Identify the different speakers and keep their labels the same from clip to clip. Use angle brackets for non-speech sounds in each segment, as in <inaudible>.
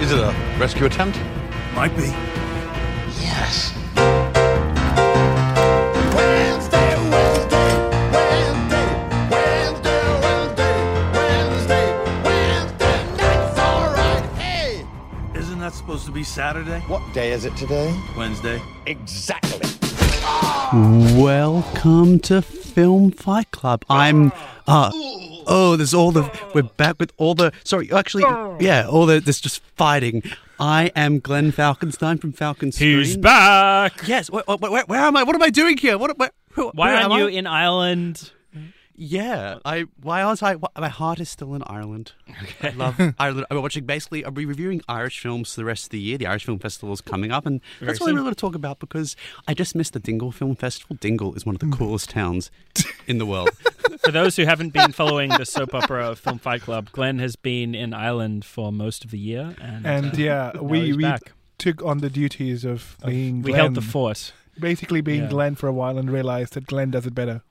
Speaker 1: Is it a rescue attempt?
Speaker 2: Might be.
Speaker 1: Yes.
Speaker 3: Wednesday, Wednesday, Wednesday, Wednesday, Wednesday, Wednesday, Wednesday night's alright. Hey!
Speaker 2: Isn't that supposed to be Saturday?
Speaker 1: What day is it today?
Speaker 2: Wednesday.
Speaker 1: Exactly.
Speaker 4: Welcome to Film Fight Club. I'm uh oh, there's all the we're back with all the sorry, actually yeah, all the there's just fighting. I am Glenn Falkenstein from Falcon Screen.
Speaker 5: He's back.
Speaker 4: Yes, where, where, where, where am I? What am I doing here? What where, who-
Speaker 5: Why aren't you
Speaker 4: I?
Speaker 5: in Ireland?
Speaker 4: Yeah, I why aren't I? wh- My heart is still in Ireland. I love <laughs> Ireland. I'm watching basically. I'll be reviewing Irish films for the rest of the year. The Irish Film Festival is coming up, and that's what I
Speaker 5: soon.
Speaker 4: really want to talk about because I just missed the Dingle Film Festival. Dingle is one of the coolest towns <laughs> in the world. <laughs>
Speaker 5: For those who haven't been following the soap opera of Film Fight Club, Glenn has been in Ireland for most of the year, and,
Speaker 6: And
Speaker 5: uh,
Speaker 6: yeah,
Speaker 5: now
Speaker 6: we
Speaker 5: he's
Speaker 6: we
Speaker 5: back.
Speaker 6: took on the duties of being
Speaker 5: we
Speaker 6: Glenn,
Speaker 5: held the fort,
Speaker 6: basically being
Speaker 5: Yeah.
Speaker 6: Glenn for a while and realized that Glenn does it better.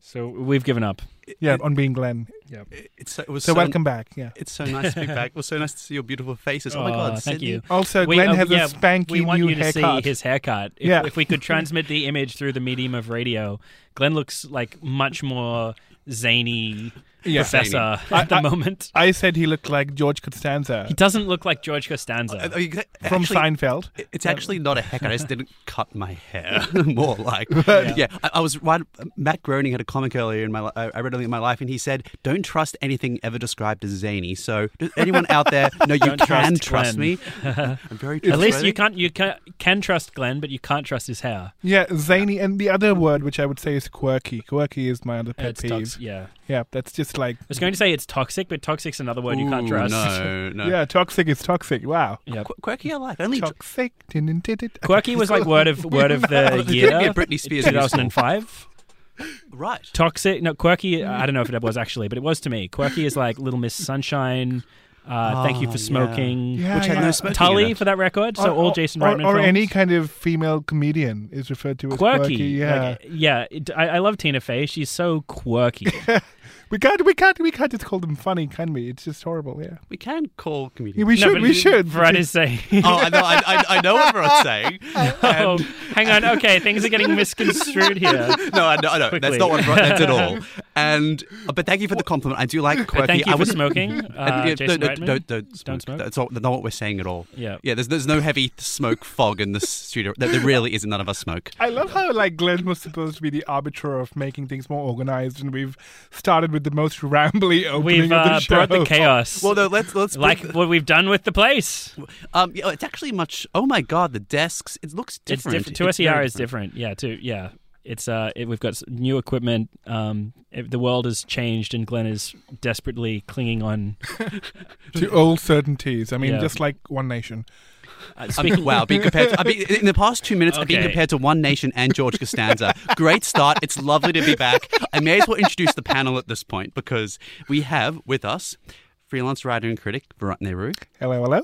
Speaker 5: So we've given up.
Speaker 6: Yeah, on being Glenn.
Speaker 4: It's so, it was
Speaker 6: So,
Speaker 4: so,
Speaker 6: welcome back. Yeah.
Speaker 4: It's so nice to be back. It was so nice to see your beautiful faces. Oh, my god!
Speaker 5: thank
Speaker 4: Sydney.
Speaker 5: you.
Speaker 6: Also,
Speaker 5: We-
Speaker 6: Glenn
Speaker 5: uh,
Speaker 6: has
Speaker 5: yeah,
Speaker 6: a spanky
Speaker 5: We want
Speaker 6: new
Speaker 5: you to
Speaker 6: haircut.
Speaker 5: see his haircut. If,
Speaker 6: Yeah.
Speaker 5: if we could transmit the image through the medium of radio, Glenn looks like much more zany
Speaker 6: Yeah.
Speaker 5: professor
Speaker 6: I-
Speaker 5: at the
Speaker 6: I-
Speaker 5: moment.
Speaker 6: I said he looked like George Costanza
Speaker 5: He doesn't look like George Costanza.
Speaker 4: Uh, you-
Speaker 6: from
Speaker 4: actually,
Speaker 6: Seinfeld.
Speaker 4: It's actually not a haircut. I just didn't <laughs> cut my hair. <laughs> More like, <laughs> yeah. I, I was right. Matt Groening had a comic earlier in my. li- I I read earlier in my life, and he said, "Don't trust anything ever described as zany." So, does anyone out there know you
Speaker 5: Don't
Speaker 4: can
Speaker 5: trust
Speaker 4: trust,
Speaker 5: Glenn.
Speaker 4: me? I'm very.
Speaker 5: At least you
Speaker 4: trustworthy.
Speaker 5: can't you can, can trust Glenn, but you can't trust his hair.
Speaker 6: Yeah, zany. And the other word, which I would say is quirky. Quirky is my other pet
Speaker 5: It's
Speaker 6: peeve.
Speaker 5: tox- yeah.
Speaker 6: Yeah, that's just like.
Speaker 5: I was going to say it's toxic, but toxic's another word you can't
Speaker 4: Ooh,
Speaker 5: trust.
Speaker 4: No, <laughs> no.
Speaker 6: Yeah, toxic is toxic. Wow.
Speaker 5: Yep.
Speaker 4: Qu- quirky, I like. Only
Speaker 6: Toxic.
Speaker 5: Quirky was like word of <laughs> word of the year,
Speaker 4: a Britney Spears
Speaker 5: 2005. <laughs>
Speaker 4: right.
Speaker 5: Toxic, no, quirky. I don't know if it was actually, but it was to me. Quirky is like Little Miss Sunshine. Uh, thank you
Speaker 4: Oh,
Speaker 5: for smoking.
Speaker 6: Yeah,
Speaker 4: Which had
Speaker 6: yeah.
Speaker 4: no smoking
Speaker 5: Tully for that record. So
Speaker 6: Or-
Speaker 5: all Jason
Speaker 6: or,
Speaker 5: Reitman
Speaker 6: or
Speaker 5: films.
Speaker 6: any kind of female comedian is referred to as
Speaker 5: quirky.
Speaker 6: quirky. yeah,
Speaker 5: Like, yeah. It, I, I love Tina Fey. She's so quirky.
Speaker 6: We can't, we can't, we can't just call them funny, can we? It's just horrible. Yeah,
Speaker 4: We can call
Speaker 6: yeah
Speaker 4: comedians.
Speaker 6: we should,
Speaker 5: but
Speaker 6: we should.
Speaker 5: Brad is saying.
Speaker 4: oh, I know. I, I, I know what everyone's <laughs> saying.
Speaker 5: Oh, hang on. Okay, things are getting misconstrued here. <laughs>
Speaker 4: No, I know. I know. That's not what that's at all. <laughs> And uh, but thank you for the compliment. I do like quirky.
Speaker 5: But thank you
Speaker 4: I
Speaker 5: for
Speaker 4: wouldn't-
Speaker 5: smoking,
Speaker 4: And,
Speaker 5: uh,
Speaker 4: yeah,
Speaker 5: Jason
Speaker 4: don't, don't, don't, smoke.
Speaker 5: Don't smoke?
Speaker 4: That's all, not what we're saying at all.
Speaker 5: Yeah.
Speaker 4: Yeah, there's there's no heavy smoke fog in the studio. There, there really isn't. None of us smoke.
Speaker 6: I love how like Glenn was supposed to be the arbiter of making things more organized, and we've started with the most rambly opening
Speaker 5: We've
Speaker 6: of the
Speaker 5: uh,
Speaker 6: show.
Speaker 5: brought the chaos.
Speaker 4: Well, no, let's let's put-
Speaker 5: like what we've done with the place.
Speaker 4: um, yeah, it's actually much. Oh my god, the desks. It looks different.
Speaker 5: It's different. To
Speaker 4: It's
Speaker 5: SER
Speaker 4: very
Speaker 5: is different. Yeah. To yeah. It's uh. It, we've got new equipment. Um. It, the world has changed, and Glenn is desperately clinging on. <laughs>
Speaker 6: to old certainties. I mean,
Speaker 5: Yeah.
Speaker 6: just like One Nation.
Speaker 5: Uh,
Speaker 4: I'm-
Speaker 5: speaking.
Speaker 4: wow, being compared to, I mean, in the past two minutes, I've been compared to One Nation and George Costanza. Great start. It's lovely to be back. I may as well introduce the panel at this point because we have with us freelance writer and critic Virat Nehru
Speaker 6: Hello, hello.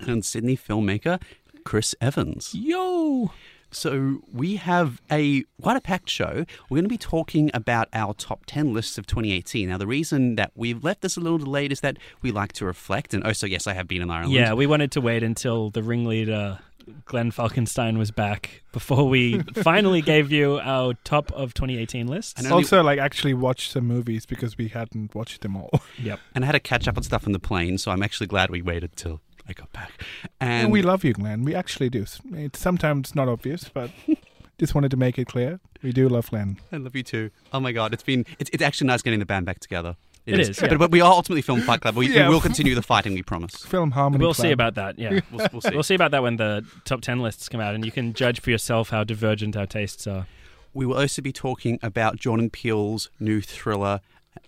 Speaker 4: and Sydney filmmaker Chris Evans.
Speaker 5: Yo.
Speaker 4: So we have a quite a packed show. We're going to be talking about our top 10 lists of 2018. Now, the reason that we've left this a little delayed is that we like to reflect. And oh, so yes, I have been in Ireland.
Speaker 5: Yeah, we wanted to wait until the ringleader Glenn Falkenstein was back before we <laughs> finally gave you our top of 2018 list.
Speaker 4: And only-
Speaker 6: Also, like actually watch some movies because we hadn't watched them all.
Speaker 5: Yep.
Speaker 4: and I had to catch up on stuff on the plane, so I'm actually glad we waited till I got back.
Speaker 6: And
Speaker 4: And
Speaker 6: we love you, Glenn. We actually do. It's sometimes not obvious, but <laughs> just wanted to make it clear. We do love Glenn.
Speaker 4: I love you too. Oh my god, it's been it's, it's actually nice getting the band back together.
Speaker 5: It is, yeah.
Speaker 4: But, but we are ultimately Film Fight Club. We,
Speaker 6: Yeah.
Speaker 4: we will continue the fighting, we promise.
Speaker 6: Film Harmony.
Speaker 5: We'll
Speaker 6: Club.
Speaker 5: see about that. Yeah. <laughs>
Speaker 4: We'll, we'll see.
Speaker 5: We'll see about that when the top 10 lists come out, and you can judge for yourself how divergent our tastes are.
Speaker 4: We will also be talking about Jordan Peele's new thriller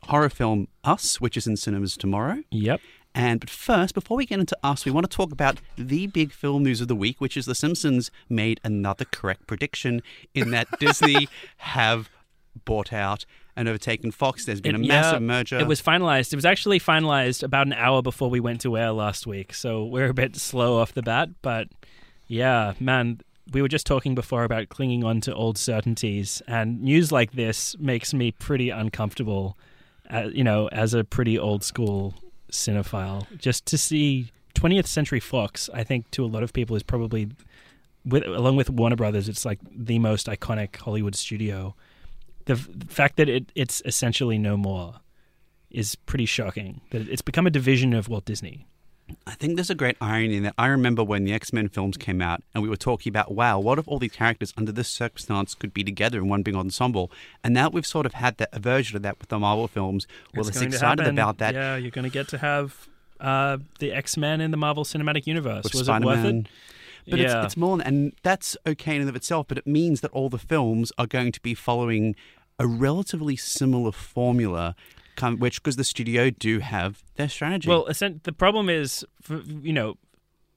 Speaker 4: horror film Us, which is in cinemas tomorrow.
Speaker 5: Yep.
Speaker 4: And but first, before we get into Us, we want to talk about the big film news of the week, which is The Simpsons made another correct prediction in that <laughs> Disney have bought out and overtaken Fox. There's been
Speaker 5: It-
Speaker 4: a
Speaker 5: yeah,
Speaker 4: massive merger.
Speaker 5: It was finalized. It was actually finalized about an hour before we went to air last week. So we're a bit slow off the bat. But yeah, man, we were just talking before about clinging on to old certainties. And news like this makes me pretty uncomfortable, uh, you know, as a pretty old school cinephile. Just to see 20th Century Fox, I think to a lot of people is probably, with, along with Warner Brothers, it's like the most iconic Hollywood studio. The, f- the fact that it, it's essentially no more is pretty shocking. That it's become a division of Walt Disney.
Speaker 4: I think there's a great irony in that. I remember when the X Men films came out, and we were talking about, wow, what if all these characters under this circumstance could be together in one big ensemble? And now we've sort of had that a version of that with the Marvel films. We're
Speaker 5: It's
Speaker 4: less
Speaker 5: going to
Speaker 4: excited about that
Speaker 5: Yeah, you're going to get to have uh, the X Men in the Marvel Cinematic Universe.
Speaker 4: with
Speaker 5: Was
Speaker 4: Spider
Speaker 5: it worth it?
Speaker 4: But
Speaker 5: yeah.
Speaker 4: it's, it's more, than- and that's okay in and of itself. But it means that all the films are going to be following a relatively similar formula, come, which because the studio do have their strategy.
Speaker 5: Well, the problem is, you know,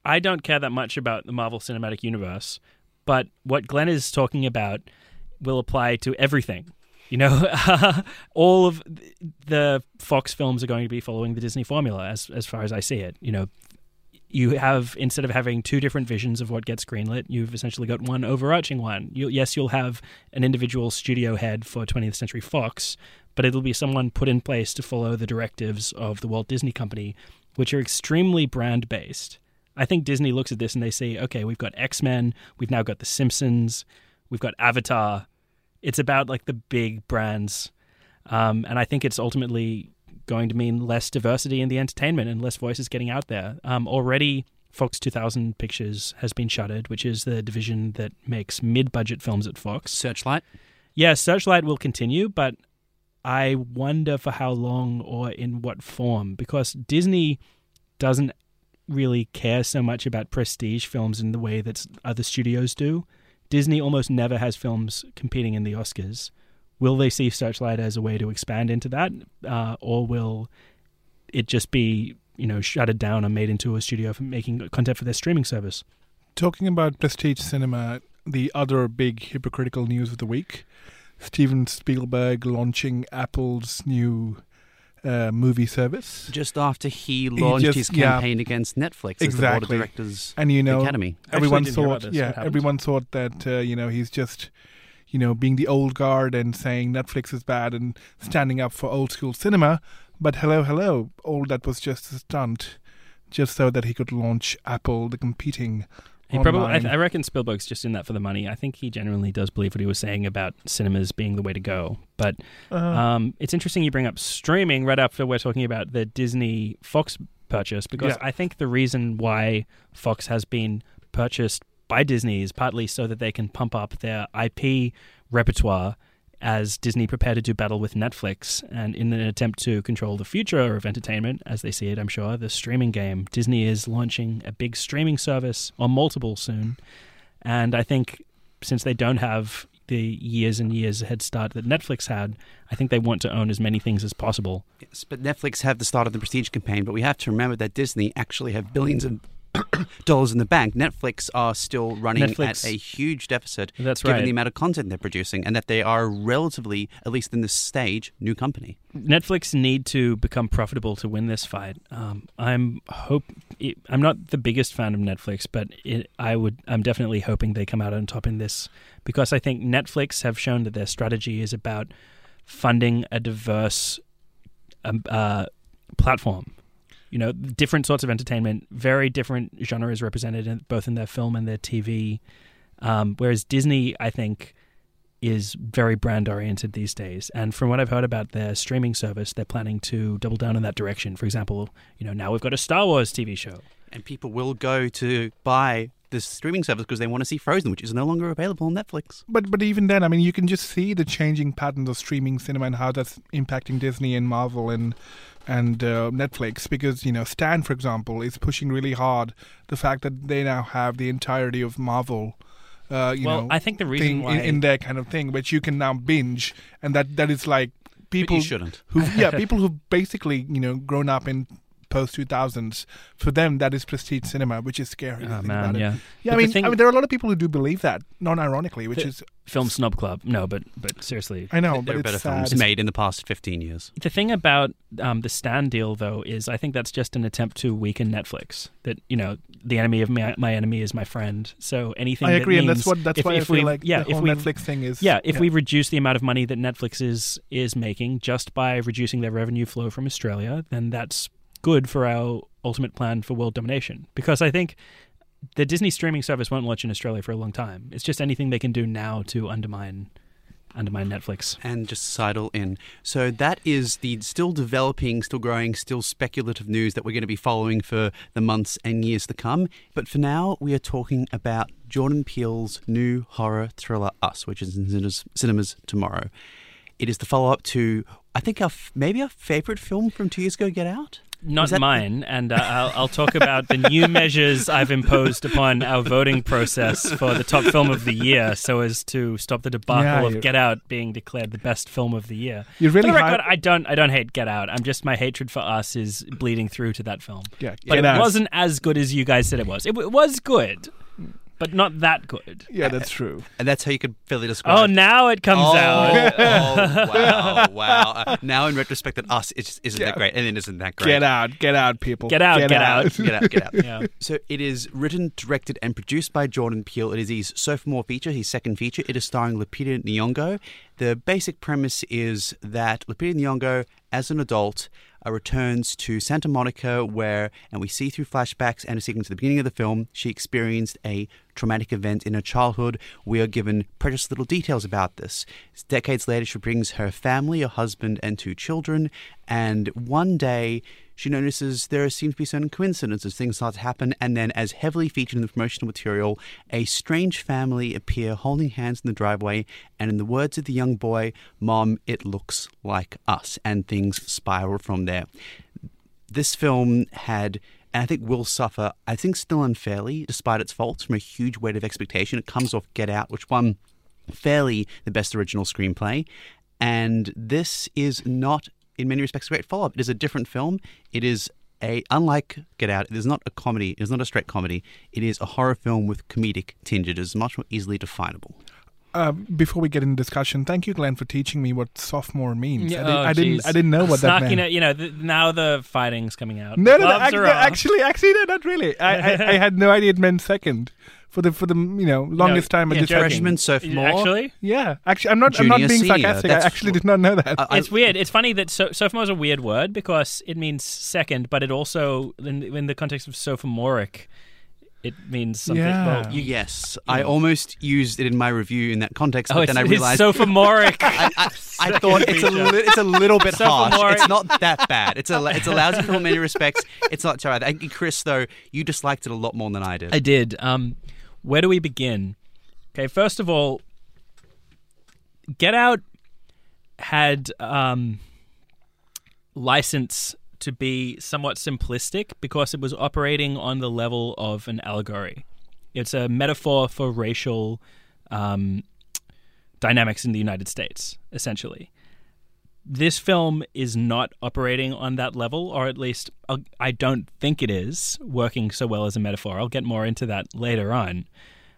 Speaker 5: I don't care that much about the Marvel Cinematic Universe, but what Glenn is talking about will apply to everything. You know, <laughs> all of the Fox films are going to be following the Disney formula, as as far as I see it. You know, you have instead of having two different visions of what gets greenlit, you've essentially got one overarching one. You, yes, you'll have an individual studio head for 20th Century Fox, but it'll be someone put in place to follow the directives of the Walt Disney Company, which are extremely brand based. I think Disney looks at this and they say, okay, we've got X Men, we've now got The Simpsons, we've got Avatar. It's about like the big brands. Um, and I think it's ultimately going to mean less diversity in the entertainment and less voices getting out there. Um, already, Fox 2000 Pictures has been shuttered, which is the division that makes mid budget films at Fox.
Speaker 4: Searchlight.
Speaker 5: Yeah, Searchlight will continue, but I wonder for how long or in what form because Disney doesn't really care so much about prestige films in the way that other studios do. Disney almost never has films competing in the Oscars. Will they see Searchlight as a way to expand into that, uh, or will it just be you know shuttered down and made into a studio for making content for their streaming service?
Speaker 6: Talking about prestige cinema, the other big hypocritical news of the week: Steven Spielberg launching Apple's new uh, movie service.
Speaker 4: Just after he launched
Speaker 6: just-
Speaker 4: his
Speaker 6: yeah.
Speaker 4: campaign against Netflix as the board of
Speaker 6: Exactly.
Speaker 4: directors
Speaker 6: And you know,
Speaker 4: Academy.
Speaker 6: Everyone
Speaker 5: didn't hear about
Speaker 6: thought, yeah,
Speaker 5: happened?
Speaker 6: everyone thought that uh, you know he's just, you know, being the old guard and saying Netflix is bad and standing up for old school cinema. But hello, hello, all that was just a stunt, just so that he could launch Apple, the competing.
Speaker 5: He probably, I, I reckon Spielberg's just in that for the money. I think he genuinely does believe what he was saying about cinemas being the way to go. But
Speaker 6: Uh,
Speaker 5: um, it's interesting you bring up streaming right after we're talking about the Disney Fox purchase because
Speaker 6: Yeah.
Speaker 5: I think the reason why Fox has been purchased by Disney is partly so that they can pump up their IP repertoire as Disney prepare to do battle with Netflix and in an attempt to control the future of entertainment as they see it, I'm sure, the streaming game. Disney is launching a big streaming service or multiple soon. And I think since they don't have the years and years head start that Netflix had, I think they want to own as many things as possible.
Speaker 4: Yes, but Netflix have the start of the prestige campaign, but we have to remember that Disney actually have billions of <coughs> dollars in the bank. Netflix are still running
Speaker 5: Netflix-
Speaker 4: at a huge deficit
Speaker 5: That's
Speaker 4: given
Speaker 5: right.
Speaker 4: the amount of content they're producing and that they are relatively, at least in this stage, new company.
Speaker 5: Netflix need to become profitable to win this fight. Um, I'm hope it, I'm not the biggest fan of Netflix, but it, I would I'm definitely hoping they come out on top in this because I think Netflix have shown that their strategy is about funding a diverse um, uh, platform. You know, different sorts of entertainment, very different genres represented in, both in their film and their TV. Um, whereas Disney, I think, is very brand oriented these days. And from what I've heard about their streaming service, they're planning to double down in that direction. For example, you know, now we've got a Star Wars TV show.
Speaker 4: And people will go to buy this streaming service because they want to see Frozen, which is no longer available on Netflix.
Speaker 6: But but even then, I mean, you can just see the changing patterns of streaming cinema and how that's impacting Disney and Marvel and and uh, Netflix. Because you know, Stan, for example, is pushing really hard the fact that they now have the entirety of Marvel. Uh, you
Speaker 5: well,
Speaker 6: know,
Speaker 5: I think the reason
Speaker 6: thing
Speaker 5: why
Speaker 6: in, in their kind of thing, which you can now binge, and that that is like
Speaker 4: But
Speaker 6: people
Speaker 4: you shouldn't.
Speaker 6: who yeah <laughs> people who've basically you know grown up in post 2000s for them that is prestige cinema which is scary
Speaker 5: Oh man,
Speaker 6: about it.
Speaker 5: yeah.
Speaker 6: yeah
Speaker 5: But
Speaker 6: I mean,
Speaker 5: thing-
Speaker 6: I mean there are a lot of people who do believe that non-ironically which
Speaker 5: The-
Speaker 6: is
Speaker 5: Film Snob Club. No, but but seriously,
Speaker 6: I know
Speaker 4: there
Speaker 6: but
Speaker 4: are
Speaker 6: it's
Speaker 4: better
Speaker 6: sad
Speaker 4: films made in the past 15 years.
Speaker 5: The thing about um, the Stan deal, though, is I think that's just an attempt to weaken Netflix. That you know, the enemy of my, my enemy is my friend. So anything.
Speaker 6: I
Speaker 5: that
Speaker 6: agree and that's what that's
Speaker 5: if,
Speaker 6: why
Speaker 5: if
Speaker 6: I feel
Speaker 5: we,
Speaker 6: like
Speaker 5: yeah,
Speaker 6: the
Speaker 5: if
Speaker 6: whole
Speaker 5: we,
Speaker 6: Netflix thing is
Speaker 5: Yeah, if we reduce the amount of money that Netflix is is making just by reducing their revenue flow from Australia, then that's good for our ultimate plan for world domination. Because I think the Disney streaming service won't launch in Australia for a long time. It's just anything they can do now to undermine undermine Netflix.
Speaker 4: and just sidle in. So that is the still developing, still growing, still speculative news that we're going to be following for the months and years to come. But for now, we are talking about Jordan Peele's new horror thriller Us, which is in cinemas, tomorrow. It is the follow-up to, I think, our maybe our favorite film from two years ago, Get Out.
Speaker 5: Not
Speaker 4: that-
Speaker 5: mine, and uh, I'll, I'll talk about the new measures I've imposed upon our voting process for the top film of the year, so as to stop the debacle
Speaker 6: Yeah,
Speaker 5: of Get Out being declared the best film of the year.
Speaker 6: You really
Speaker 5: For the record, I don't, I don't hate Get Out. I'm just my hatred for Us is bleeding through to that film.
Speaker 6: Yeah,
Speaker 5: but it
Speaker 6: Out.
Speaker 5: wasn't as good as you guys said it was. It, it was good, but not that good.
Speaker 6: Yeah, that's true.
Speaker 4: And that's how you could fairly describe
Speaker 5: Oh, now it comes
Speaker 4: Oh,
Speaker 5: out.
Speaker 4: oh, wow, <laughs> wow. Uh, now in retrospect, that us is, isn't
Speaker 6: Yeah.
Speaker 4: that great, and it isn't that great.
Speaker 6: Get out, get out, people.
Speaker 5: Get out, get out.
Speaker 4: Get out, get out. <laughs>
Speaker 5: Yeah.
Speaker 4: So it is written, directed, and produced by Jordan Peele. It is his sophomore feature, his second feature. It is starring Lupita Nyong'o. The basic premise is that Lupita Nyong'o, as an adult, uh, returns to Santa Monica, where, and we see through flashbacks and a sequence at the beginning of the film, she experienced a traumatic event in her childhood. We are given precious little details about this. Decades later, she brings her family, a husband, and two children, and one day she notices there seems to be certain coincidences. Things start to happen, and then, as heavily featured in the promotional material, a strange family appear holding hands in the driveway, and in the words of the young boy, Mom, it looks like us, and things spiral from there. This film had, and I think will suffer, I think still unfairly, despite its faults, from a huge weight of expectation. It comes off Get Out, which won fairly the best original screenplay. And this is not, in many respects, a great follow up. It is a different film. It is a, unlike Get Out, it is not a comedy. It is not a straight comedy. It is a horror film with comedic tinge. It is much more easily definable.
Speaker 6: Uh, before we get into discussion, thank you, Glenn, for teaching me what sophomore means.
Speaker 5: Yeah,
Speaker 6: I, didn't,
Speaker 5: oh,
Speaker 6: I didn't. I didn't know what
Speaker 5: Snuck
Speaker 6: that meant.
Speaker 5: it, you know, th- now the fighting's coming out.
Speaker 6: No, no, no, ac- no, actually, actually, no, not really. I, I, I had no idea it meant second. For the for the you know longest time, I just.
Speaker 4: Freshman, sophomore.
Speaker 5: Actually,
Speaker 6: yeah. Actually, I'm not. I'm not being
Speaker 4: senior,
Speaker 6: sarcastic. I actually
Speaker 4: what-
Speaker 6: did not know that.
Speaker 4: Uh, I-
Speaker 5: it's weird. It's funny that so- sophomore is a weird word because it means second, but it also, in, in the context of sophomoric, it means something.
Speaker 6: Yeah.
Speaker 5: Well, you,
Speaker 4: Yes, I almost used it in my review in that context,
Speaker 5: oh,
Speaker 4: but
Speaker 5: it's,
Speaker 4: then I
Speaker 5: it's
Speaker 4: realized
Speaker 5: sophomoric. <laughs>
Speaker 4: I, I, I <laughs> thought it's a li- it's a little bit harsh. It's not that bad. It's a it's a lousy <laughs> film in many respects. It's not terrible. I think Chris though you disliked it a lot more than I did.
Speaker 5: I did. Um, where do we begin? Okay, first of all, Get Out had um, license to be somewhat simplistic because it was operating on the level of an allegory. It's a metaphor for racial um, dynamics in the United States, essentially. This film is not operating on that level, or at least uh, I don't think it is working so well as a metaphor. I'll get more into that later on.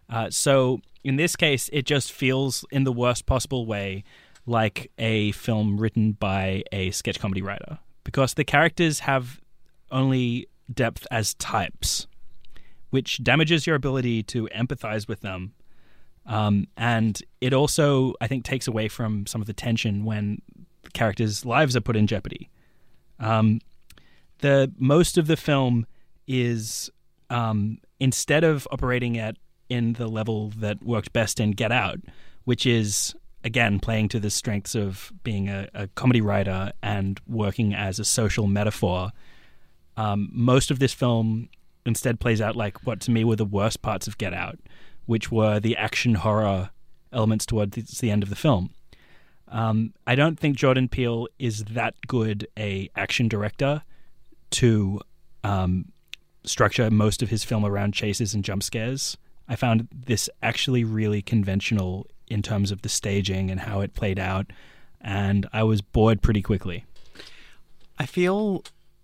Speaker 5: Uh, so, in this case, it just feels in the worst possible way like a film written by a sketch comedy writer because the characters have only depth as types, which damages your ability to empathize with them. Um, and it also, I think, takes away from some of the tension when characters' lives are put in jeopardy. Um, the most of the film is um, instead of operating at in the level that worked best in Get Out, which is again playing to the strengths of being a, a comedy writer and working as a social metaphor. Um, most of this film instead plays out like what to me were the worst parts of Get Out, which were the action horror elements towards the end of the film. Um, I don't think Jordan Peele is that good a action director to um, structure most of his film around chases and jump scares. I found this actually really conventional in terms of the staging and how it played out, and I was bored pretty quickly.
Speaker 4: I feel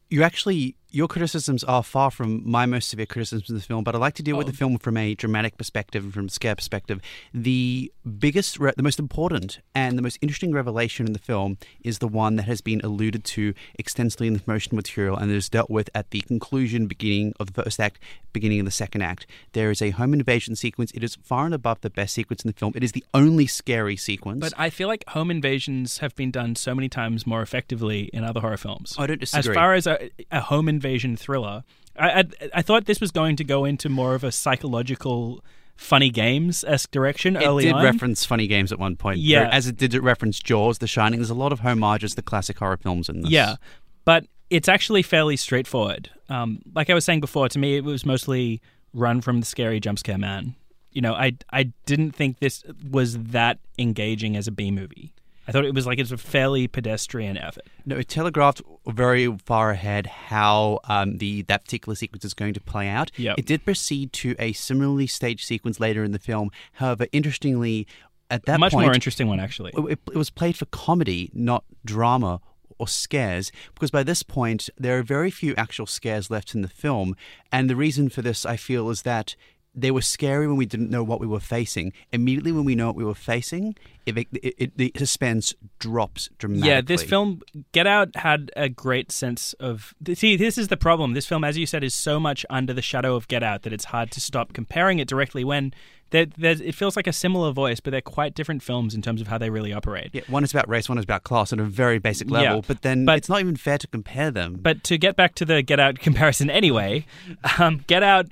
Speaker 4: you actually your criticisms are far from my most severe criticisms of the film, but I like to deal with
Speaker 5: Oh.
Speaker 4: the film from a dramatic perspective and from a scare perspective. The biggest, re- the most important, and the most interesting revelation in the film is the one that has been alluded to extensively in the promotional material and is dealt with at the conclusion, beginning of the first act, beginning of the second act. There is a home invasion sequence. It is far and above the best sequence in the film. It is the only scary sequence.
Speaker 5: But I feel like home invasions have been done so many times more effectively in other horror films.
Speaker 4: I don't disagree.
Speaker 5: As far as a, a home invasion thriller, I, I I thought this was going to go into more of a psychological, funny games esque direction
Speaker 4: It
Speaker 5: early
Speaker 4: did
Speaker 5: on.
Speaker 4: reference funny games at one point.
Speaker 5: Yeah.
Speaker 4: As it did it reference Jaws, The Shining. There's a lot of homages to classic horror films in this.
Speaker 5: Yeah, but it's actually fairly straightforward. Um, like I was saying before, to me it was mostly run from the scary jump scare man. You know, I I didn't think this was that engaging as a B movie. I thought it was like it's a fairly pedestrian effort.
Speaker 4: No, it telegraphed very far ahead how um, the that particular sequence is going to play out.
Speaker 5: Yep.
Speaker 4: It did proceed to a similarly staged sequence later in the film. However, interestingly, at that
Speaker 5: Much
Speaker 4: point,
Speaker 5: more interesting one actually.
Speaker 4: it, it was played for comedy, not drama or scares, because by this point there are very few actual scares left in the film, and the reason for this, I feel, is that they were scary when we didn't know what we were facing. Immediately when we know what we were facing, it, it, it, the suspense drops dramatically.
Speaker 5: Yeah, this film, Get Out, had a great sense of. See, this is the problem. This film, as you said, is so much under the shadow of Get Out that it's hard to stop comparing it directly when it feels like a similar voice, but they're quite different films in terms of how they really operate.
Speaker 4: Yeah, one is about race, one is about class at a very basic level,
Speaker 5: Yeah,
Speaker 4: but then
Speaker 5: but-
Speaker 4: it's not even fair to compare them.
Speaker 5: But to get back to the Get Out <laughs> comparison anyway, um, Get Out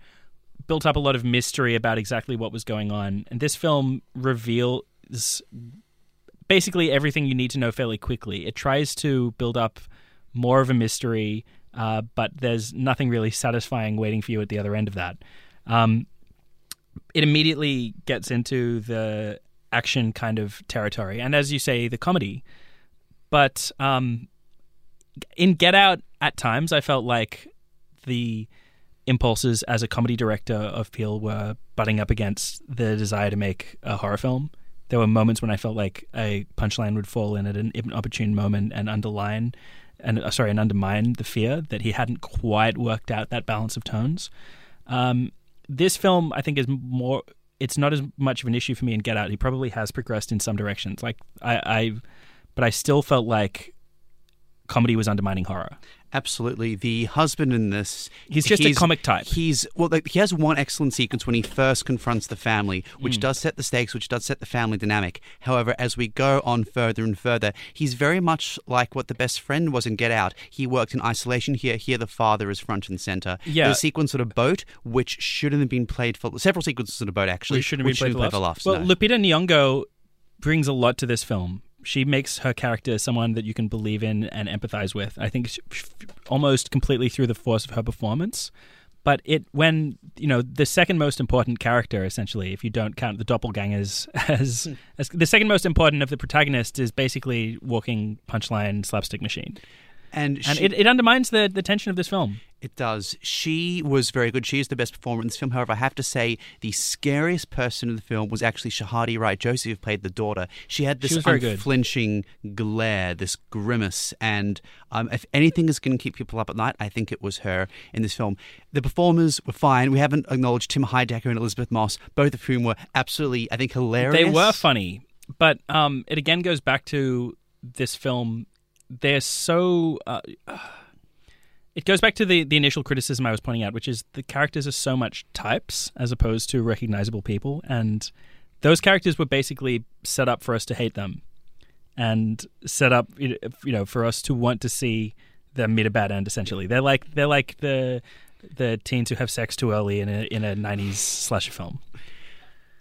Speaker 5: built up a lot of mystery about exactly what was going on, and this film reveals basically everything you need to know fairly quickly. It tries to build up more of a mystery, uh, but there's nothing really satisfying waiting for you at the other end of that. Um, it immediately gets into the action kind of territory, and as you say, the comedy. But um, in Get Out, at times, I felt like the impulses as a comedy director of Peele were butting up against the desire to make a horror film. There were moments when I felt like a punchline would fall in at an opportune moment and underline, and uh, sorry, and undermine the fear that he hadn't quite worked out that balance of tones. Um, this film, I think, is more. It's not as much of an issue for me in Get Out. He probably has progressed in some directions. Like I, I but I still felt like comedy was undermining horror.
Speaker 4: Absolutely. The husband in this.
Speaker 5: He's just a comic type.
Speaker 4: He's, well, he has one excellent sequence when he first confronts the family, which
Speaker 5: Hmm.
Speaker 4: does set the stakes, which does set the family dynamic. However, as we go on further and further, he's very much like what the best friend was in Get Out. He worked in isolation here. Here, the father is front and center.
Speaker 5: Yeah.
Speaker 4: There's a sequence on a boat, which shouldn't have been played for. Several sequences on a boat, actually.
Speaker 5: Which shouldn't be
Speaker 4: which
Speaker 5: played
Speaker 4: shouldn't
Speaker 5: for
Speaker 4: play
Speaker 5: laughs.
Speaker 4: for laughs.
Speaker 5: Well,
Speaker 4: no.
Speaker 5: Lupita Nyong'o brings a lot to this film. She makes her character someone that you can believe in and empathize with. I think sh- sh- almost completely through the force of her performance. But it when you know the second most important character, essentially, if you don't count the doppelgangers <laughs> as, hmm. as the second most important of the protagonists, is basically walking punchline slapstick machine,
Speaker 4: and
Speaker 5: and
Speaker 4: she-
Speaker 5: it, it undermines the the tension of this film.
Speaker 4: It does. She was very good. She is the best performer in this film. However, I have to say the scariest person in the film was actually Shahadi Wright Joseph, who played the daughter. She had this
Speaker 5: She
Speaker 4: unflinching glare, this grimace, and um, if anything is going to keep people up at night, I think it was her in this film. The performers were fine. We haven't acknowledged Tim Heidecker and Elisabeth Moss, both of whom were absolutely, I think, hilarious.
Speaker 5: They were funny, but um, it again goes back to this film. They're so. Uh, it goes back to the, the initial criticism I was pointing out, which is the characters are so much types as opposed to recognizable people, and those characters were basically set up for us to hate them, and set up you know for us to want to see them meet a bad end. Essentially, they're like they're like the the teens who have sex too early in a in a '90s slasher film.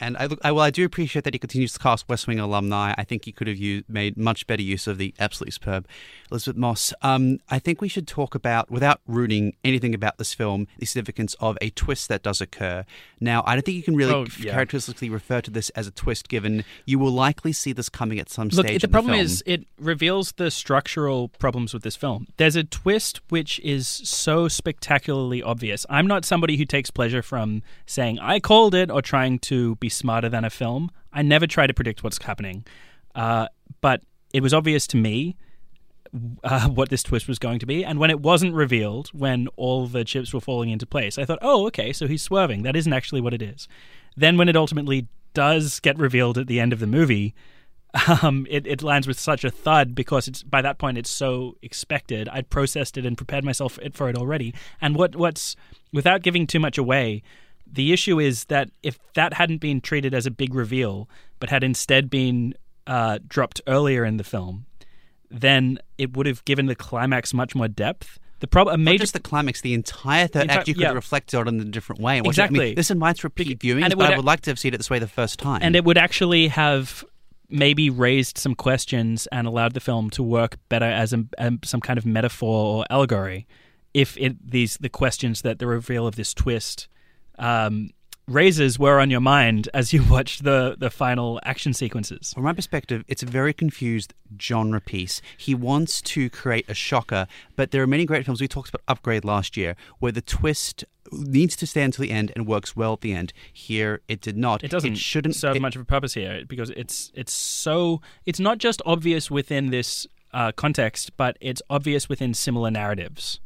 Speaker 4: And I, look, I, well, I do appreciate that he continues to cast West Wing alumni. I think he could have used, made much better use of the absolutely superb Elisabeth Moss. Um, I think we should talk about, without ruining anything about this film, the significance of a twist that does occur. Now, I don't think you can really
Speaker 5: Oh, yeah.
Speaker 4: characteristically refer to this as a twist, given you will likely see this coming at some
Speaker 5: Look,
Speaker 4: stage.
Speaker 5: the
Speaker 4: in
Speaker 5: problem
Speaker 4: film.
Speaker 5: is it reveals the structural problems with this film. There's a twist which is so spectacularly obvious. I'm not somebody who takes pleasure from saying I called it or trying to be smarter than a film. I never try to predict what's happening, uh, but it was obvious to me uh, <laughs> what this twist was going to be. And when it wasn't revealed, when all the chips were falling into place, I thought, oh, okay, so he's swerving. That isn't actually what it is. Then when it ultimately does get revealed at the end of the movie, <laughs> um, it, it lands with such a thud because it's by that point it's so expected. I'd processed it and prepared myself for it already. And what what's without giving too much away, the issue is that if that hadn't been treated as a big reveal, but had instead been uh, dropped earlier in the film, then it would have given the climax much more depth. The problem, a
Speaker 4: Not just the climax, the entire third
Speaker 5: Entire-
Speaker 4: act you could
Speaker 5: yeah.
Speaker 4: have reflected on in a different way. watched. I
Speaker 5: Exactly.
Speaker 4: mean, this invites repeat
Speaker 5: it
Speaker 4: but I
Speaker 5: would-
Speaker 4: would like to have seen it this way the first time.
Speaker 5: and it would actually have maybe raised some questions and allowed the film to work better as a, some kind of metaphor or allegory if it, these the questions that the reveal of this twist um, raises were on your mind as you <laughs> watched the the final action sequences.
Speaker 4: From my perspective, it's a very confused genre piece. He wants to create a shocker, but there are many great films. We talked about Upgrade last year, where the twist needs to stay until the end and works well at the end. Here, it did not.
Speaker 5: It doesn't
Speaker 4: shouldn't
Speaker 5: serve
Speaker 4: it-
Speaker 5: much of a purpose here because it's it's so it's not just obvious within this uh, context, but it's obvious within similar narratives.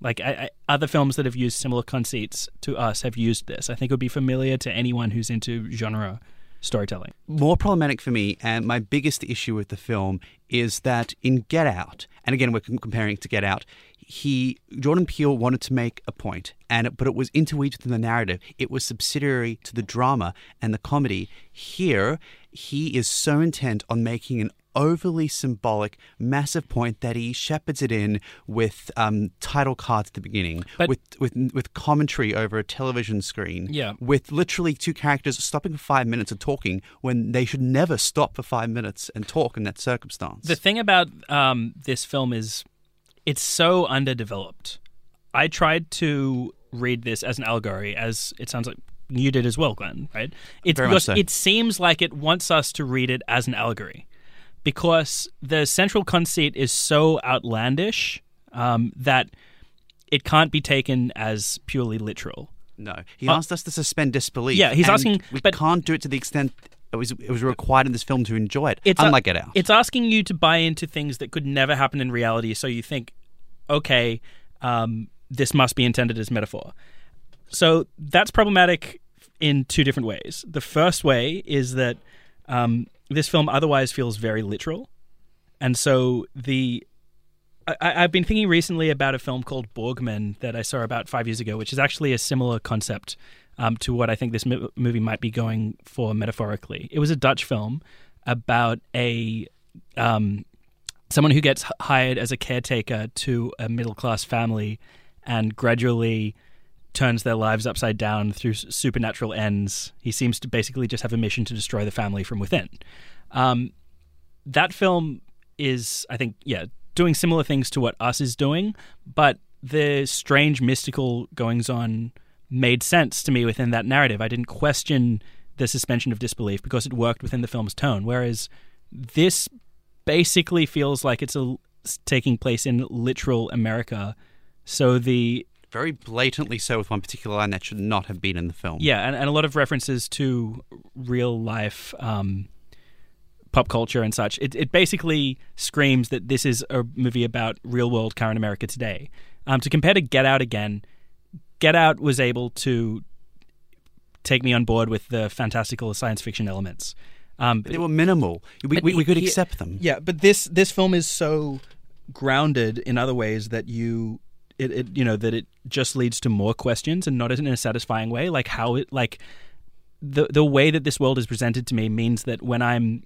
Speaker 5: Like I, I, other films that have used similar conceits to us have used this. I think it would be familiar to anyone who's into genre storytelling.
Speaker 4: more problematic for me, and my biggest issue with the film is that in Get Out, and again we're comparing it to Get Out, he Jordan Peele wanted to make a point, and but it was interweaved within the narrative. It was subsidiary to the drama and the comedy. Here, he is so intent on making an overly symbolic, massive point that he shepherds it in with um, title cards at the beginning,
Speaker 5: But-
Speaker 4: with with with commentary over a television screen,
Speaker 5: Yeah.
Speaker 4: with literally two characters stopping for five minutes and talking when they should never stop for five minutes and talk in that circumstance.
Speaker 5: The thing about um, this film is it's so underdeveloped. I tried to read this as an allegory, as it sounds like you did as well, Glenn, right? It's
Speaker 4: Very
Speaker 5: because
Speaker 4: so.
Speaker 5: it seems like it wants us to read it as an allegory because the central conceit is so outlandish um, that it can't be taken as purely literal.
Speaker 4: no, he
Speaker 5: Uh,
Speaker 4: asked us to suspend disbelief.
Speaker 5: Yeah, he's asking-
Speaker 4: We
Speaker 5: but-
Speaker 4: can't do it to the extent it was it was required in this film to enjoy it.
Speaker 5: It's a-
Speaker 4: unlike Get Out.
Speaker 5: It's asking you to buy into things that could never happen in reality. So you think, okay, um, this must be intended as metaphor. So that's problematic in two different ways. The first way is that um, this film otherwise feels very literal, and so the I, I've been thinking recently about a film called Borgman that I saw about five years ago, which is actually a similar concept um, to what I think this mo- movie might be going for metaphorically. It was a Dutch film about a um, someone who gets hired as a caretaker to a middle class family and gradually turns their lives upside down through supernatural ends. He seems to basically just have a mission to destroy the family from within. Um, that film is, I think, yeah, doing similar things to what Us is doing, but the strange mystical goings on made sense to me within that narrative. I didn't question the suspension of disbelief because it worked within the film's tone. Whereas this basically feels like it's a, taking place in literal America. So the
Speaker 4: Very blatantly so with one particular line that should not have been in the film.
Speaker 5: yeah, and, and a lot of references to real life um, pop culture and such. It, it basically screams that this is a movie about real world current America today. Um, to compare to Get Out again, Get Out was able to take me on board with the fantastical science fiction elements. Um,
Speaker 4: But they were minimal. We, we, we could
Speaker 5: he-
Speaker 4: accept them.
Speaker 5: yeah, but this this film is so grounded in other ways that you it, it you know that it just leads to more questions and not in a satisfying way. Like how it like the the way that this world is presented to me means that when I'm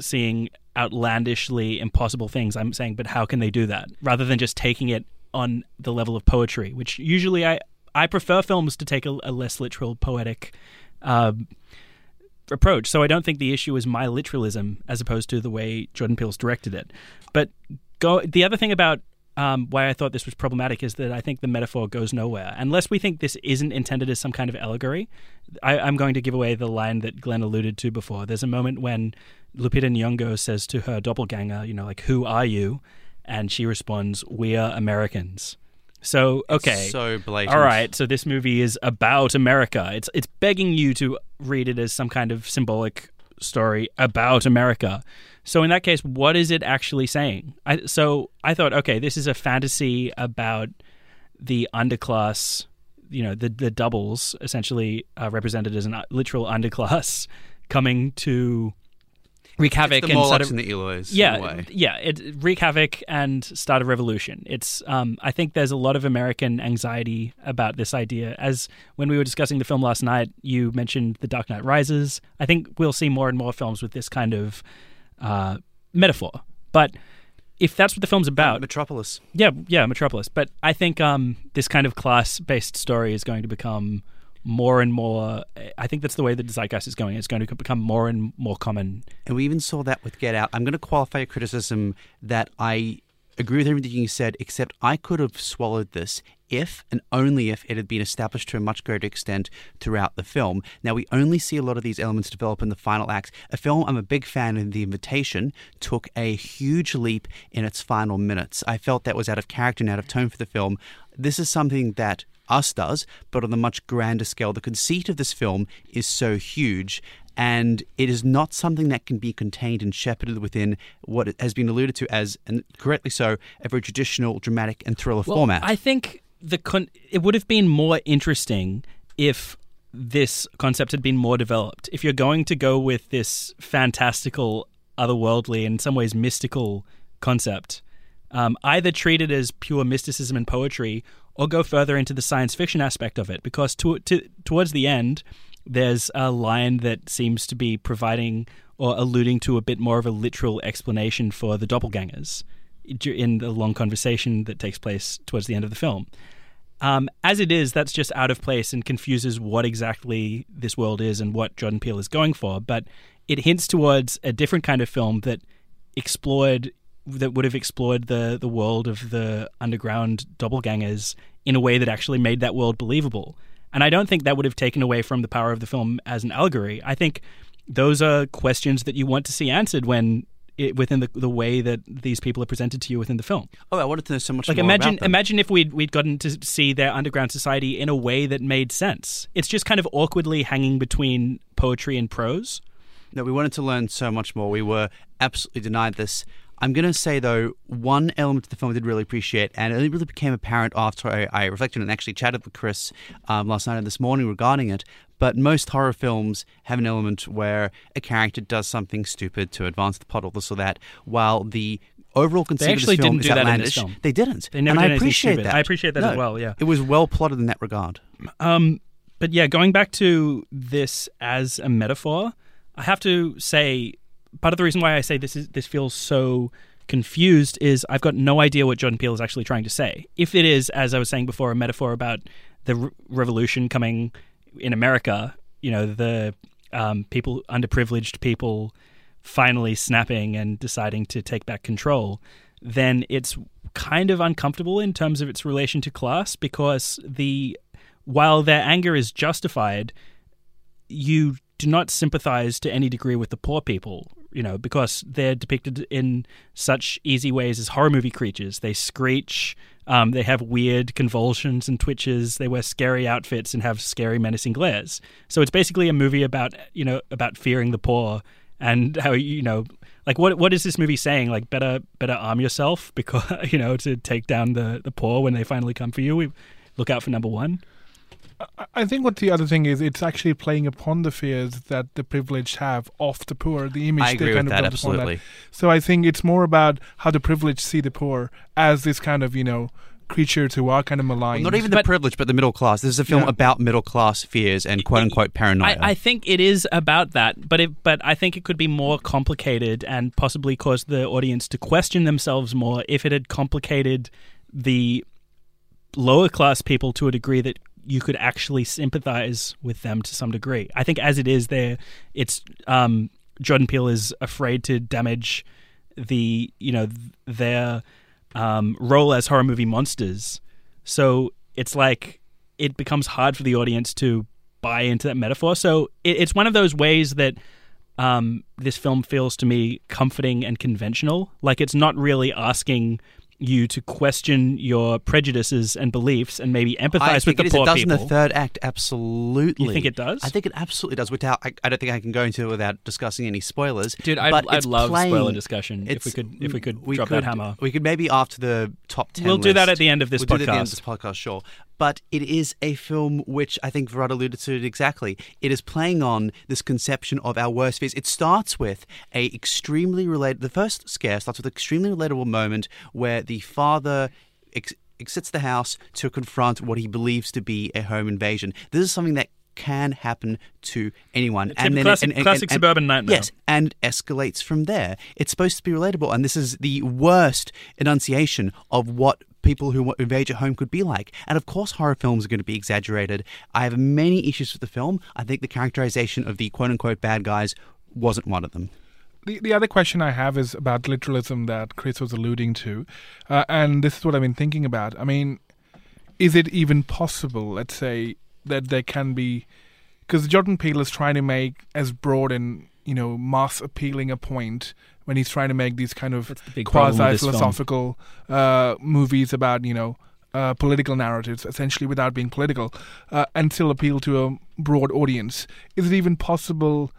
Speaker 5: seeing outlandishly impossible things, I'm saying, but how can they do that? Rather than just taking it on the level of poetry, which usually I I prefer films to take a, a less literal poetic. Um, approach. So I don't think the issue is my literalism as opposed to the way Jordan Peele's directed it. But go the other thing about um, why I thought this was problematic is that I think the metaphor goes nowhere unless we think this isn't intended as some kind of allegory. I, I'm going to give away the line that Glenn alluded to before. There's a moment when Lupita Nyong'o says to her doppelganger, you know, like, "Who are you?" and she responds, "We are Americans." So okay,
Speaker 4: So blatant.
Speaker 5: all right, so this movie is about America. It's it's begging you to read it as some kind of symbolic story about America. So in that case, what is it actually saying? I, so I thought, okay, this is a fantasy about the underclass. You know, the the doubles essentially uh, represented as an uh, literal underclass <laughs> coming to wreak havoc and of
Speaker 4: and the Eloys.
Speaker 5: yeah, yeah. It wreak havoc and start a revolution. It's um, I think there's a lot of American anxiety about this idea. As when we were discussing the film last night, you mentioned The Dark Knight Rises. I think we'll see more and more films with this kind of uh, metaphor. But if that's what the film's about,
Speaker 4: Metropolis.
Speaker 5: yeah, yeah, Metropolis. But I think um, this kind of class-based story is going to become more and more. I think that's the way the zeitgeist is going. It's going to become more and more common
Speaker 4: And we even saw that with Get Out. I'm going to qualify a criticism that I agree with everything you said, except I could have swallowed this if and only if it had been established to a much greater extent throughout the film. Now, we only see a lot of these elements develop in the final acts. A film I'm a big fan of, The Invitation, took a huge leap in its final minutes. I felt that was out of character and out of tone for the film. This is something that us does, but on a much grander scale. The conceit of this film is so huge, and it is not something that can be contained and shepherded within what has been alluded to as, and correctly so, a very traditional dramatic and thriller
Speaker 5: Well,
Speaker 4: format.
Speaker 5: I think the con- it would have been more interesting if this concept had been more developed. If you're going to go with this fantastical, otherworldly, in some ways mystical concept, um, either treat it as pure mysticism and poetry, or go further into the science fiction aspect of it. Because to, to, towards the end, there's a line that seems to be providing or alluding to a bit more of a literal explanation for the doppelgangers in the long conversation that takes place towards the end of the film. Um, as it is, that's just out of place and confuses what exactly this world is and what Jordan Peele is going for. But it hints towards a different kind of film that explored that would have explored the the world of the underground doppelgangers in a way that actually made that world believable. And I don't think that would have taken away from the power of the film as an allegory. I think those are questions that you want to see answered when it, within the the way that these people are presented to you within the film.
Speaker 4: oh, I wanted to know so much
Speaker 5: Like
Speaker 4: more
Speaker 5: imagine imagine if we'd we'd gotten to see their underground society in a way that made sense. It's just kind of awkwardly hanging between poetry and prose.
Speaker 4: No, we wanted to learn so much more. We were absolutely denied this. I'm going to say, though, one element of the film I did really appreciate, and it really became apparent after I, I reflected and actually chatted with Chris um, last night and this morning regarding it. But most horror films have an element where a character does something stupid to advance the plot or this or that, while the overall conceit
Speaker 5: actually
Speaker 4: of this film
Speaker 5: didn't
Speaker 4: is
Speaker 5: do that in this film.
Speaker 4: They didn't.
Speaker 5: They never
Speaker 4: and
Speaker 5: did
Speaker 4: I appreciate
Speaker 5: stupid.
Speaker 4: that.
Speaker 5: I appreciate that as well, yeah.
Speaker 4: It was well plotted in that regard.
Speaker 5: Um, but yeah, going back to this as a metaphor, I have to say part of the reason why I say this is this feels so confused is I've got no idea what Jordan Peele is actually trying to say. If it is, as I was saying before, a metaphor about the re- revolution coming in America, you know, the um, people, underprivileged people, finally snapping and deciding to take back control, then it's kind of uncomfortable in terms of its relation to class because the while their anger is justified, you do not sympathize to any degree with the poor people, you know, because they're depicted in such easy ways as horror movie creatures. They screech, um, they have weird convulsions and twitches, they wear scary outfits and have scary, menacing glares. So it's basically a movie about, you know, about fearing the poor and how, you know, like what what is this movie saying? Like better better arm yourself because <laughs> you know to take down the the poor when they finally come for you. We look out for number one.
Speaker 6: I think what the other thing is, it's actually playing upon the fears that the privileged have of the poor, the image
Speaker 4: I agree
Speaker 6: they kind
Speaker 4: with
Speaker 6: of
Speaker 4: that,
Speaker 6: build upon
Speaker 4: absolutely.
Speaker 6: So I think it's more about how the privileged see the poor as this kind of, you know, creatures who are kind of maligned.
Speaker 4: Not even the
Speaker 5: But-
Speaker 4: privileged, but the middle class. This is a film
Speaker 6: Yeah.
Speaker 4: about middle class fears and quote unquote paranoia.
Speaker 5: I, I think it is about that, but it, but I think it could be more complicated and possibly cause the audience to question themselves more if it had complicated the lower class people to a degree that you could actually sympathize with them to some degree. I think as it is, there, it's um, Jordan Peele is afraid to damage the you know th- their um, role as horror movie monsters. So it's like it becomes hard for the audience to buy into that metaphor. So it, it's one of those ways that um, this film feels to me comforting and conventional. Like it's not really asking you to question your prejudices and beliefs and maybe empathize
Speaker 4: I
Speaker 5: with the
Speaker 4: it is.
Speaker 5: poor
Speaker 4: It does
Speaker 5: people.
Speaker 4: in the third act, absolutely.
Speaker 5: You think it does?
Speaker 4: I think it absolutely does. Without, I, I don't think I can go into it without discussing any spoilers.
Speaker 5: Dude, I'd,
Speaker 4: but
Speaker 5: I'd love
Speaker 4: playing-
Speaker 5: spoiler discussion if we could if we could
Speaker 4: we
Speaker 5: drop
Speaker 4: could,
Speaker 5: that hammer.
Speaker 4: We could maybe after the top ten.
Speaker 5: We'll do that at the end of this
Speaker 4: we'll do that at the end of
Speaker 5: podcast.
Speaker 4: this podcast, sure. But it is a film which I think Varad alluded to it exactly. It is playing on this conception of our worst fears. It starts with a extremely related. The first scare starts with an extremely relatable moment where the father. Ex- exits the house to confront what he believes to be a home invasion. This is something that can happen to anyone.
Speaker 5: It's a classic- classic suburban nightmare.
Speaker 4: Yes, and escalates from there. It's supposed to be relatable, and this is the worst enunciation of what people who invade your home could be like. And of course, horror films are going to be exaggerated. I have many issues with the film. I think the characterization of the quote unquote bad guys wasn't one of them.
Speaker 6: The, the other question I have is about literalism that Chris was alluding to. Uh, and this is what I've been thinking about. I mean, is it even possible, let's say, that there can be. Because Jordan Peele is trying to make as broad and, you know, mass appealing a point when he's trying to make these kind of
Speaker 5: the big problem with
Speaker 6: quasi philosophical uh, movies about, you know, uh, political narratives, essentially without being political, uh, and still appeal to a broad audience. Is it even possible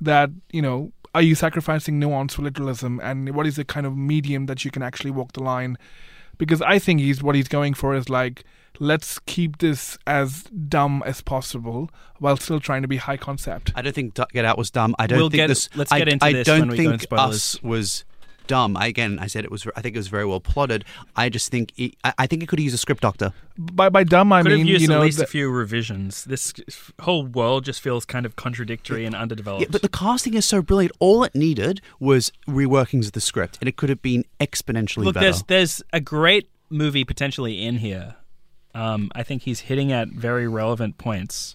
Speaker 6: that, you know, are you sacrificing nuance for literalism and what is the kind of medium that you can actually walk the line? Because I think he's what he's going for is like, let's keep this as dumb as possible while still trying to be high concept.
Speaker 4: I don't think Du- Get Out was dumb. I don't
Speaker 5: We'll
Speaker 4: think
Speaker 5: get-
Speaker 4: this.
Speaker 5: let's
Speaker 4: I,
Speaker 5: get into
Speaker 4: I
Speaker 5: this
Speaker 4: don't
Speaker 5: when we go
Speaker 4: think
Speaker 5: into.
Speaker 4: Us was dumb. I, again, I said it was. I think it was very well plotted. I just think. It, I, I think it could use a script doctor.
Speaker 6: By by dumb I
Speaker 5: Could
Speaker 6: mean
Speaker 5: have used
Speaker 6: you know
Speaker 5: at least
Speaker 6: the-
Speaker 5: a few revisions. This whole world just feels kind of contradictory and underdeveloped.
Speaker 4: Yeah, but the casting is so brilliant. All it needed was reworkings of the script, and it could have been exponentially
Speaker 5: Look,
Speaker 4: better.
Speaker 5: there's there's a great movie potentially in here. Um, I think he's hitting at very relevant points.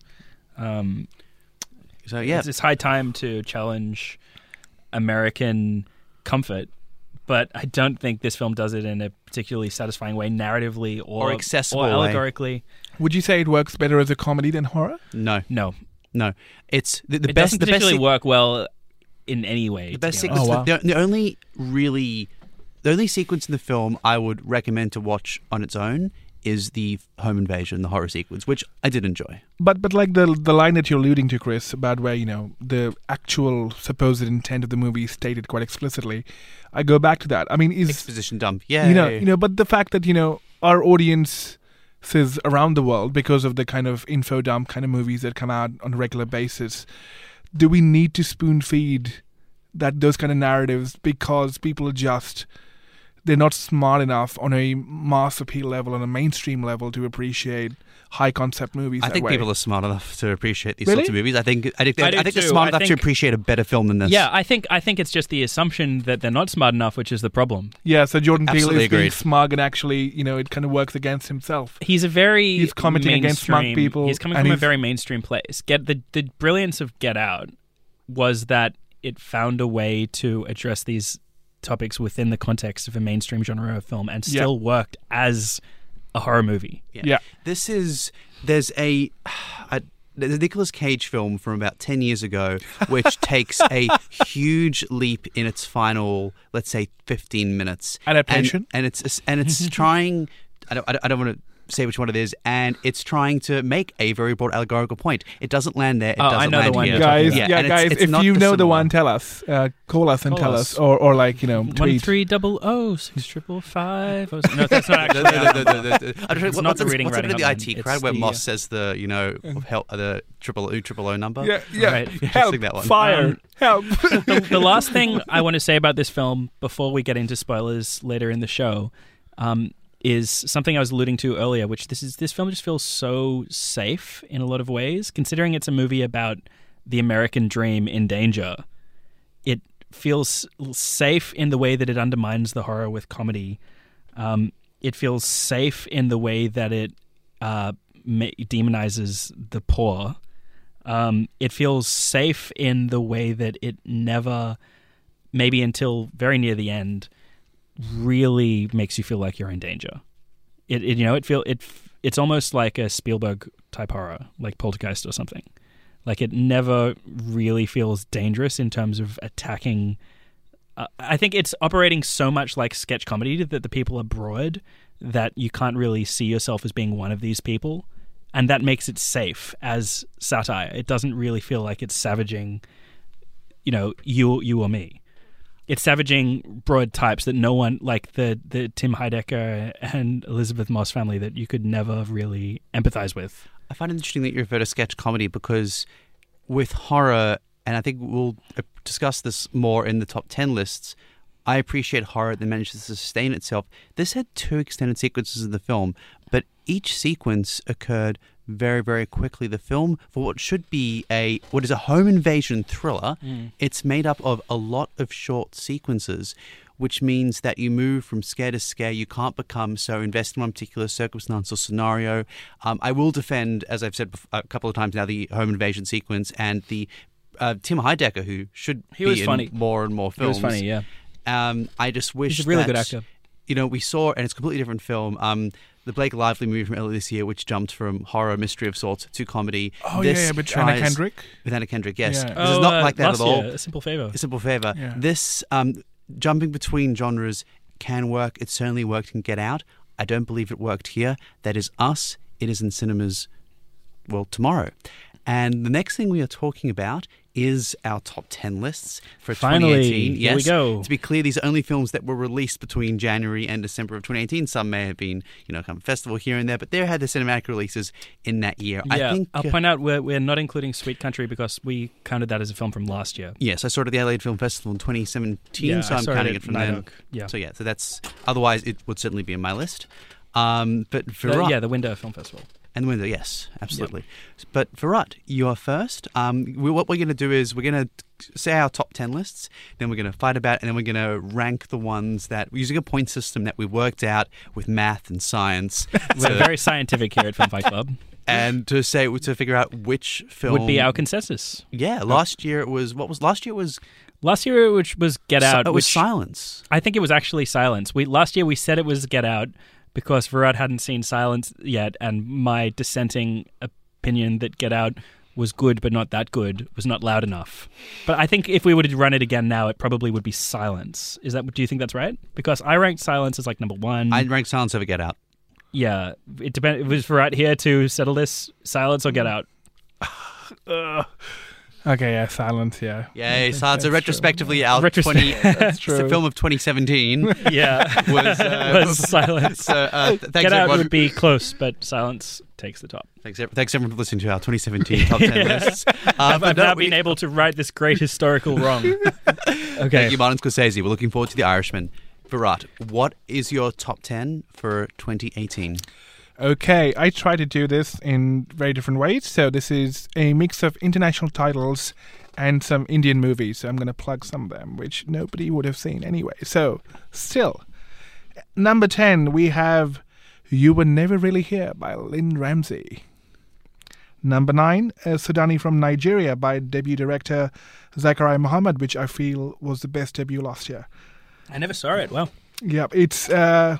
Speaker 5: Um,
Speaker 4: so yeah,
Speaker 5: it's, it's high time to challenge American comfort, but I don't think this film does it in a particularly satisfying way, narratively or,
Speaker 4: Or accessible
Speaker 5: or
Speaker 4: way.
Speaker 5: allegorically.
Speaker 6: Would you say it works better as a comedy than horror?
Speaker 4: no,
Speaker 5: No,
Speaker 4: no. It's the, the
Speaker 5: it
Speaker 4: best.
Speaker 5: doesn't
Speaker 4: The best.
Speaker 5: work well in any way.
Speaker 4: The best
Speaker 5: to be honest.
Speaker 4: sequence.
Speaker 6: Oh, wow.
Speaker 4: the, the only really, the only sequence in the film I would recommend to watch on its own is the home invasion, the horror sequence, which I did enjoy.
Speaker 6: But but like the the line that you're alluding to, Chris, about where you know the actual supposed intent of the movie is stated quite explicitly, I go back to that. I mean, is
Speaker 4: Exposition dump. Yeah,
Speaker 6: you know you know, but the fact that you know our audience says around the world because of the kind of info dump kind of movies that come out on a regular basis, do we need to spoon feed that those kind of narratives because people are just they're not smart enough on a mass appeal level on a mainstream level to appreciate high concept movies.
Speaker 4: I
Speaker 6: that
Speaker 4: think
Speaker 6: way.
Speaker 4: people are smart enough to appreciate these
Speaker 6: Really?
Speaker 4: sorts of movies. I think I think
Speaker 5: I
Speaker 4: they're,
Speaker 5: do
Speaker 4: I think they're smart
Speaker 5: I
Speaker 4: enough to appreciate a better film than this.
Speaker 5: Yeah, I think I think it's just the assumption that they're not smart enough, which is the problem.
Speaker 6: Yeah, so Jordan Peele
Speaker 4: Absolutely
Speaker 6: is being
Speaker 4: agreed.
Speaker 6: smug and actually, you know, it kind of works against himself.
Speaker 5: He's a very
Speaker 6: He's commenting against smart people,
Speaker 5: He's coming
Speaker 6: and
Speaker 5: from a very mainstream place. Get the the brilliance of Get Out was that it found a way to address these topics within the context of a mainstream genre of film and
Speaker 6: Yeah.
Speaker 5: still worked as a horror movie.
Speaker 6: Yeah.
Speaker 4: This is there's a, a there's a Nicolas Cage film from about ten years ago, <laughs> which takes a huge leap in its final, let's say, fifteen minutes
Speaker 6: Adaptation?
Speaker 4: and, and it's and it's trying. I don't, I don't want to say which one it is, and it's trying to make a very broad allegorical point. It doesn't land there. It
Speaker 5: Oh, I
Speaker 4: doesn't
Speaker 5: know the one
Speaker 4: here.
Speaker 6: Guys,
Speaker 5: about.
Speaker 6: yeah,
Speaker 4: and it's-
Speaker 6: guys,
Speaker 4: it's
Speaker 6: if
Speaker 4: not
Speaker 6: you know the one, tell us. Uh, call us and
Speaker 5: Call
Speaker 6: tell
Speaker 5: us.
Speaker 6: us. Or, or like, you know,
Speaker 5: One three double O six triple five. Oh, <laughs> No, that's not actually.
Speaker 4: The- the- the- the- the- I don't
Speaker 5: It's
Speaker 4: what-
Speaker 5: not
Speaker 4: what's
Speaker 5: the reading
Speaker 4: what's it
Speaker 5: writing
Speaker 4: the
Speaker 5: hotline.
Speaker 4: IT
Speaker 5: It's
Speaker 4: crowd where
Speaker 5: the,
Speaker 4: Moss
Speaker 5: uh,
Speaker 4: says the you know hel- the triple O triple O number.
Speaker 6: Yeah, yeah.
Speaker 5: Right. <laughs>
Speaker 6: Help,
Speaker 4: that one.
Speaker 6: fire,
Speaker 5: Um,
Speaker 6: help. <laughs>
Speaker 5: the, the last thing I want to say about this film before we get into spoilers later in the show um, is something I was alluding to earlier, which this is this film just feels so safe in a lot of ways, considering it's a movie about the American dream in danger. It feels safe in the way that it undermines the horror with comedy. Um, it feels safe in the way that it uh, demonizes the poor. Um, it feels safe in the way that it never, maybe until very near the end, really makes you feel like you're in danger. It, it you know, it feel it. It's almost like a Spielberg type horror, like Poltergeist or something. Like it never really feels dangerous in terms of attacking uh, I think it's operating so much like sketch comedy that the people are broad that you can't really see yourself as being one of these people, and that makes it safe as satire. It doesn't really feel like it's savaging, you know, you you or me. It's savaging broad types that no one like the the Tim Heidecker and Elisabeth Moss family that you could never really empathize with.
Speaker 4: I find it interesting that you refer to sketch comedy because with horror, and I think we'll uh, discuss this more in the top 10 lists, I appreciate horror that manages to sustain itself. This had two extended sequences of the film, but each sequence occurred very, very quickly. The film, for what should be a what is a home invasion thriller, it's made up of a lot of short sequences, which means that you move from scare to scare. You can't become so invested in one particular circumstance or scenario. Um, I will defend, as I've said a couple of times now, the home invasion sequence and the uh, Tim Heidecker, who should
Speaker 5: He
Speaker 4: be
Speaker 5: was
Speaker 4: in
Speaker 5: funny.
Speaker 4: more and more films.
Speaker 5: was funny, yeah.
Speaker 4: Um, I just wish
Speaker 5: He's a really
Speaker 4: that,
Speaker 5: good actor.
Speaker 4: You know, we saw, and it's a completely different film. Um, the Blake Lively movie from earlier this year, which jumped from horror mystery of sorts to comedy.
Speaker 6: Oh
Speaker 4: This
Speaker 6: yeah, yeah, with Anna Kendrick.
Speaker 4: With Anna Kendrick, yes.
Speaker 6: Yeah.
Speaker 4: This is not
Speaker 5: uh,
Speaker 4: like that
Speaker 5: last
Speaker 4: at all.
Speaker 5: year, a simple favor.
Speaker 4: A simple favor.
Speaker 6: Yeah.
Speaker 4: This um, jumping between genres can work. It certainly worked in Get Out. I don't believe it worked here. That is us. It is in cinemas, well, tomorrow. And the next thing we are talking about is our top 10 lists for
Speaker 5: Finally,
Speaker 4: 2018.
Speaker 5: here we
Speaker 4: Yes.
Speaker 5: go.
Speaker 4: To be clear, these are only films that were released between January and December of 2018. Some may have been, you know, kind of festival here and there, but they had the cinematic releases in that year.
Speaker 5: yeah,
Speaker 4: I think.
Speaker 5: I'll
Speaker 4: uh,
Speaker 5: point out we're, we're not including Sweet Country because we counted that as a film from last year.
Speaker 4: Yes, I saw it at the Adelaide Film Festival in 2017,
Speaker 5: Yeah,
Speaker 4: so I'm
Speaker 5: saw it
Speaker 4: counting it from then.
Speaker 5: Yeah.
Speaker 4: So yeah, so that's otherwise it would certainly be in my list. Um, but
Speaker 5: yeah, the Window Film Festival.
Speaker 4: And the window, yes, absolutely. But Virat, you are first. Um, we, what we're going to do is we're going to say our top ten lists, then we're going to fight about, and then we're going to rank the ones that using a point system that we worked out with math and science, <laughs>
Speaker 5: We're
Speaker 4: to-
Speaker 5: very scientific here at Film Fight Club.
Speaker 4: and to say to figure out which film
Speaker 5: Would be our consensus.
Speaker 4: Yeah, last year it was what was last year was
Speaker 5: Last year, which was Get Out,
Speaker 4: it was
Speaker 5: which
Speaker 4: silence.
Speaker 5: I think it was actually Silence. We last year we said it was Get Out because Virat hadn't seen Silence yet, and my dissenting opinion that Get Out was good but not that good was not loud enough. But I think if we were to run it again now, it probably would be Silence. Is that? Do you think that's right? Because I ranked Silence as like number one.
Speaker 4: I ranked silence over Get Out.
Speaker 5: yeah, it depend. It was Virat here to settle this: Silence or Get mm. Out. <laughs>
Speaker 6: Okay, yeah, silence. Yeah.
Speaker 4: Yeah, so it's a retrospectively out
Speaker 5: Retrospect-
Speaker 4: 20. <laughs>
Speaker 6: That's
Speaker 4: It's a film of 2017. <laughs>
Speaker 5: Yeah,
Speaker 4: Was, uh, <laughs>
Speaker 5: was Silence.
Speaker 4: so, uh, th- thanks,
Speaker 5: Get Out
Speaker 4: everyone.
Speaker 5: would be close, but Silence takes the top.
Speaker 4: thanks, thanks, everyone, for listening to our 2017 top 10 lists. Uh,
Speaker 5: I've,
Speaker 4: but
Speaker 5: I've
Speaker 4: no,
Speaker 5: now
Speaker 4: we-
Speaker 5: been able to right this great historical wrong. okay.
Speaker 4: Thank you, Martin Scorsese. We're looking forward to The Irishman. Virat, what is your top 10 for 2018?
Speaker 6: Okay, I try to do this in very different ways. So this is a mix of international titles and some Indian movies. So I'm going to plug some of them, which nobody would have seen anyway. So, still, number 10, we have You Were Never Really Here by Lynne Ramsay. Number 9, uh, Sudani from Nigeria by debut director Zachariah Muhammad, which I feel was the best debut last year.
Speaker 5: I never saw it. Well,
Speaker 6: Yeah, it's uh,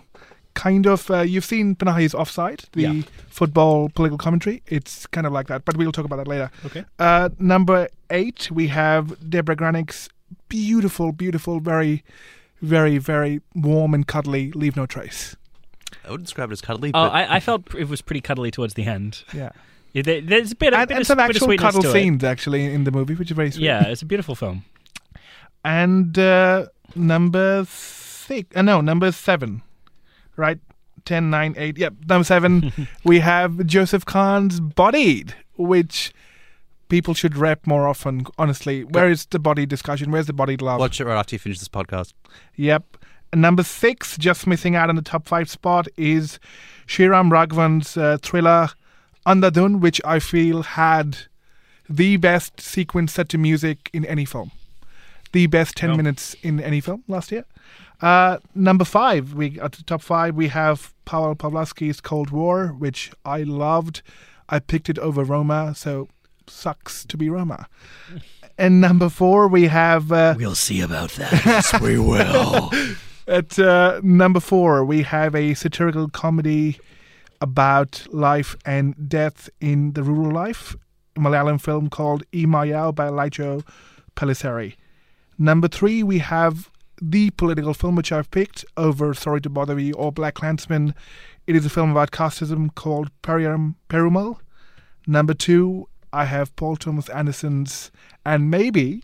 Speaker 6: kind of uh, you've seen Panahi's Offside, the
Speaker 5: Yeah.
Speaker 6: football political commentary. It's kind of like that, but we'll talk about that later.
Speaker 5: Okay.
Speaker 6: Uh, number eight, we have Debra Granik's beautiful, beautiful, very, very, very warm and cuddly "Leave No Trace."
Speaker 4: I wouldn't describe it as cuddly,
Speaker 5: oh,
Speaker 4: but
Speaker 5: I, I felt it was pretty cuddly towards the end.
Speaker 6: Yeah,
Speaker 5: Yeah, there- There's a bit, a
Speaker 6: and,
Speaker 5: bit
Speaker 6: and
Speaker 5: of,
Speaker 6: some
Speaker 5: bit of
Speaker 6: actual
Speaker 5: sweetness
Speaker 6: cuddle scenes actually in the movie, which is very sweet.
Speaker 5: Yeah, it's a beautiful film.
Speaker 6: And uh, number six, uh, no, number seven, right? 10, 9, 8. Yep, number seven, <laughs> we have Joseph Kahn's Bodied, which people should rep more often, honestly. Where is the body discussion? Where's the bodied love?
Speaker 4: watch it right after you finish this podcast.
Speaker 6: Yep. And number six, just missing out on the top five spot, is Sriram Raghavan's uh, thriller Andhadhun, which I feel had the best sequence set to music in any film. The best 10
Speaker 5: Oh.
Speaker 6: minutes in any film last year. Uh, number five, we at the top five, we have Pavel Pawlikowski's Cold War, which I loved. I picked it over Roma, so sucks to be Roma. <laughs> And number four, we have uh,
Speaker 5: We'll see about that. yes, we will. <laughs>
Speaker 6: At uh, number four, we have a satirical comedy about life and death in the rural life, a Malayalam film called Imayao by Lijo Pellissery. Number three, we have the political film which I've picked over Sorry to Bother You or BlacKkKlansman. It is a film about casteism called Pariyerum Perumal. Number two, I have Paul Thomas Anderson's and maybe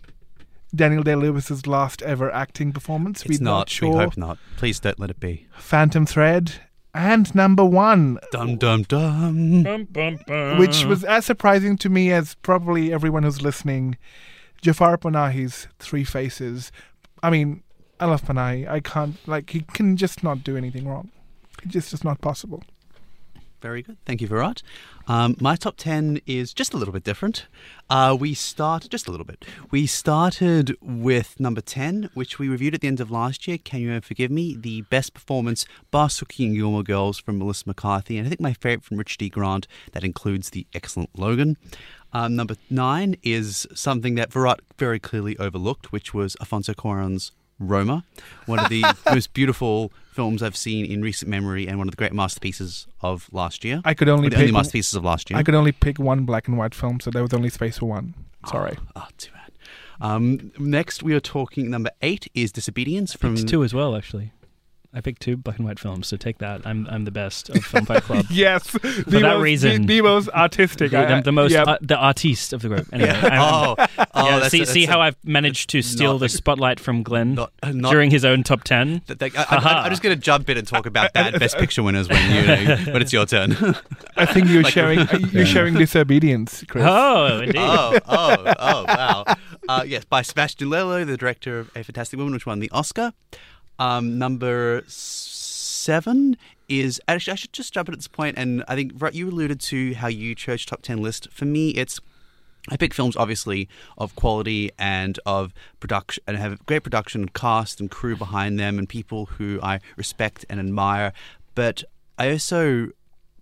Speaker 6: Daniel Day Lewis's last ever acting performance.
Speaker 4: It's
Speaker 6: We're
Speaker 4: not.
Speaker 6: sure.
Speaker 4: We hope not. Please don't let it be.
Speaker 6: Phantom Thread. And number one,
Speaker 4: Dum dum dum.
Speaker 5: Bum, bum, bum.
Speaker 6: which was as surprising to me as probably everyone who's listening. Jafar Panahi's Three Faces. I mean, Love Panahi. I can't like he can just not do anything wrong. It's just just not possible.
Speaker 4: Very good. Thank you, Virat. Um, my top 10 is just a little bit different. Uh, we started, just a little bit. We started with number 10, which we reviewed at the end of last year. Can You Forgive Me? The best performance, Barsuki and Gilmore Girls from Melissa McCarthy. And I think my favorite from Richard D. Grant, that includes the excellent Logan. Um, number nine is something that Virat very clearly overlooked, which was Alfonso Cuarón's Roma, one of the <laughs> most beautiful films I've seen in recent memory, and one of the great masterpieces of last year.
Speaker 6: I could only
Speaker 4: Or the only
Speaker 6: pick
Speaker 4: masterpieces of last year.
Speaker 6: I could only pick one black and white film, so there was only space for one. Sorry.
Speaker 4: Oh, too bad. Um, next, we are talking. Number eight is Disobedience from
Speaker 5: It's two as well, actually. I picked two black and white films, so take that. I'm I'm the best of Film Fight Club. <laughs>
Speaker 6: Yes, for the
Speaker 5: that
Speaker 6: most,
Speaker 5: reason.
Speaker 6: the, the most artistic.
Speaker 5: the,
Speaker 6: I-
Speaker 5: the, the most
Speaker 6: yeah.
Speaker 5: uh, the artiste of the group. Anyway, I'm-
Speaker 4: Oh, oh,
Speaker 5: yeah,
Speaker 4: that's
Speaker 5: see
Speaker 4: a-
Speaker 5: see
Speaker 4: that's
Speaker 5: how I've managed to steal
Speaker 4: not-
Speaker 5: the <laughs> spotlight from Glenn
Speaker 4: not- uh, not-
Speaker 5: during his own top ten.
Speaker 4: Th- th- I,
Speaker 5: Aha.
Speaker 4: am just going to jump in and talk about that Best Picture winners when you know, when it's your turn.
Speaker 6: I think you're <laughs>
Speaker 4: Like-
Speaker 6: showing you're sharing disobedience, Chris.
Speaker 5: Oh, indeed.
Speaker 4: oh, oh, oh, wow. Uh, yes, by Sebastian Lelio, the director of A Fantastic Woman, which won the Oscar. Um, number seven is actually I should just jump in at this point, and I think right, you alluded to how you chose top ten list. For me, it's I pick films obviously of quality and of production and have great production cast and crew behind them and people who I respect and admire. But I also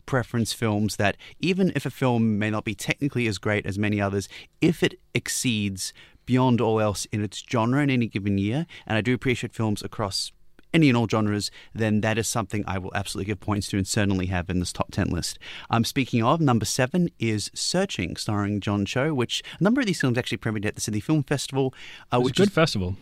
Speaker 4: preference films that even if a film may not be technically as great as many others, if it exceeds beyond all else in its genre in any given year, and I do appreciate films across any and all genres, then that is something I will absolutely give points to and certainly have in this top 10 list. Um, speaking of, number seven is Searching, starring John Cho, which a number of these films actually premiered at the Sydney Film Festival, uh,
Speaker 5: was a
Speaker 4: which
Speaker 5: good
Speaker 4: is
Speaker 5: festival.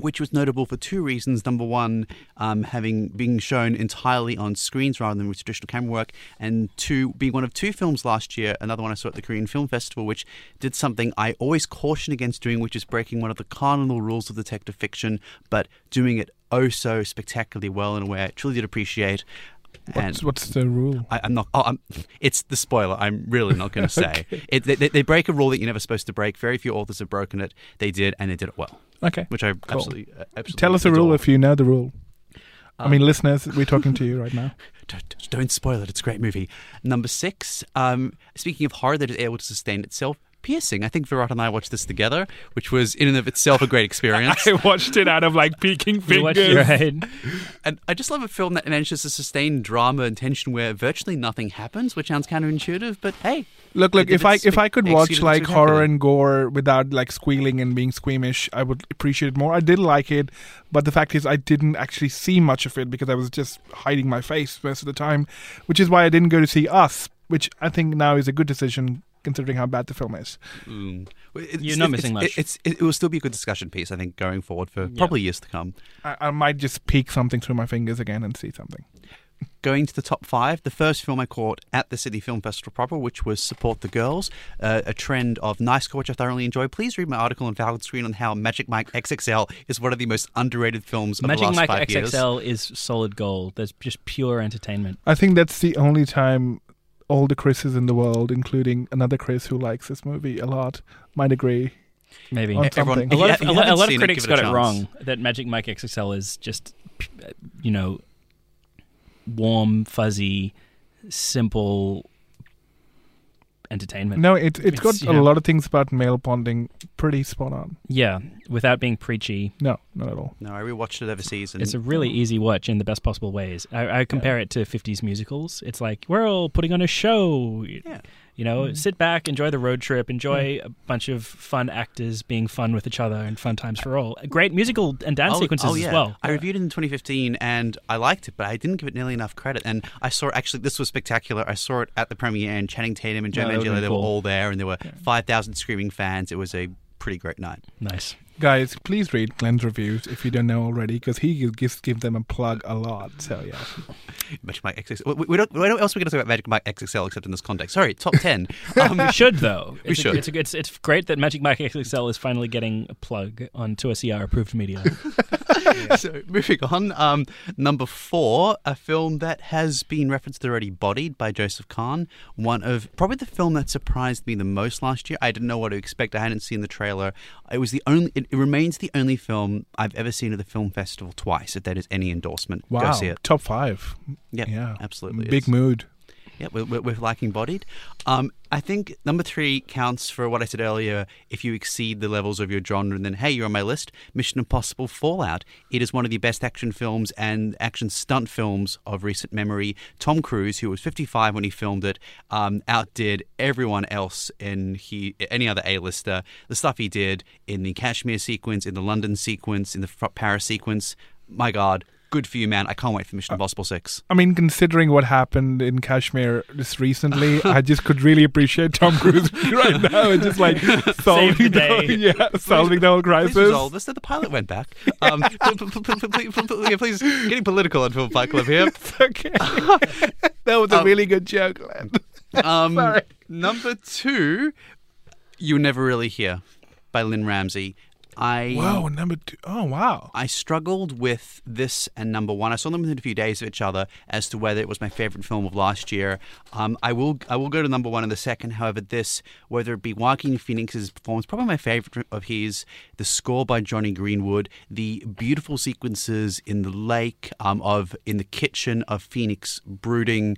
Speaker 4: Which was notable for two reasons. Number one, um, having being shown entirely on screens rather than with traditional camera work, and two, being one of two films last year. Another one I saw at the Korean Film Festival, which did something I always caution against doing, which is breaking one of the cardinal rules of detective fiction, but doing it oh so spectacularly well in a way I truly did appreciate.
Speaker 6: What's, what's the rule?
Speaker 4: I, I'm not. Oh, I'm, <laughs> it's the spoiler. I'm really not going <laughs> to say. it, they, they break a rule that you're never supposed to break. Very few authors have broken it. They did, and they did it well,
Speaker 6: Okay.
Speaker 4: which I absolutely, uh, absolutely
Speaker 6: Tell us the rule if you know the rule. I
Speaker 4: Um,
Speaker 6: mean, listeners, we're talking to you right now. <laughs>
Speaker 4: don't, don't spoil it. It's a great movie. Number six. Um, speaking of horror that is able to sustain itself, Piercing. I think Virat and I watched this together, which was in and of itself a great experience. <laughs>
Speaker 6: I watched it out of like peeking
Speaker 5: You watched
Speaker 6: fingers.
Speaker 5: it, right?
Speaker 4: and I just love a film that manages to sustain drama and tension where virtually nothing happens, which sounds counterintuitive, but hey,
Speaker 6: Look, look. If I if I could watch like horror and gore without like squealing and being squeamish, I would appreciate it more. I did like it, but the fact is, I didn't actually see much of it because I was just hiding my face most of the time, which is why I didn't go to see Us, which I think now is a good decision considering how bad the film is.
Speaker 4: mm, it's-
Speaker 5: You're not
Speaker 4: it's-
Speaker 5: missing
Speaker 4: it's-
Speaker 5: much.
Speaker 4: It's, it, it will still be a good discussion piece, I think, going forward for probably years to come.
Speaker 6: I, I might just peek something through my fingers again and see something.
Speaker 4: going to the top five, the first film I caught at the Sydney Film Festival proper, which was Support the Girls, uh, a trend of nice core, which I thoroughly enjoyed. Please read my article on Valid Screen on how Magic Mike XXL is one of the most underrated films of the
Speaker 5: Magic
Speaker 4: last
Speaker 5: Mike
Speaker 4: five years.
Speaker 5: XXL is solid gold. There's just pure entertainment.
Speaker 6: I think that's the only time all the Chris's in the world, including another Chris who likes this movie a lot, might agree.
Speaker 5: Maybe
Speaker 6: On
Speaker 5: a
Speaker 6: something.
Speaker 5: Lot of,
Speaker 4: if
Speaker 5: a lot, a lot of
Speaker 4: seen it,
Speaker 5: critics
Speaker 4: it
Speaker 5: got
Speaker 4: a
Speaker 5: it wrong. That Magic Mike XXL is just, you know, warm, fuzzy, simple entertainment.
Speaker 6: No, it, it's got
Speaker 5: It's,
Speaker 6: a
Speaker 5: yeah.
Speaker 6: lot of things about male bonding pretty spot on.
Speaker 5: Yeah, without being preachy.
Speaker 6: No, not at all.
Speaker 4: No, I rewatched it every season.
Speaker 5: It's a really oh. easy watch in the best possible ways. I, I compare it to 50s musicals. It's like we're all putting on a show.
Speaker 4: Yeah.
Speaker 5: You know, mm-hmm. sit back, enjoy the road trip, enjoy mm. a bunch of fun actors being fun with each other and fun times for all. Great musical and dance
Speaker 4: Oh,
Speaker 5: sequences
Speaker 4: oh, yeah.
Speaker 5: as well.
Speaker 4: I reviewed it in 2015 and I liked it, but I didn't give it nearly enough credit. And I saw actually this was spectacular. I saw it at the premiere, and Channing Tatum and Joe
Speaker 5: would've
Speaker 4: Manganiello they were all there, and there were 5,000 screaming fans. It was a pretty great night.
Speaker 5: Nice.
Speaker 6: Guys, please read Glenn's reviews if you don't know already, because he gives give them a plug a lot. So yeah, <laughs>
Speaker 4: Magic Mike XXL. We, we don't. What else are we going to talk about Magic Mike XXL except in this context? Sorry, top <laughs> ten. Um, <laughs>
Speaker 5: We should though.
Speaker 4: We
Speaker 5: It's a-
Speaker 4: should.
Speaker 5: it's, a, it's it's great that Magic Mike XXL is finally getting a plug on 2SER approved media.
Speaker 4: so moving on, um, number four, a film that has been referenced already, Bodied by Joseph Kahn. One of probably the film that surprised me the most last year. I didn't know what to expect. I hadn't seen the trailer. It was the only. It, it remains the only film I've ever seen at the film festival twice. If that is any endorsement,
Speaker 6: wow,
Speaker 4: go see it.
Speaker 6: top five.
Speaker 4: Yep,
Speaker 6: yeah,
Speaker 4: absolutely
Speaker 6: Big
Speaker 4: is.
Speaker 6: mood.
Speaker 4: Yeah, we're, we're liking bodied. Um, I think number three counts for what I said earlier. If you exceed the levels of your genre, and then hey, you're on my list. Mission Impossible: Fallout. It is one of the best action films and action stunt films of recent memory. Tom Cruise, who was 55 when he filmed it, um, outdid everyone else in he any other A-lister. The stuff he did in the Kashmir sequence, in the London sequence, in the Paris sequence. My God. Good for you, man. I can't wait for Mission Impossible 6.
Speaker 6: I mean, considering what happened in Kashmir just recently, I <laughs> just could really appreciate Tom Cruise <laughs> right now and just like solving
Speaker 5: the
Speaker 6: the, yeah, solving the whole
Speaker 4: Please
Speaker 6: crisis.
Speaker 4: resolve this. The pilot went back. Um, <laughs> please, getting political on Film Fight Club here.
Speaker 6: okay, that was a
Speaker 4: Um,
Speaker 6: really good joke.
Speaker 4: Um,
Speaker 6: Sorry.
Speaker 4: Number two, You Never Really Here by Lynne Ramsay. I
Speaker 6: Wow, number two. Oh, wow.
Speaker 4: I struggled with this and number one. I saw them within a few days of each other as to whether it was my favorite film of last year. Um, I will I will go to number one in the second. However, this whether it be Joaquin Phoenix's performance, probably my favorite of his, the score by Jonny Greenwood, the beautiful sequences in the lake, um, of in the kitchen of Phoenix brooding,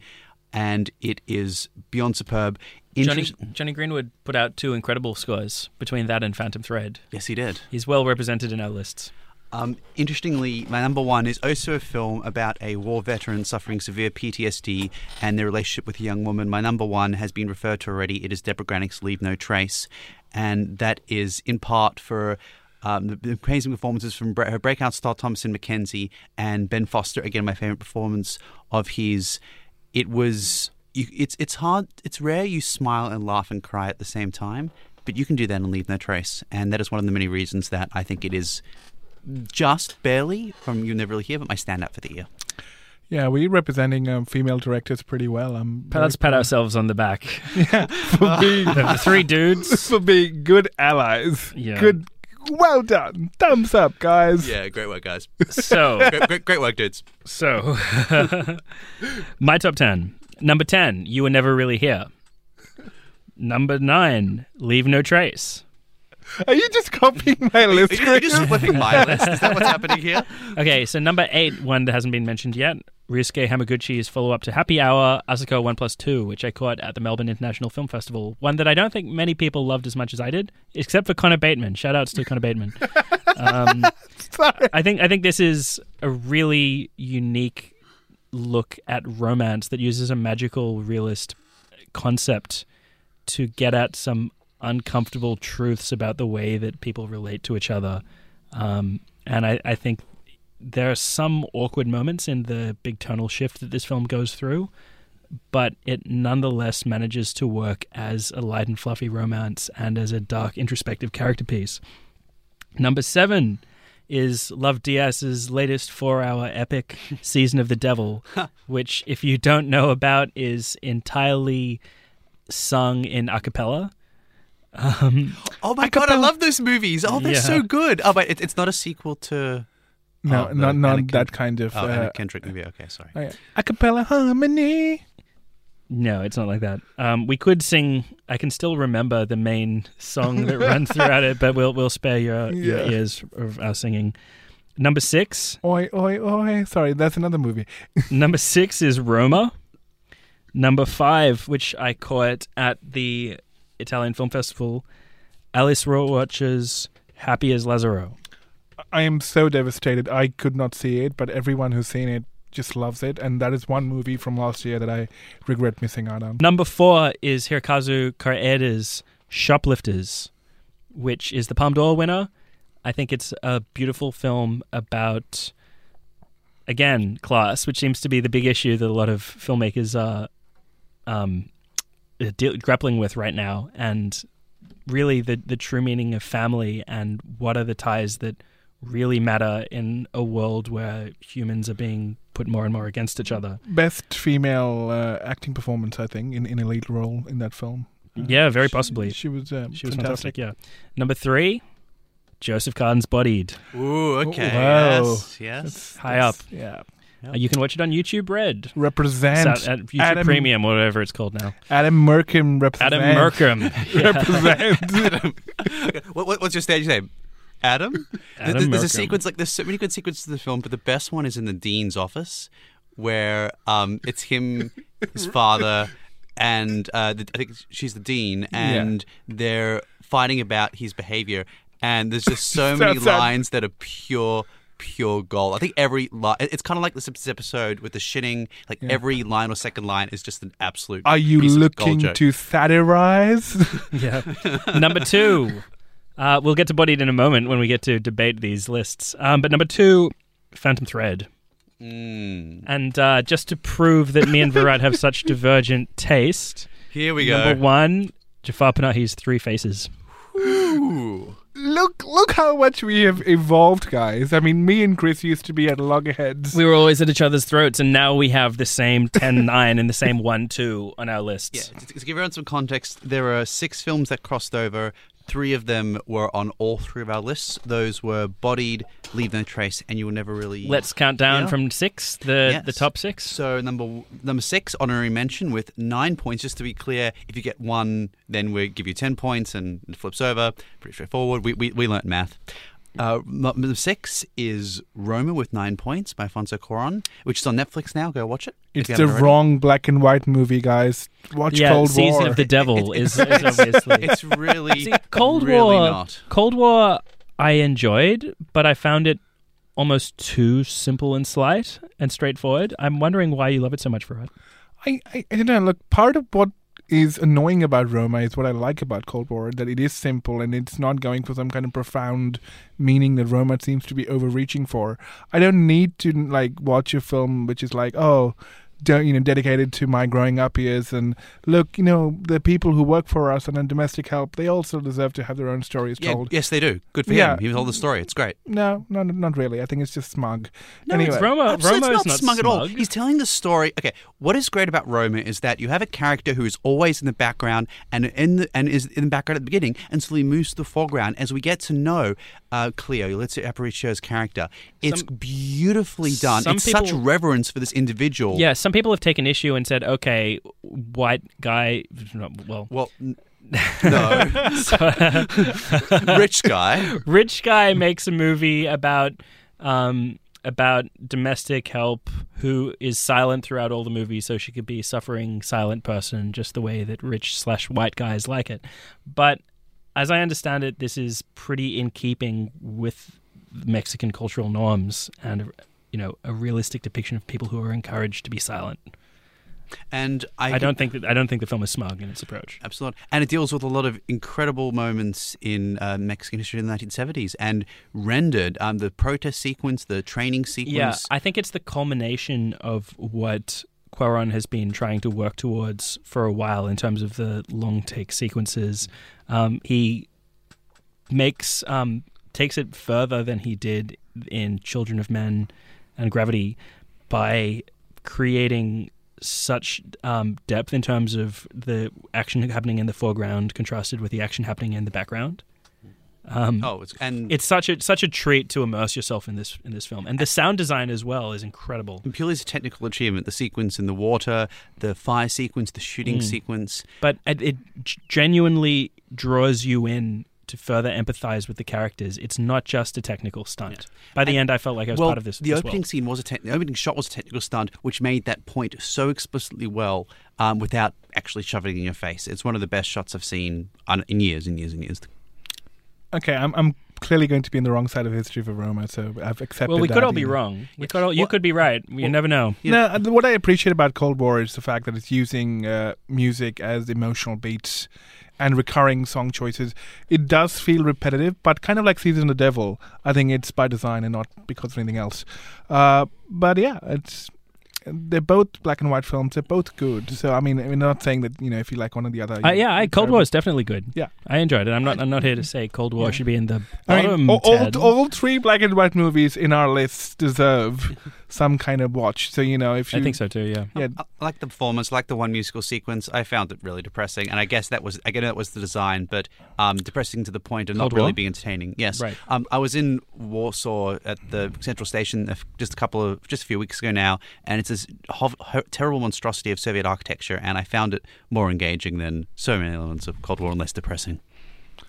Speaker 4: and it is beyond superb.
Speaker 5: Johnny Jonny Greenwood put out two incredible scores between that and Phantom Thread.
Speaker 4: yes, he did.
Speaker 5: He's well represented in our lists.
Speaker 4: Um, interestingly, my number one is also a film about a war veteran suffering severe PTSD and their relationship with a young woman. My number one has been referred to already. It is Debra Granik's Leave No Trace, and that is in part for. Um, the, the amazing performances from her breakout star Thomasin McKenzie and Ben Foster. Again, my favorite performance of his. It was. You, it's it's hard. It's rare you smile and laugh and cry at the same time, but you can do that and leave no trace. And that is one of the many reasons that I think it is just barely from You Never Really Hear, but my standout for the year.
Speaker 6: Yeah, we're representing um, female directors pretty well. I'm
Speaker 5: let's pat ourselves on the back.
Speaker 6: Yeah, <laughs> for being
Speaker 5: The <laughs> three dudes.
Speaker 6: for being good allies.
Speaker 5: Yeah.
Speaker 6: Good. Well done. Thumbs up, guys.
Speaker 4: Yeah, great work, guys.
Speaker 5: So
Speaker 4: great, great, great work, dudes.
Speaker 5: So, <laughs> my top 10. Number 10, You Were Never Really Here. Number 9, Leave No Trace.
Speaker 6: Are you just copying my
Speaker 4: Are
Speaker 6: list?
Speaker 4: you, are you just flipping my <laughs> list? Is that what's happening here?
Speaker 5: Okay, so number 8, one that hasn't been mentioned yet, Ryusuke Hamaguchi's follow up to Happy Hour, Asako 1 Plus 2, which I caught at the Melbourne International Film Festival. One that I don't think many people loved as much as I did, except for Connor Bateman. Shout outs to Connor Bateman. <laughs> Um,
Speaker 6: Sorry.
Speaker 5: I think I think this is a really unique look at romance that uses a magical realist concept to get at some uncomfortable truths about the way that people relate to each other. Um, and I, I think there are some awkward moments in the big tonal shift that this film goes through, but it nonetheless manages to work as a light and fluffy romance and as a dark introspective character piece. Number seven is Lav Diaz's latest four hour epic, Season of the Devil, which, if you don't know about, is entirely sung in a cappella. Um,
Speaker 4: Oh my god, I love those movies. Oh, they're
Speaker 5: Yeah.
Speaker 4: so good. Oh, but it, it's not a sequel to.
Speaker 6: No,
Speaker 4: Oh,
Speaker 6: not not
Speaker 4: Anna
Speaker 6: that
Speaker 4: Ken-
Speaker 6: kind of
Speaker 4: Oh, Anna
Speaker 6: uh,
Speaker 4: Kendrick movie. Okay, sorry.
Speaker 6: oh, yeah. a cappella harmony.
Speaker 5: No, it's not like that. Um, we could sing. I can still remember the main song that runs throughout it, but we'll we'll spare your, your
Speaker 6: Yeah.
Speaker 5: ears of our singing. Number six,
Speaker 6: Oi, oi, oi. Sorry, that's another movie. <laughs>
Speaker 5: Number six is Roma. Number five, which I caught at the Italian Film Festival, Alice Rohrwacher's Happy as Lazzaro.
Speaker 6: I am so devastated. I could not see it, but everyone who's seen it just loves it, and that is one movie from last year that I regret missing out on.
Speaker 5: Number four is Hirokazu Koreeda's Shoplifters, which is the Palme d'Or winner. I think it's a beautiful film about, again, class, which seems to be the big issue that a lot of filmmakers are um, deal- grappling with right now. And really the the true meaning of family and what are the ties that really matter in a world where humans are being put more and more against each other.
Speaker 6: Best female uh, acting performance, I think, in, in a lead role in that film.
Speaker 5: Yeah, very
Speaker 6: She-
Speaker 5: possibly.
Speaker 6: She, was. Um,
Speaker 5: She was
Speaker 6: fantastic.
Speaker 5: fantastic. Yeah. Number three, Joseph Carden's Bodied.
Speaker 4: Ooh, okay.
Speaker 6: Wow.
Speaker 4: Yes, yes.
Speaker 6: That's-
Speaker 5: High
Speaker 6: that's-
Speaker 5: up.
Speaker 6: Yeah.
Speaker 5: Uh, you can watch it on YouTube Red.
Speaker 6: Represent
Speaker 5: Sa- at YouTube
Speaker 6: Adam,
Speaker 5: Premium, whatever it's called now.
Speaker 6: Adam Merkin represent.
Speaker 5: Adam Merkham. <laughs>
Speaker 6: Represent. <laughs>
Speaker 4: What, what, what's your stage name? Adam? <laughs>
Speaker 5: Adam
Speaker 4: There- there's a sequence like there's so many good sequences in the film, but the best one is in the dean's office, where um, it's him, his <laughs> father, and uh, the, I think she's the dean, and they're fighting about his behavior. And there's just so <laughs> many
Speaker 6: sad.
Speaker 4: lines that are pure, pure gold. I think every line, it's kind of like the Simpsons episode with the shitting. Like every line or second line is just an absolute.
Speaker 6: Are you
Speaker 4: piece of gold
Speaker 6: looking
Speaker 4: joke.
Speaker 6: to satirize?
Speaker 5: yeah. Number two. Uh, we'll get to Bodied in a moment when we get to debate these lists. Um, but number two, Phantom Thread.
Speaker 4: Mm.
Speaker 5: And uh, just to prove that me and Virat have such <laughs> divergent taste,
Speaker 4: Here we go.
Speaker 5: number one, Jafar Panahi's Three Faces.
Speaker 4: Ooh.
Speaker 6: look, look how much we have evolved, guys. I mean, me and Chris used to be at loggerheads.
Speaker 5: We were always at each other's throats, and now we have the same 10 <laughs> 9 and the same 1 2 on our lists.
Speaker 4: Yeah, to, to give everyone some context, there are six films that crossed over. Three of them were on all three of our lists. Those were Bodied, Leave No Trace, and You Will Never Really.
Speaker 5: Let's count down
Speaker 4: Yeah.
Speaker 5: from six, the,
Speaker 4: Yes.
Speaker 5: the top six.
Speaker 4: So number number six, honorary mention with nine points. Just to be clear, if you get one, then we give you ten points, and it flips over. Pretty straightforward. We we, we learnt math. Uh, number six is Roma with nine points by Alfonso Cuarón, which is on Netflix now. Go watch it.
Speaker 6: It's the
Speaker 4: already.
Speaker 6: wrong black and white movie, guys. Watch
Speaker 5: yeah,
Speaker 6: Cold
Speaker 5: Season
Speaker 6: War.
Speaker 5: of the Devil is, is <laughs>
Speaker 4: It's-
Speaker 5: obviously.
Speaker 4: It's really
Speaker 5: See, Cold
Speaker 4: really
Speaker 5: War.
Speaker 4: not.
Speaker 5: Cold War, I enjoyed, but I found it almost too simple and slight and straightforward. I'm wondering why you love it so much, Farad.
Speaker 6: I, I, I don't know. Look, part of what is annoying about Roma is what I like about Cold War that it is simple and it's not going for some kind of profound meaning that Roma seems to be overreaching for. I don't need to like watch a film which is like, oh, you know, dedicated to my growing up years and look, you know, the people who work for us and in domestic help, they also deserve to have their own stories
Speaker 4: Yeah,
Speaker 6: told.
Speaker 4: yes, they do. Good for
Speaker 6: Yeah.
Speaker 4: him. He told the story. It's great.
Speaker 6: No, no, not really. I think it's just smug.
Speaker 4: No,
Speaker 6: anyway,
Speaker 5: it's Roma.
Speaker 4: Absolutely,
Speaker 5: Roma
Speaker 4: it's not
Speaker 5: not
Speaker 4: smug, at all. He's telling the story. Okay, what is great about Roma is that you have a character who is always in the background and in the, and is in the background at the beginning, and slowly moves to the foreground as we get to know uh, Cleo, Yalitza Aparicio's character. It's
Speaker 5: Some-
Speaker 4: beautifully done. It's such reverence for this individual.
Speaker 5: Yeah, some people have taken issue and said, okay, white guy, well,
Speaker 4: Well, n- <laughs> no, <laughs> <laughs> rich guy.
Speaker 5: rich guy makes a movie about um, about domestic help who is silent throughout all the movie, so she could be a suffering silent person, just the way that rich slash white guys like it. But as I understand it, this is pretty in keeping with Mexican cultural norms and you know a realistic depiction of people who are encouraged to be silent.
Speaker 4: And I,
Speaker 5: I don't think that I don't think the film is smug in its approach.
Speaker 4: Absolutely. And it deals with a lot of incredible moments in uh, Mexican history in the 1970s and rendered um, the protest sequence, the training sequence.
Speaker 5: Yeah, I think it's the culmination of what Cuarón has been trying to work towards for a while in terms of the long take sequences. Um, he makes um, takes it further than he did in Children of Men and Gravity by creating such um, depth in terms of the action happening in the foreground contrasted with the action happening in the background. Um,
Speaker 4: oh, it's, and
Speaker 5: it's such a such a treat to immerse yourself in this in this film, and the sound design as well is incredible.
Speaker 4: And purely as a technical achievement, the sequence in the water, the fire sequence, the shooting
Speaker 5: Mm.
Speaker 4: sequence.
Speaker 5: But it, it genuinely draws you in to further empathize with the characters. It's not just a technical stunt. By the
Speaker 4: And-
Speaker 5: end, I felt like I was
Speaker 4: well,
Speaker 5: part of this.
Speaker 4: the
Speaker 5: this
Speaker 4: opening
Speaker 5: world.
Speaker 4: scene was a tech the opening shot was a technical stunt, which made that point so explicitly well um, without actually shoving it in your face. It's one of the best shots I've seen on, in years and years and years.
Speaker 6: Okay, I'm, I'm clearly going to be in the wrong side of history for Roma, so I've accepted
Speaker 5: Well, we
Speaker 6: that,
Speaker 5: could all be
Speaker 6: know.
Speaker 5: wrong. We could all, you
Speaker 4: Well-
Speaker 5: could be right. You
Speaker 4: well-
Speaker 5: never know.
Speaker 6: No, what I appreciate about Cold War is the fact that it's using uh, music as emotional beats and recurring song choices. It does feel repetitive, but kind of like Season of the Devil. I think it's by design and not because of anything else. Uh, but yeah, it's they're both black and white films. They're both good. So I mean, we're not saying that you know if you like one or the other.
Speaker 5: Uh, yeah, I, Cold. War is definitely good.
Speaker 6: Yeah.
Speaker 5: I enjoyed it. I'm not. I'm not here to <laughs> say Cold War
Speaker 6: Yeah.
Speaker 5: should be in the
Speaker 6: I mean, all, all, all three black and white movies in our list deserve <laughs> some kind of watch. So you know, if you
Speaker 5: I think so too. Yeah.
Speaker 6: Yeah,
Speaker 4: I I like the performance, like the one musical sequence. I found it really depressing, and I guess that was again that was the design, but um, depressing to the point of not
Speaker 5: Cold
Speaker 4: really
Speaker 5: War?
Speaker 4: being entertaining. Yes,
Speaker 5: Right.
Speaker 4: Um, I was in Warsaw at the Central Station just a couple of just a few weeks ago now, and it's this hov- ho- terrible monstrosity of Soviet architecture, and I found it more engaging than so many elements of Cold War and less depressing.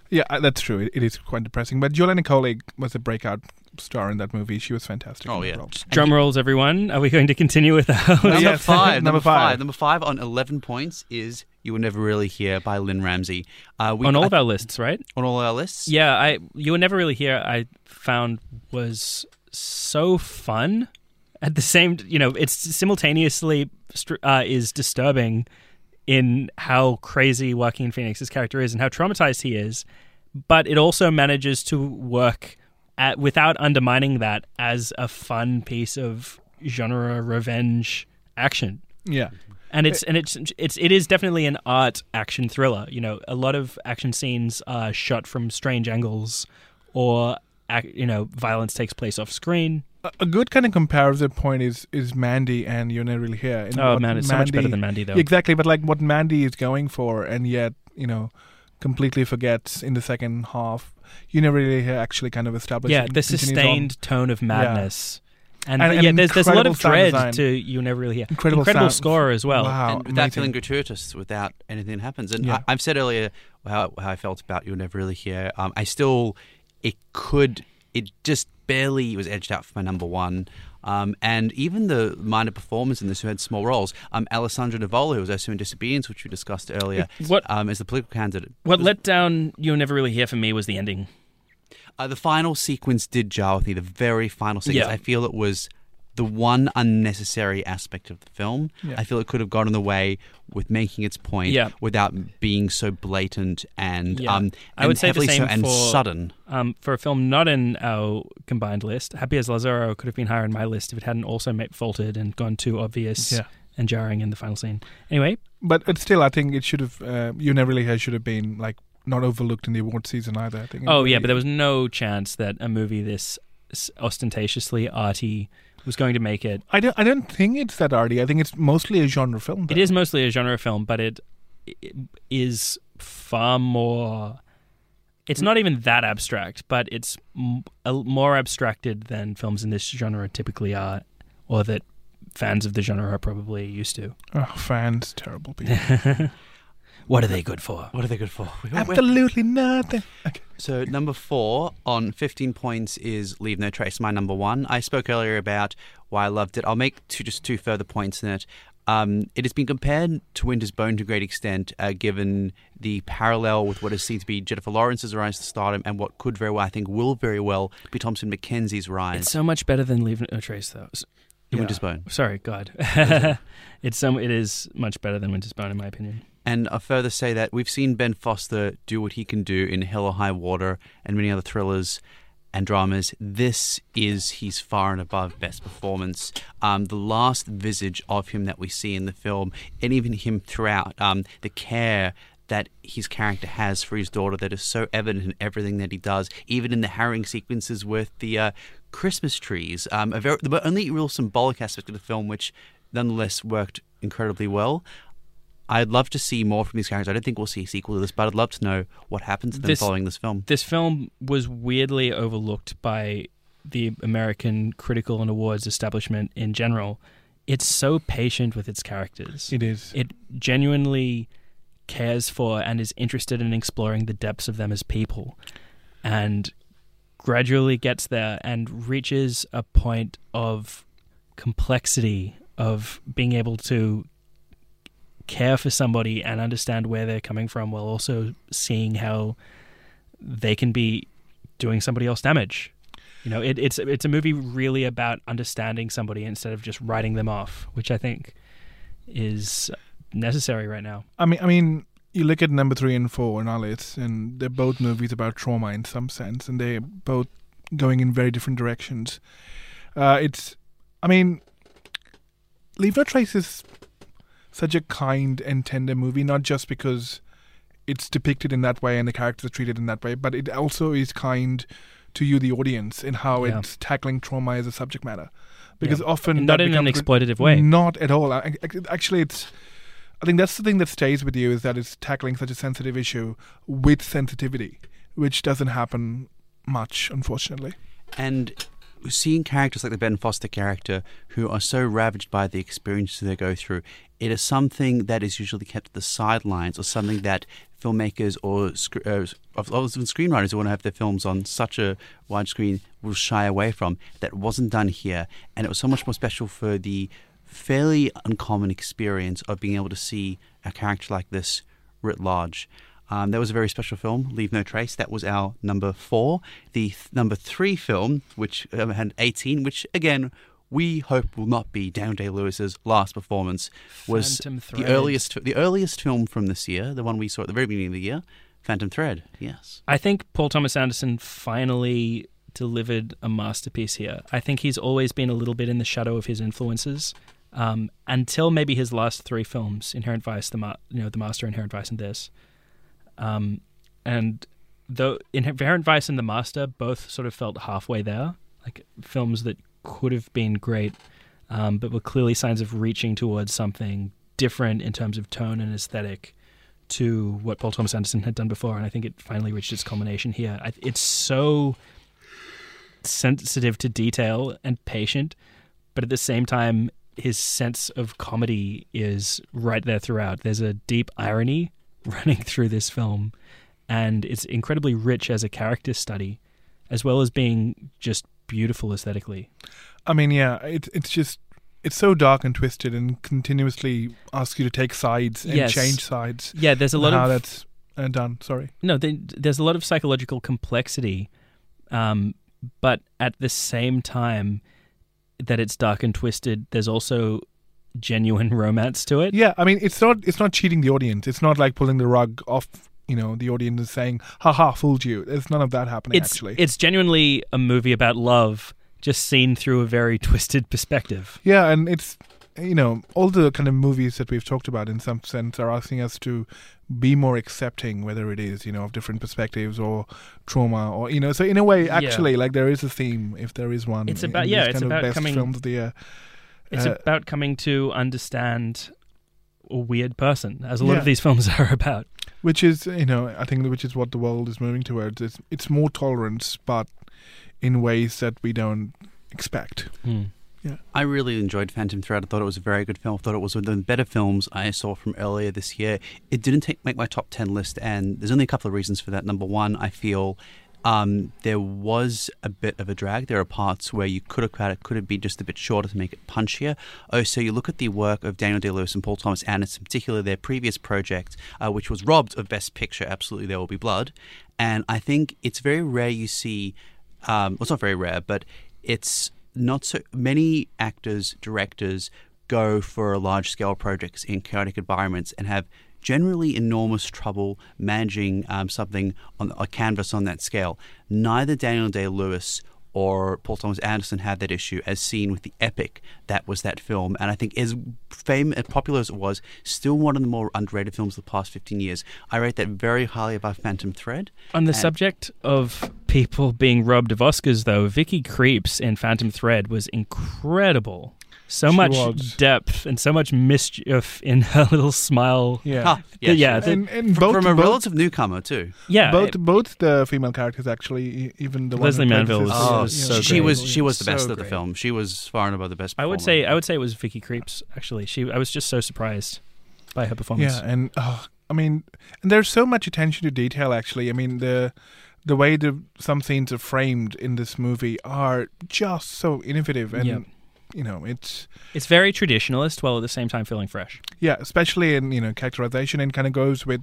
Speaker 6: yeah, uh, that's true. It, it is quite depressing. But Juliana Kulig was a breakout star in that movie. She was fantastic.
Speaker 4: Oh yeah,
Speaker 6: role.
Speaker 5: Drum rolls, everyone. Are we going to continue with our?
Speaker 4: Number
Speaker 6: Yes.
Speaker 4: five. <laughs>
Speaker 6: Number
Speaker 4: number five.
Speaker 6: five.
Speaker 4: Number five on eleven points is "You Were Never Really Here" by Lynne Ramsay. Uh, we,
Speaker 5: on all
Speaker 4: I-
Speaker 5: of our lists, right?
Speaker 4: on all our lists.
Speaker 5: Yeah, I you were never really here. I found was so fun. At the same, you know, it's simultaneously uh, is disturbing in how crazy Joaquin Phoenix's character is and how traumatized he is, but it also manages to work at without undermining that as a fun piece of genre revenge action
Speaker 6: Yeah.
Speaker 5: and it's and it's it's it is definitely an art action thriller. You know, a lot of action scenes are shot from strange angles, or you know, violence takes place off screen.
Speaker 6: A, good kind of comparative point is is Mandy and You're Not Really Here. And
Speaker 5: Oh man, it's so much better than Mandy though.
Speaker 6: Exactly, but like what Mandy is going for, and yet you know, completely forgets in the second half. You never really hear actually kind of established.
Speaker 5: Yeah, the
Speaker 6: continues on.
Speaker 5: sustained tone of madness. And,
Speaker 6: And-
Speaker 5: yeah, there's there's a lot of
Speaker 6: incredible sound
Speaker 5: dread
Speaker 6: design.
Speaker 5: to you never really hear.
Speaker 6: Incredible
Speaker 5: Incredible score as well.
Speaker 6: Wow,
Speaker 4: and without feeling gratuitous, without anything that happens. And
Speaker 6: Yeah.
Speaker 4: I, I've said earlier how, how I felt about you never really hear. Um, I still, it could, it just barely was edged out for my number one. Um, and even the minor performers in this who had small roles, um, Alessandro Nivola, who was also in Disobedience, which we discussed earlier,
Speaker 5: What-
Speaker 4: um, as the political candidate.
Speaker 5: What let down you'll never really hear from me was the ending.
Speaker 4: Uh, the final sequence did jar with me. The very final sequence,
Speaker 5: Yeah.
Speaker 4: I feel it was the one unnecessary aspect of the film.
Speaker 6: Yeah.
Speaker 4: I feel it could have gotten away with making its point
Speaker 5: Yeah.
Speaker 4: without being so blatant and
Speaker 5: Yeah.
Speaker 4: um,
Speaker 5: I would say the
Speaker 4: heavily so and
Speaker 5: for-
Speaker 4: sudden.
Speaker 5: Um, for a film not in our combined list, Happy as Lazzaro could have been higher in my list if it hadn't also ma- faltered and gone too obvious
Speaker 6: Yeah.
Speaker 5: and jarring in the final scene. Anyway,
Speaker 6: But but still, I think it should have. Uh, you never really Here should have been like not overlooked in the award season either. I think.
Speaker 5: oh yeah, but there was no chance that a movie this ostentatiously arty was going to make it.
Speaker 6: I don't. I don't think it's that arty. I think it's mostly a genre film.
Speaker 5: It
Speaker 6: though.
Speaker 5: is mostly a genre film, but it, it is far more. It's not even that abstract, but it's m- a, more abstracted than films in this genre typically are, or that fans of the genre are probably used to.
Speaker 6: Oh, fans, terrible people. <laughs>
Speaker 5: What are they good for?
Speaker 4: What are they good for?
Speaker 6: Absolutely nothing. Okay.
Speaker 4: So number four on 15 points is Leave No Trace, my number one. I spoke earlier about why I loved it. I'll make two, just two further points in it. Um, it has been compared to Winter's Bone to a great extent, uh, given the parallel with what is seen to be Jennifer Lawrence's rise to stardom and what could very well, I think, will very well be Thomasin McKenzie's rise
Speaker 5: It's so much better than Leave No Trace, though.
Speaker 6: Yeah.
Speaker 4: Winter's Bone.
Speaker 5: Sorry, God. <laughs> it's some. It is much better than Winter's Bone, in my opinion.
Speaker 4: And I further say that we've seen Ben Foster do what he can do in Hell or High Water and many other thrillers and dramas. This is his far and above best performance. Um, the last visage of him that we see in the film, and even him throughout, um, the care that his character has for his daughter that is so evident in everything that he does, even in the harrowing sequences with the uh, Christmas trees. Um, very, the only real symbolic aspect of the film, which nonetheless worked incredibly well. I'd love to see more from these characters. I don't think we'll see a sequel to this, but I'd love to know what happens to them
Speaker 5: This-
Speaker 4: following this film.
Speaker 5: This film was weirdly overlooked by the American critical and awards establishment in general. It's so patient with its characters.
Speaker 6: It is.
Speaker 5: it genuinely cares for and is interested in exploring the depths of them as people and gradually gets there and reaches a point of complexity of being able to care for somebody and understand where they're coming from while also seeing how they can be doing somebody else damage. You know, it, it's it's a movie really about understanding somebody instead of just writing them off, which I think is necessary right now.
Speaker 6: I mean, I mean, you look at number three and four our list, and they're both movies about trauma in some sense, and they're both going in very different directions. Uh, it's, I mean, Leave No Trace is such a kind and tender movie, not just because it's depicted in that way and the characters are treated in that way, but it also is kind to you, the audience, in how
Speaker 5: Yeah.
Speaker 6: it's tackling trauma as a subject matter. Because
Speaker 5: Yeah.
Speaker 6: often
Speaker 5: And not in an
Speaker 6: becomes-
Speaker 5: exploitative way.
Speaker 6: Not at all. I- I- Actually, it's. I think that's the thing that stays with you is that it's tackling such a sensitive issue with sensitivity, which doesn't happen much, unfortunately.
Speaker 4: And seeing characters like the Ben Foster character who are so ravaged by the experiences they go through, it is something that is usually kept at the sidelines or something that filmmakers or uh, screenwriters who want to have their films on such a wide screen will shy away from. That wasn't done here. And it was so much more special for the fairly uncommon experience of being able to see a character like this writ large. Um, that was a very special film, Leave No Trace. That was our number four. The th- number three film, which um, had 18, which again, we hope will not be Daniel Day Lewis's last performance, was the earliest, the earliest film from this year, the one we saw at the very beginning of the year, Phantom Thread. Yes.
Speaker 5: I think Paul Thomas Anderson finally delivered a masterpiece here. I think he's always been a little bit in the shadow of his influences um, until maybe his last three films, Inherent Vice, the Ma- you know the Master, Inherent Vice, and this. Um, and though Inherent Vice and the Master both sort of felt halfway there, like films that could have been great, um, but were clearly signs of reaching towards something different in terms of tone and aesthetic to what Paul Thomas Anderson had done before, and I think it finally reached its culmination here. I, it's so sensitive to detail and patient, but at the same time, his sense of comedy is right there throughout. There's a deep irony <laughs> running through this film, and it's incredibly rich as a character study, as well as being just beautiful aesthetically.
Speaker 6: I mean, yeah, it, it's just it's so dark and twisted, and continuously asks you to take sides and
Speaker 5: Yes.
Speaker 6: change sides.
Speaker 5: Yeah, there's a lot of
Speaker 6: that's uh, done. Sorry.
Speaker 5: no, there- there's a lot of psychological complexity, um, but at the same time that it's dark and twisted, there's also genuine <laughs> romance to it.
Speaker 6: Yeah, I mean, it's not it's not cheating the audience. It's not like pulling the rug off. You know, the audience is saying, "Ha ha, fooled you." There's none of that happening.
Speaker 5: it's
Speaker 6: actually,
Speaker 5: it's genuinely a movie about love, just seen through a very <laughs> twisted perspective.
Speaker 6: Yeah, and it's you know all the kind of movies that we've talked about in some sense are asking us to be more accepting, whether it is you know of different perspectives or trauma or you know. So in a way,
Speaker 5: Yeah.
Speaker 6: actually, like there is a theme if there is one.
Speaker 5: It's about- yeah,
Speaker 6: kind
Speaker 5: it's
Speaker 6: of
Speaker 5: about
Speaker 6: best
Speaker 5: coming-
Speaker 6: films of the year.
Speaker 5: It's
Speaker 6: Uh,
Speaker 5: about coming to understand a weird person, as a lot
Speaker 6: Yeah.
Speaker 5: of these films <laughs> are about.
Speaker 6: which is you know I think which is what the world is moving towards. It's, it's more tolerance, but in ways that we don't expect.
Speaker 5: Hmm.
Speaker 4: I really enjoyed Phantom Thread. I thought it was a very good film. I thought it was one of the better films I saw from earlier this year. It didn't take, make my top 10 list, and there's only a couple of reasons for that. Number one, I feel um, there was a bit of a drag. There are parts where you could have cut it, could have been just a bit shorter to make it punchier. Oh, so you look at the work of Daniel Day Lewis and Paul Thomas Anderson, particularly their previous project, uh, which was robbed of Best Picture, Absolutely There Will Be Blood. And I think it's very rare you see, um, well, it's not very rare, but it's not so many actors, directors go for large scale projects in chaotic environments and have generally enormous trouble managing um, something on a canvas on that scale. Neither Daniel Day Lewis or Paul Thomas Anderson had that issue, as seen with the epic that was that film. And I think, as fame as popular as it was, still one of the more underrated films of the past 15 years. I rate that very highly above Phantom Thread.
Speaker 5: On the
Speaker 4: And-
Speaker 5: subject of people being robbed of Oscars, though, Vicky Krieps in Phantom Thread was incredible. So
Speaker 6: She
Speaker 5: much
Speaker 6: was.
Speaker 5: depth and so much mischief in her <laughs> little smile.
Speaker 6: Yeah.
Speaker 4: Ah,
Speaker 5: Yeah, yeah, the-
Speaker 6: and, and
Speaker 4: From,
Speaker 6: both,
Speaker 4: from a
Speaker 6: both,
Speaker 4: relative newcomer, too.
Speaker 5: Yeah,
Speaker 6: both
Speaker 5: it-
Speaker 6: both the female characters actually, even the
Speaker 5: Lesley
Speaker 6: one who
Speaker 5: Manville was-
Speaker 6: sister,
Speaker 5: Oh,
Speaker 6: yeah.
Speaker 5: so
Speaker 4: she
Speaker 5: great.
Speaker 4: was she was the best
Speaker 5: So
Speaker 4: of the film. She was far and above the best.
Speaker 5: I would say I would say it was Vicky Krieps. Actually, she I was just so surprised by her performance.
Speaker 6: Yeah, and oh, I mean, and there's so much attention to detail. Actually, I mean the the way the some scenes are framed in this movie are just so innovative, and
Speaker 5: Yeah.
Speaker 6: You know, it's
Speaker 5: It's very traditionalist while at the same time feeling fresh.
Speaker 6: yeah, especially in you know characterization, and kind of goes with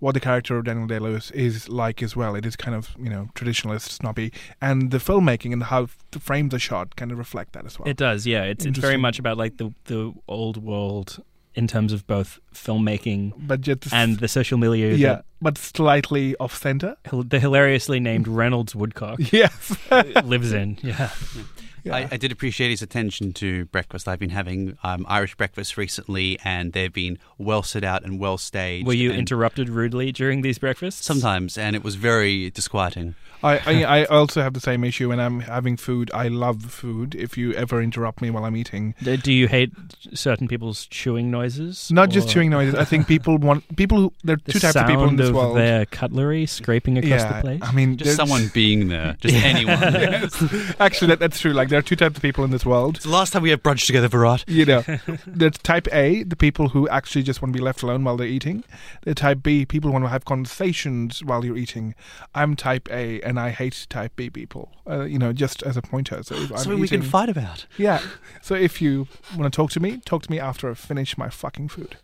Speaker 6: what the character of Daniel Day Lewis is like as well. It is kind of you know traditionalist, snobby, and the filmmaking and how the frames are shot kind of reflect that as well.
Speaker 5: It does, yeah. It's it's very much about like the the old world in terms of both filmmaking
Speaker 6: but just
Speaker 5: and the social milieu
Speaker 6: yeah, but slightly off center.
Speaker 5: the hilariously named Reynolds Woodcock <laughs>
Speaker 6: Yes.
Speaker 5: lives in. Yeah. Hmm.
Speaker 4: I, I did appreciate his attention to breakfast. I've been having um, Irish breakfast recently, and they've been well set out and well staged.
Speaker 5: Were you interrupted rudely during these breakfasts?
Speaker 4: Sometimes, and it was very disquieting.
Speaker 6: I, I I also have the same issue when I'm having food. I love food. If you ever interrupt me while I'm eating,
Speaker 5: Do you hate certain people's chewing noises?
Speaker 6: not just chewing noises. I think people <laughs> want people who there are
Speaker 5: The
Speaker 6: two types of people in
Speaker 5: sound
Speaker 6: this
Speaker 5: of
Speaker 6: world.
Speaker 5: their cutlery scraping across
Speaker 6: yeah,
Speaker 5: the plate.
Speaker 6: I mean,
Speaker 4: Just someone <laughs> being there, just anyone. <laughs>
Speaker 6: Actually, that, that's true. Like there are two types of people in this world.
Speaker 4: It's the last time we have brunch together, Virat.
Speaker 6: You know, <laughs> there's type A, the people who actually just want to be left alone while they're eating. The type B, people who want to have conversations while you're eating. I'm type A, and I hate type B people. Uh, you know, just as a pointer. So
Speaker 4: Something we can fight about.
Speaker 6: Yeah. So if you want to talk to me, talk to me after I finish my fucking food.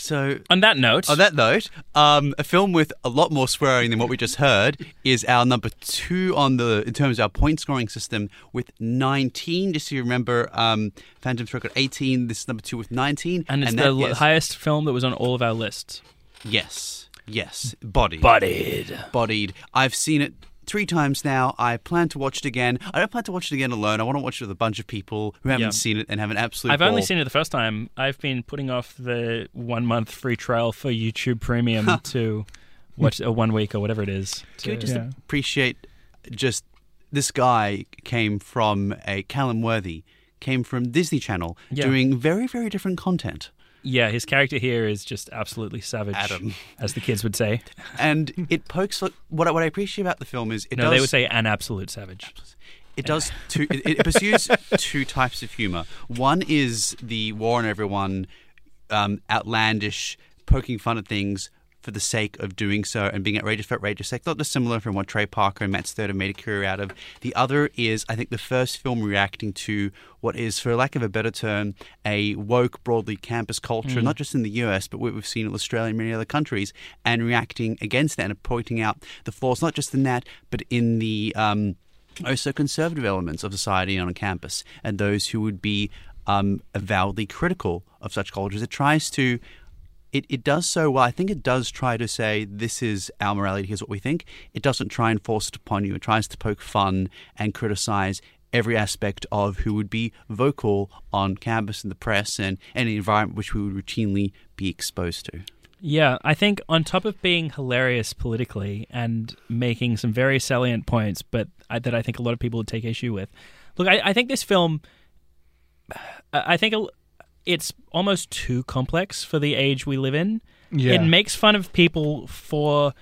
Speaker 4: So
Speaker 5: On that note,
Speaker 4: On that note, um, a film with a lot more swearing than what we just heard is our number two on the in terms of our point scoring system with 19. Just so you remember, um, Phantom Thread got 18. This is number two with 19,
Speaker 5: and it's
Speaker 4: that
Speaker 5: the
Speaker 4: is-
Speaker 5: highest film that was on all of our lists.
Speaker 4: Yes, yes, bodied,
Speaker 5: Bodied.
Speaker 4: bodied. I've seen it. Three times now. I plan to watch it again. I don't plan to watch it again alone. I want to watch it with a bunch of people who haven't
Speaker 5: Yeah.
Speaker 4: seen it and have an absolute.
Speaker 5: I've only seen it the first time. I've been putting off the one month free trial for YouTube Premium to watch a one week or whatever it is.
Speaker 4: Can we
Speaker 5: to-
Speaker 4: just
Speaker 6: Yeah.
Speaker 4: appreciate just this guy came from a Callum Worthy, came from Disney Channel,
Speaker 5: Yeah.
Speaker 4: doing very, very different content.
Speaker 5: Yeah, his character here is just absolutely savage,
Speaker 4: Adam.
Speaker 5: as the kids would say.
Speaker 4: And it pokes what I, what I appreciate about the film is it
Speaker 5: no,
Speaker 4: does
Speaker 5: they would say an absolute savage.
Speaker 4: it does two it, it pursues two types of humor. One is the war on everyone, um, outlandish, poking fun at things for the sake of doing so and being outrageous for outrageous sake, not dissimilar from what Trey Parker and Matt Sturt have made a career out of. The other is, I think, the first film reacting to what is, for lack of a better term, a woke, broadly campus culture, not just in the US, but what we've seen in Australia and many other countries, and reacting against that and pointing out the flaws, not just in that, but in the. Um, also conservative elements of society on a campus and those who would be um, avowedly critical of such cultures. It tries to. It, it does so well. I think it does try to say, this is our morality, here's what we think. It doesn't try and force it upon you. It tries to poke fun and criticize every aspect of who would be vocal on campus and the press and any environment which we would routinely be exposed to.
Speaker 5: Yeah, I think on top of being hilarious politically and making some very salient points, but I, that I think a lot of people would take issue with. Look, I, I think this film, I think it's almost too complex for the age we live in.
Speaker 6: Yeah.
Speaker 5: It makes fun of people for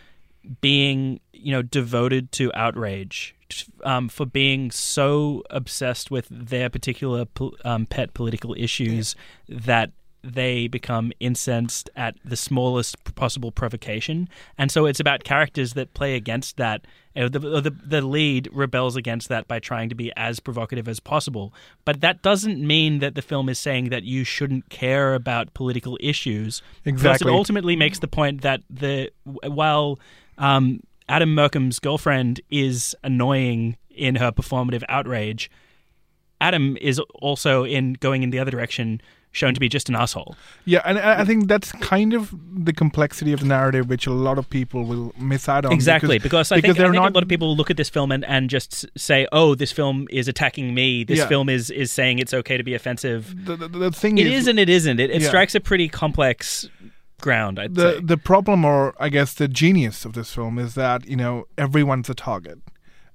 Speaker 5: being, you know, devoted to outrage, um, for being so obsessed with their particular pol- um, pet political issues that they become incensed at the smallest possible provocation. And so it's about characters that play against that. The, the, the lead rebels against that by trying to be as provocative as possible. But that doesn't mean that the film is saying that you shouldn't care about political issues. Because
Speaker 6: Exactly.
Speaker 5: it ultimately makes the point that the while um, Adam Merkin's girlfriend is annoying in her performative outrage, Adam is also in going in the other direction shown to be just an asshole.
Speaker 6: Yeah, and I think that's kind of the complexity of the narrative, which a lot of people will miss out on.
Speaker 5: Exactly, because, I think, I think
Speaker 6: not.
Speaker 5: a lot of people who look at this film and, and just say, "Oh, this film is attacking me. This
Speaker 6: Yeah.
Speaker 5: film is is saying it's okay to be offensive."
Speaker 6: the, the, the thing
Speaker 5: It
Speaker 6: is,
Speaker 5: is and it isn't. It, it
Speaker 6: Yeah.
Speaker 5: strikes a pretty complex ground. I'd
Speaker 6: the
Speaker 5: say.
Speaker 6: the problem, or I guess the genius of this film, is that you know everyone's a target.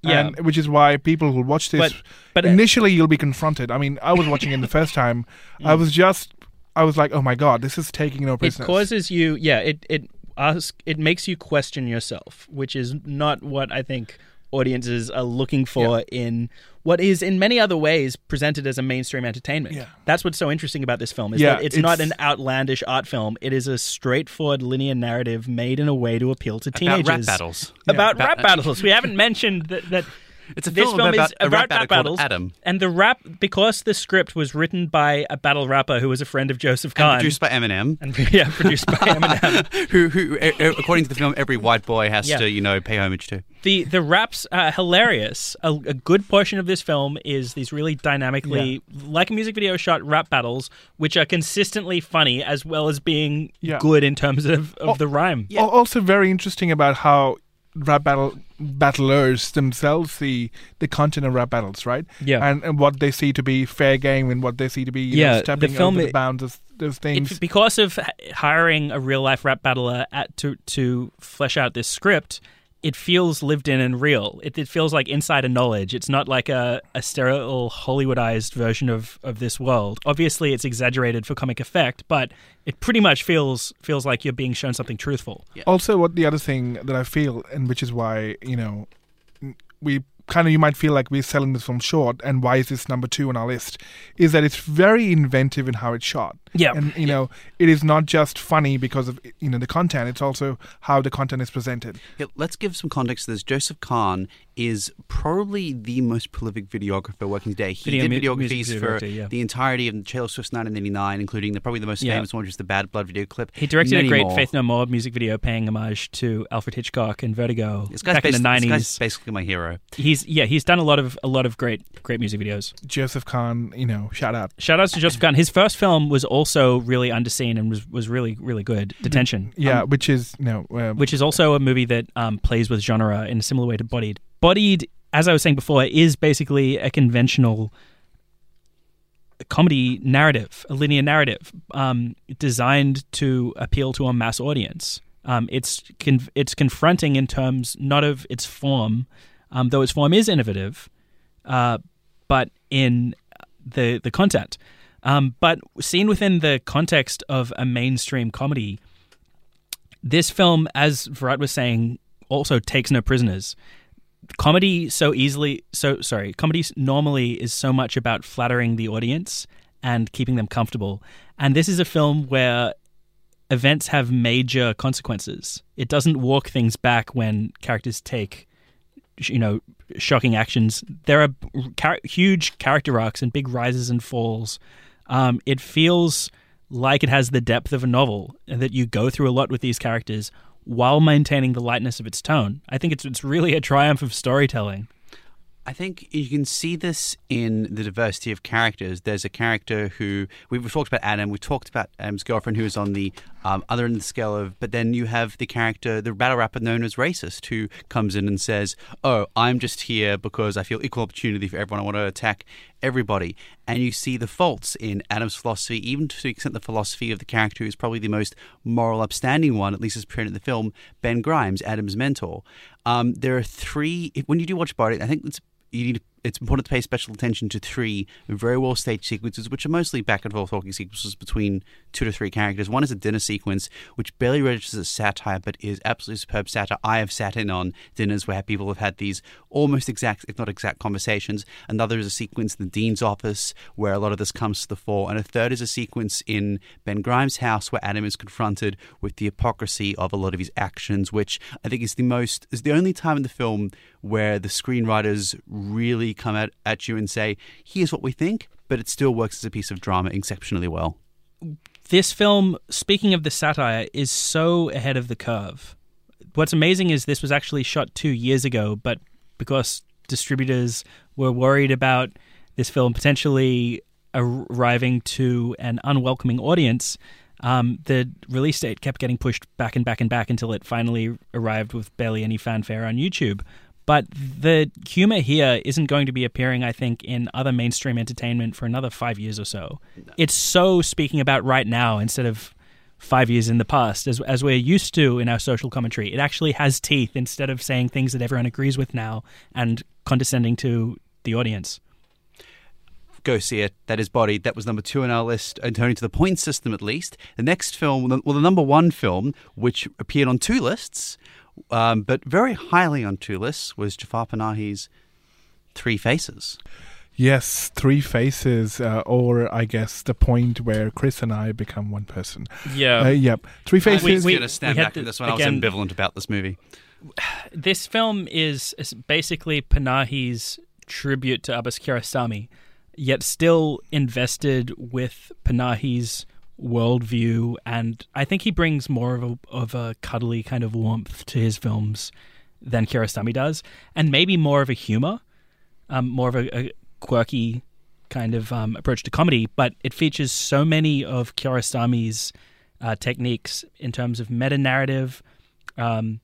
Speaker 5: Yeah.
Speaker 6: and, which is why people who watch this
Speaker 5: But- but, uh,
Speaker 6: initially you'll be confronted. I mean, I was watching it the first time. <laughs> I was just, I was like, oh my god, this is taking no
Speaker 5: it causes you yeah it it ask it makes you question yourself which is not what i think audiences are looking for in what is in many other ways presented as a mainstream entertainment
Speaker 6: Yeah.
Speaker 5: that's what's so interesting about this film is
Speaker 6: Yeah,
Speaker 5: that it's, not an outlandish art film it is a straightforward linear narrative made in a way to appeal to teenagers
Speaker 4: About rap battles.
Speaker 5: about
Speaker 4: Yeah.
Speaker 5: rap battles we haven't mentioned that, that
Speaker 4: It's a
Speaker 5: this
Speaker 4: film
Speaker 5: film,
Speaker 4: about
Speaker 5: is
Speaker 4: a rap battle
Speaker 5: rap battles
Speaker 4: Adam.
Speaker 5: and the rap because the script was written by a battle rapper who was a friend of joseph
Speaker 4: And
Speaker 5: kahn
Speaker 4: produced by Eminem.
Speaker 5: and <laughs> yeah produced by <laughs> eminem
Speaker 4: who, who, according to the film, every white boy has
Speaker 5: Yeah.
Speaker 4: to, you know, pay homage to.
Speaker 5: the the raps are hilarious. A, a good portion of this film is these really dynamically, like a music video shot, rap battles, which are consistently funny as well as being
Speaker 6: Yeah.
Speaker 5: good in terms of, of
Speaker 6: Oh,
Speaker 5: the rhyme.
Speaker 6: Al- Also, very interesting about how rap battle battlers themselves see the content of rap battles, right?
Speaker 5: Yeah.
Speaker 6: and, and what they see to be fair game and what they see to be you
Speaker 5: Yeah,
Speaker 6: know,
Speaker 5: the film
Speaker 6: over the bounds of those things.
Speaker 5: It, because of hiring a real life rap battler at, to to flesh out this script, it feels lived in and real. It, it feels like insider knowledge. It's not like a, a sterile Hollywoodized version of, of this world. Obviously, it's exaggerated for comic effect, but it pretty much feels feels like you're being shown something truthful.
Speaker 6: Also, what the other thing that I feel, and which is why you know, we kind of you might feel like we're selling this film short, and why is this number two on our list? Is that it's very inventive in how it's shot.
Speaker 5: Yeah.
Speaker 6: and you know, it is not just funny because of you know the content; it's also how the content is presented.
Speaker 4: Yeah, let's give some context to this. Joseph Kahn is probably the most prolific videographer working today. He
Speaker 5: Video
Speaker 4: did
Speaker 5: mu- music
Speaker 4: videographies for
Speaker 5: yeah.
Speaker 4: the entirety of Taylor Swift's 1999, including the probably the most
Speaker 5: Yeah.
Speaker 4: famous one, which is the Bad Blood video clip.
Speaker 5: He directed
Speaker 4: Many
Speaker 5: a great
Speaker 4: more.
Speaker 5: Faith No More music video paying homage to Alfred Hitchcock and Vertigo
Speaker 4: This guy's,
Speaker 5: back in the
Speaker 4: basi- this guy's basically my hero.
Speaker 5: He's yeah, he's done a lot of a lot of great great music videos.
Speaker 6: Joseph Kahn, you know, shout out.
Speaker 5: Shout outs to Joseph Kahn. His first film was also really underseen and was, was really, really good. Detention.
Speaker 6: Yeah,
Speaker 5: Um,
Speaker 6: which is know, uh,
Speaker 5: which is also a movie that um, plays with genre in a similar way to Bodied. Bodied, as I was saying before, is basically a conventional comedy narrative, a linear narrative, um, designed to appeal to a mass audience. Um, it's con- it's confronting in terms not of its form, um, though its form is innovative, uh, but in the the content. Um, but seen within the context of a mainstream comedy, this film, as Virat was saying, also takes no prisoners. Comedy so easily, so sorry, comedy normally is so much about flattering the audience and keeping them comfortable. And this is a film where events have major consequences. It doesn't walk things back when characters take, you know, shocking actions. There are char- huge character arcs and big rises and falls. Um, it feels like it has the depth of a novel and that you go through a lot with these characters while maintaining the lightness of its tone. I think it's it's really a triumph of storytelling.
Speaker 4: I think you can see this in the diversity of characters. There's a character who we've talked about Adam. We talked about Adam's girlfriend, who is on the um, other end the scale of. But then you have the character, the battle rapper known as racist, who comes in and says, "Oh, I'm just here because I feel equal opportunity for everyone. I want to attack everybody." And you see the faults in Adam's philosophy, even to the extent the philosophy of the character who is probably the most moral, upstanding one, at least as portrayed in the film, Ben Grimes, Adam's mentor. Um, there are three. When you do watch Bodied, I think it's you need it's important to pay special attention to three very well staged sequences, which are mostly back and forth talking sequences between two to three characters. One is a dinner sequence, which barely registers as satire, but is absolutely superb satire. I have sat in on dinners where people have had these almost exact, if not exact, conversations. Another is a sequence in the dean's office where a lot of this comes to the fore, and a third is a sequence in Ben Grimes' house where Adam is confronted with the hypocrisy of a lot of his actions, which I think is the most is the only time in the film where the screenwriters really come at, at you and say, here's what we think, but it still works as a piece of drama exceptionally well.
Speaker 5: This film, speaking of the satire, is so ahead of the curve. What's amazing is this was actually shot two years ago, but because distributors were worried about this film potentially arriving to an unwelcoming audience, um, the release date kept getting pushed back and back and back until it finally arrived with barely any fanfare on YouTube. But the humor here isn't going to be appearing, I think, in other mainstream entertainment for another five years or so. It's so speaking about right now instead of five years in the past, as, as we're used to in our social commentary. It actually has teeth instead of saying things that everyone agrees with now and condescending to the audience.
Speaker 4: Go see it. That is Bodied. That was number two on our list, and turning to the point system at least. The next film, well, the number one film, which appeared on two lists, um, but very highly on two lists, was Jafar Panahi's Three Faces.
Speaker 6: Yes, three faces, uh, or I guess the point where Chris and I become one person.
Speaker 5: Yeah.
Speaker 6: Uh, yep, three
Speaker 4: I
Speaker 6: faces.
Speaker 4: was
Speaker 5: we-
Speaker 4: going to stand
Speaker 5: we had
Speaker 4: back
Speaker 5: to-
Speaker 4: this one. I was ambivalent about this movie. <sighs>
Speaker 5: this film is, is basically Panahi's tribute to Abbas Kiarostami, yet still invested with Panahi's worldview, and I think he brings more of a of a cuddly kind of warmth to his films than Kiarostami does, and maybe more of a humor, um, more of a, a quirky kind of um, approach to comedy. But it features so many of Kiarostami's uh, techniques in terms of meta narrative. Um,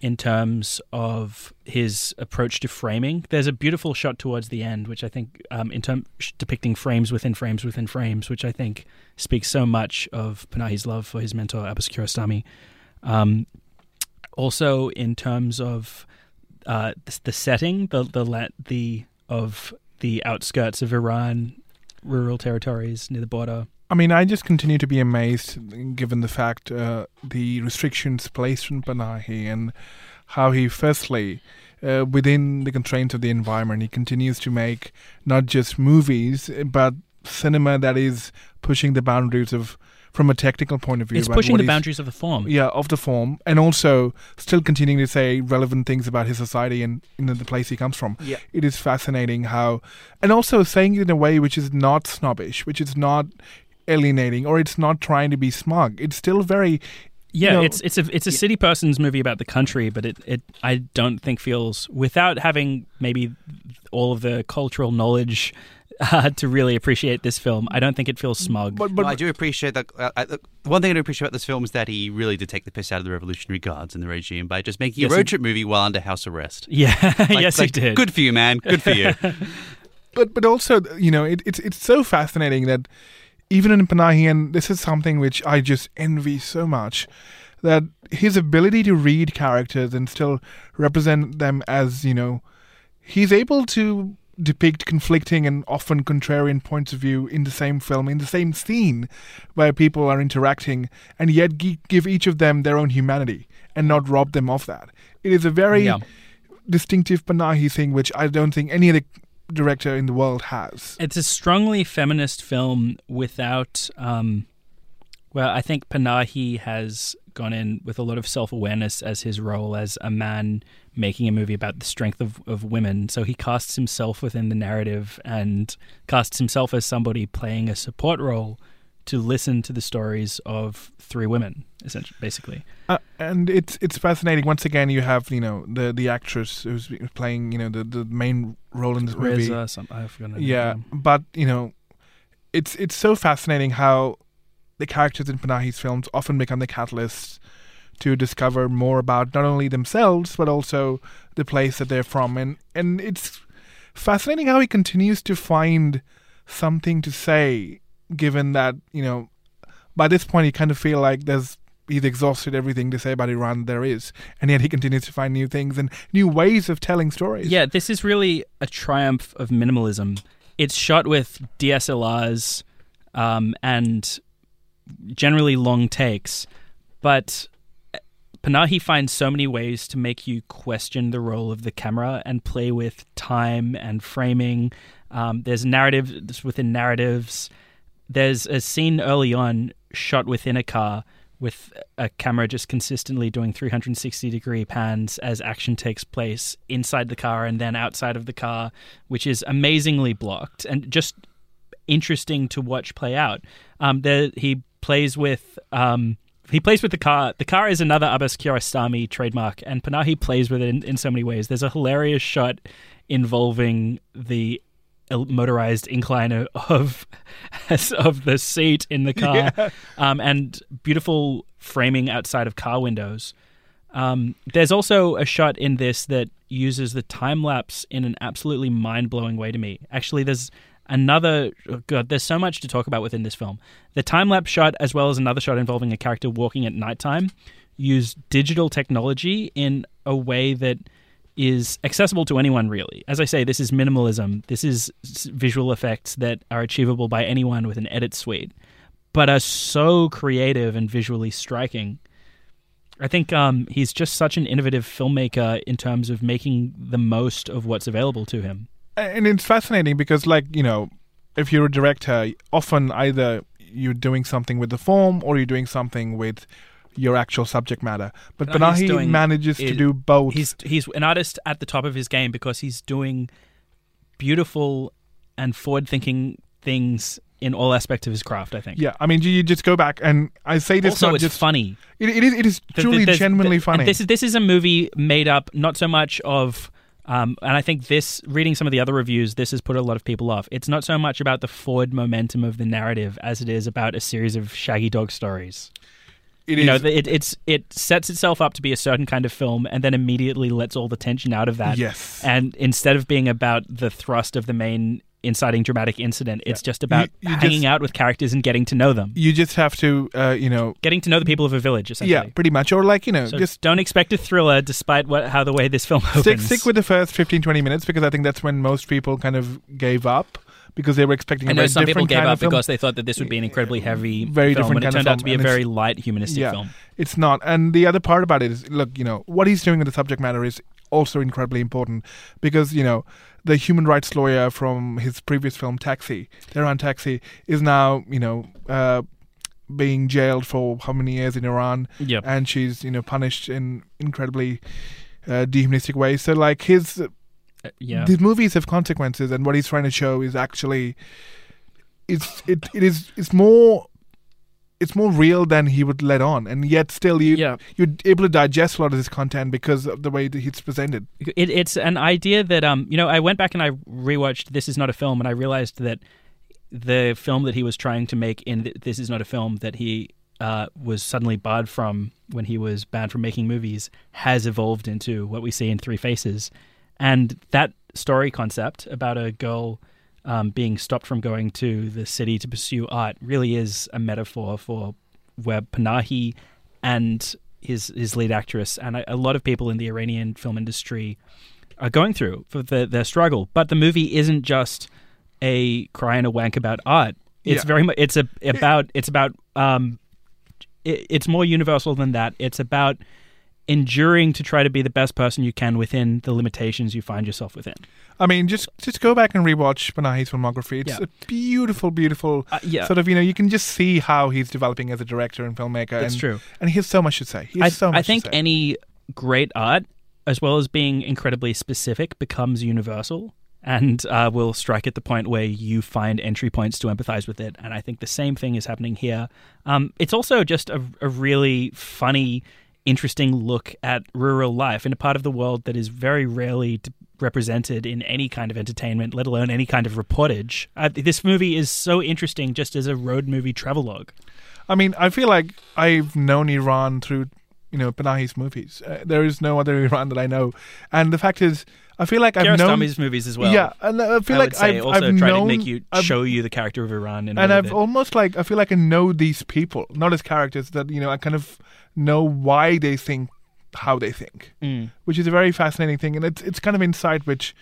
Speaker 5: in terms of his approach to framing. There's a beautiful shot towards the end, which I think, um, in term depicting frames within frames within frames, which I think speaks so much of Panahi's love for his mentor Abbas Kiarostami. Um, also, in terms of uh, the, the setting, the the the of the outskirts of Iran, rural territories near the border.
Speaker 6: I mean, I just continue to be amazed, given the fact uh, the restrictions placed on Panahi and how he, firstly, uh, within the constraints of the environment, he continues to make not just movies, but cinema that is pushing the boundaries of, from a technical point of view.
Speaker 5: It's pushing the boundaries of the form.
Speaker 6: yeah, of the form, and also still continuing to say relevant things about his society and you know, the place he comes from.
Speaker 5: Yeah.
Speaker 6: It is fascinating how, and also saying it in a way which is not snobbish, which is not alienating, or it's not trying to be smug. It's still very.
Speaker 5: Yeah,
Speaker 6: you know,
Speaker 5: it's it's a it's a city person's movie about the country, but it, it I don't think feels without having maybe all of the cultural knowledge <laughs> uh, to really appreciate this film. I don't think it feels smug.
Speaker 6: But, but
Speaker 4: Well, I do appreciate that. Uh, I, look, one thing I do appreciate about this film is that he really did take the piss out of the Revolutionary Guards and the regime by just making
Speaker 5: Yes,
Speaker 4: a road trip movie while under house arrest. <laughs>
Speaker 5: yeah,
Speaker 4: Like-
Speaker 5: yes,
Speaker 4: like,
Speaker 5: he did.
Speaker 4: Good for you, man. Good for you. <laughs>
Speaker 6: but but also you know it, it's it's so fascinating that even in Panahi, and this is something which I just envy so much, that his ability to read characters and still represent them as you know, he's able to depict conflicting and often contrarian points of view in the same film, in the same scene, where people are interacting, and yet give each of them their own humanity and not rob them of that. It is a very
Speaker 5: Yeah.
Speaker 6: distinctive Panahi thing, which I don't think any other director in the world has.
Speaker 5: It's a strongly feminist film without. Um, well, I think Panahi has gone in with a lot of self awareness as his role as a man making a movie about the strength of, of women. So he casts himself within the narrative and casts himself as somebody playing a support role to listen to the stories of three women, essentially, basically.
Speaker 6: Uh, and it's it's fascinating. Once again, you have you know the the actress who's playing you know the, the main role in this movie.
Speaker 5: Some, I've forgotten
Speaker 6: Yeah,
Speaker 5: name.
Speaker 6: but you know, it's it's so fascinating how the characters in Panahi's films often become the catalysts to discover more about not only themselves but also the place that they're from, and and it's fascinating how he continues to find something to say, given that you know by this point you kind of feel like there's he's exhausted everything to say about Iran there is, and yet he continues to find new things and new ways of telling stories.
Speaker 5: Yeah, this is really a triumph of minimalism. It's shot with DSLRs um, and generally long takes, but Panahi finds so many ways to make you question the role of the camera and play with time and framing. Um, there's narratives within narratives. There's a scene early on shot within a car with a camera just consistently doing 360 degree pans as action takes place inside the car and then outside of the car, which is amazingly blocked and just interesting to watch play out. Um, there, he plays with. Um, he plays with the car. The car is another Abbas Kiarostami trademark, and Panahi plays with it in, in so many ways. There's a hilarious shot involving the motorized incline of <laughs> of the seat in the car, um, and beautiful framing outside of car windows. Um, there's also a shot in this that uses the time lapse in an absolutely mind blowing way to me. Actually, there's another oh God. There's so much to talk about within this film. The time lapse shot, as well as another shot involving a character walking at nighttime, use digital technology in a way that is accessible to anyone really. As I say, this is minimalism. This is visual effects that are achievable by anyone with an edit suite, but are so creative and visually striking. I think um, he's just such an innovative filmmaker in terms of making the most of what's available to him.
Speaker 6: and it's fascinating because like you know if you're a director often either you're doing something with the form or you're doing something with your actual subject matter but Panahi
Speaker 5: doing-
Speaker 6: manages to do both
Speaker 5: He's he's an artist at the top of his game because he's doing beautiful and forward-thinking things in all aspects of his craft. I think.
Speaker 6: yeah i mean you, you just go back and i say this
Speaker 5: Also,
Speaker 6: not
Speaker 5: it's
Speaker 6: just
Speaker 5: funny.
Speaker 6: it, it is it is truly
Speaker 5: there's-
Speaker 6: genuinely funny
Speaker 5: And this is this is a movie made up not so much of. Um, and I think this, reading some of the other reviews, this has put a lot of people off. It's not so much about the forward momentum of the narrative as it is about a series of shaggy dog stories.
Speaker 6: It
Speaker 5: you know,
Speaker 6: is-
Speaker 5: the- it, it's it sets itself up to be a certain kind of film, and then immediately lets all the tension out of that.
Speaker 6: Yes.
Speaker 5: And instead of being about the thrust of the main inciting dramatic incident, it's just about
Speaker 6: You- you
Speaker 5: hanging
Speaker 6: just-
Speaker 5: out with characters and getting to know them,
Speaker 6: You just have to, uh, you know,
Speaker 5: getting to know the people of a village. Essentially.
Speaker 6: yeah, pretty much, or like you know,
Speaker 5: So
Speaker 6: just
Speaker 5: don't expect a thriller, despite what how the way this film opens.
Speaker 6: stick stick with the first 15, 20 minutes because I think that's when most people kind of gave up because they were expecting
Speaker 5: I know
Speaker 6: very
Speaker 5: some people gave up
Speaker 6: film.
Speaker 5: because they thought that this would be an incredibly heavy
Speaker 6: Very
Speaker 5: film,
Speaker 6: different
Speaker 5: and it turned out to be a very light humanistic
Speaker 6: yeah,
Speaker 5: film.
Speaker 6: It's not. And the other part about it is, look, you know, what he's doing with the subject matter is also incredibly important because, you know, the human rights lawyer from his previous film Taxi, Tehran Taxi, is now, you know, uh, being jailed for how many years in Iran,
Speaker 5: Yep.
Speaker 6: and she's, you know, punished in incredibly uh, dehumanistic ways. So, like, his
Speaker 5: yeah.
Speaker 6: these movies have consequences, and what he's trying to show is actually it's it it is it's more it's more real than he would let on, and yet still you
Speaker 5: Yeah.
Speaker 6: you're able to digest a lot of this content because of the way that it's presented.
Speaker 5: it, it's an idea that um you know I went back and I rewatched This Is Not a Film and I realized that the film that he was trying to make in This Is Not a Film that he uh, was suddenly barred from when he was banned from making movies has evolved into what we see in Three Faces, and that story concept about a girl um, being stopped from going to the city to pursue art really is a metaphor for where Panahi and his his lead actress and a, a lot of people in the Iranian film industry are going through for the, their struggle. But the movie isn't just a cry and a wank about art. It's
Speaker 6: Yeah.
Speaker 5: very much it's a about it's about um it, it's more universal than that. It's about enduring to try to be the best person you can within the limitations you find yourself within.
Speaker 6: I mean, just just go back and rewatch Panahi's filmography. It's
Speaker 5: Yeah.
Speaker 6: a beautiful, beautiful
Speaker 5: Uh, yeah.
Speaker 6: sort of you know you can just see how he's developing as a director and filmmaker.
Speaker 5: That's
Speaker 6: and,
Speaker 5: true.
Speaker 6: and he has so much to say. He has
Speaker 5: I,
Speaker 6: so much
Speaker 5: I think any great art, as well as being incredibly specific, becomes universal and uh, will strike at the point where you find entry points to empathize with it. And I think the same thing is happening here. Um, it's also just a, a really funny, interesting look at rural life in a part of the world that is very rarely represented in any kind of entertainment, let alone any kind of reportage. Uh, this movie is so interesting just as a road movie travelogue.
Speaker 6: I mean, I feel like I've known Iran through, you know, Panahi's movies. Uh, there is no other <laughs> Iran that I know, and the fact is, I feel like I've known.
Speaker 5: Kiarostami's movies as well.
Speaker 6: Yeah, and I feel
Speaker 5: I
Speaker 6: like I've,
Speaker 5: also
Speaker 6: I've known,
Speaker 5: to make you
Speaker 6: I've-
Speaker 5: show you the character of Iran in
Speaker 6: and I've
Speaker 5: that-
Speaker 6: almost like I feel like I know these people, not as characters. That you know, I kind of know why they think how they think,
Speaker 5: Mm.
Speaker 6: which is a very fascinating thing, and it's it's kind of insight which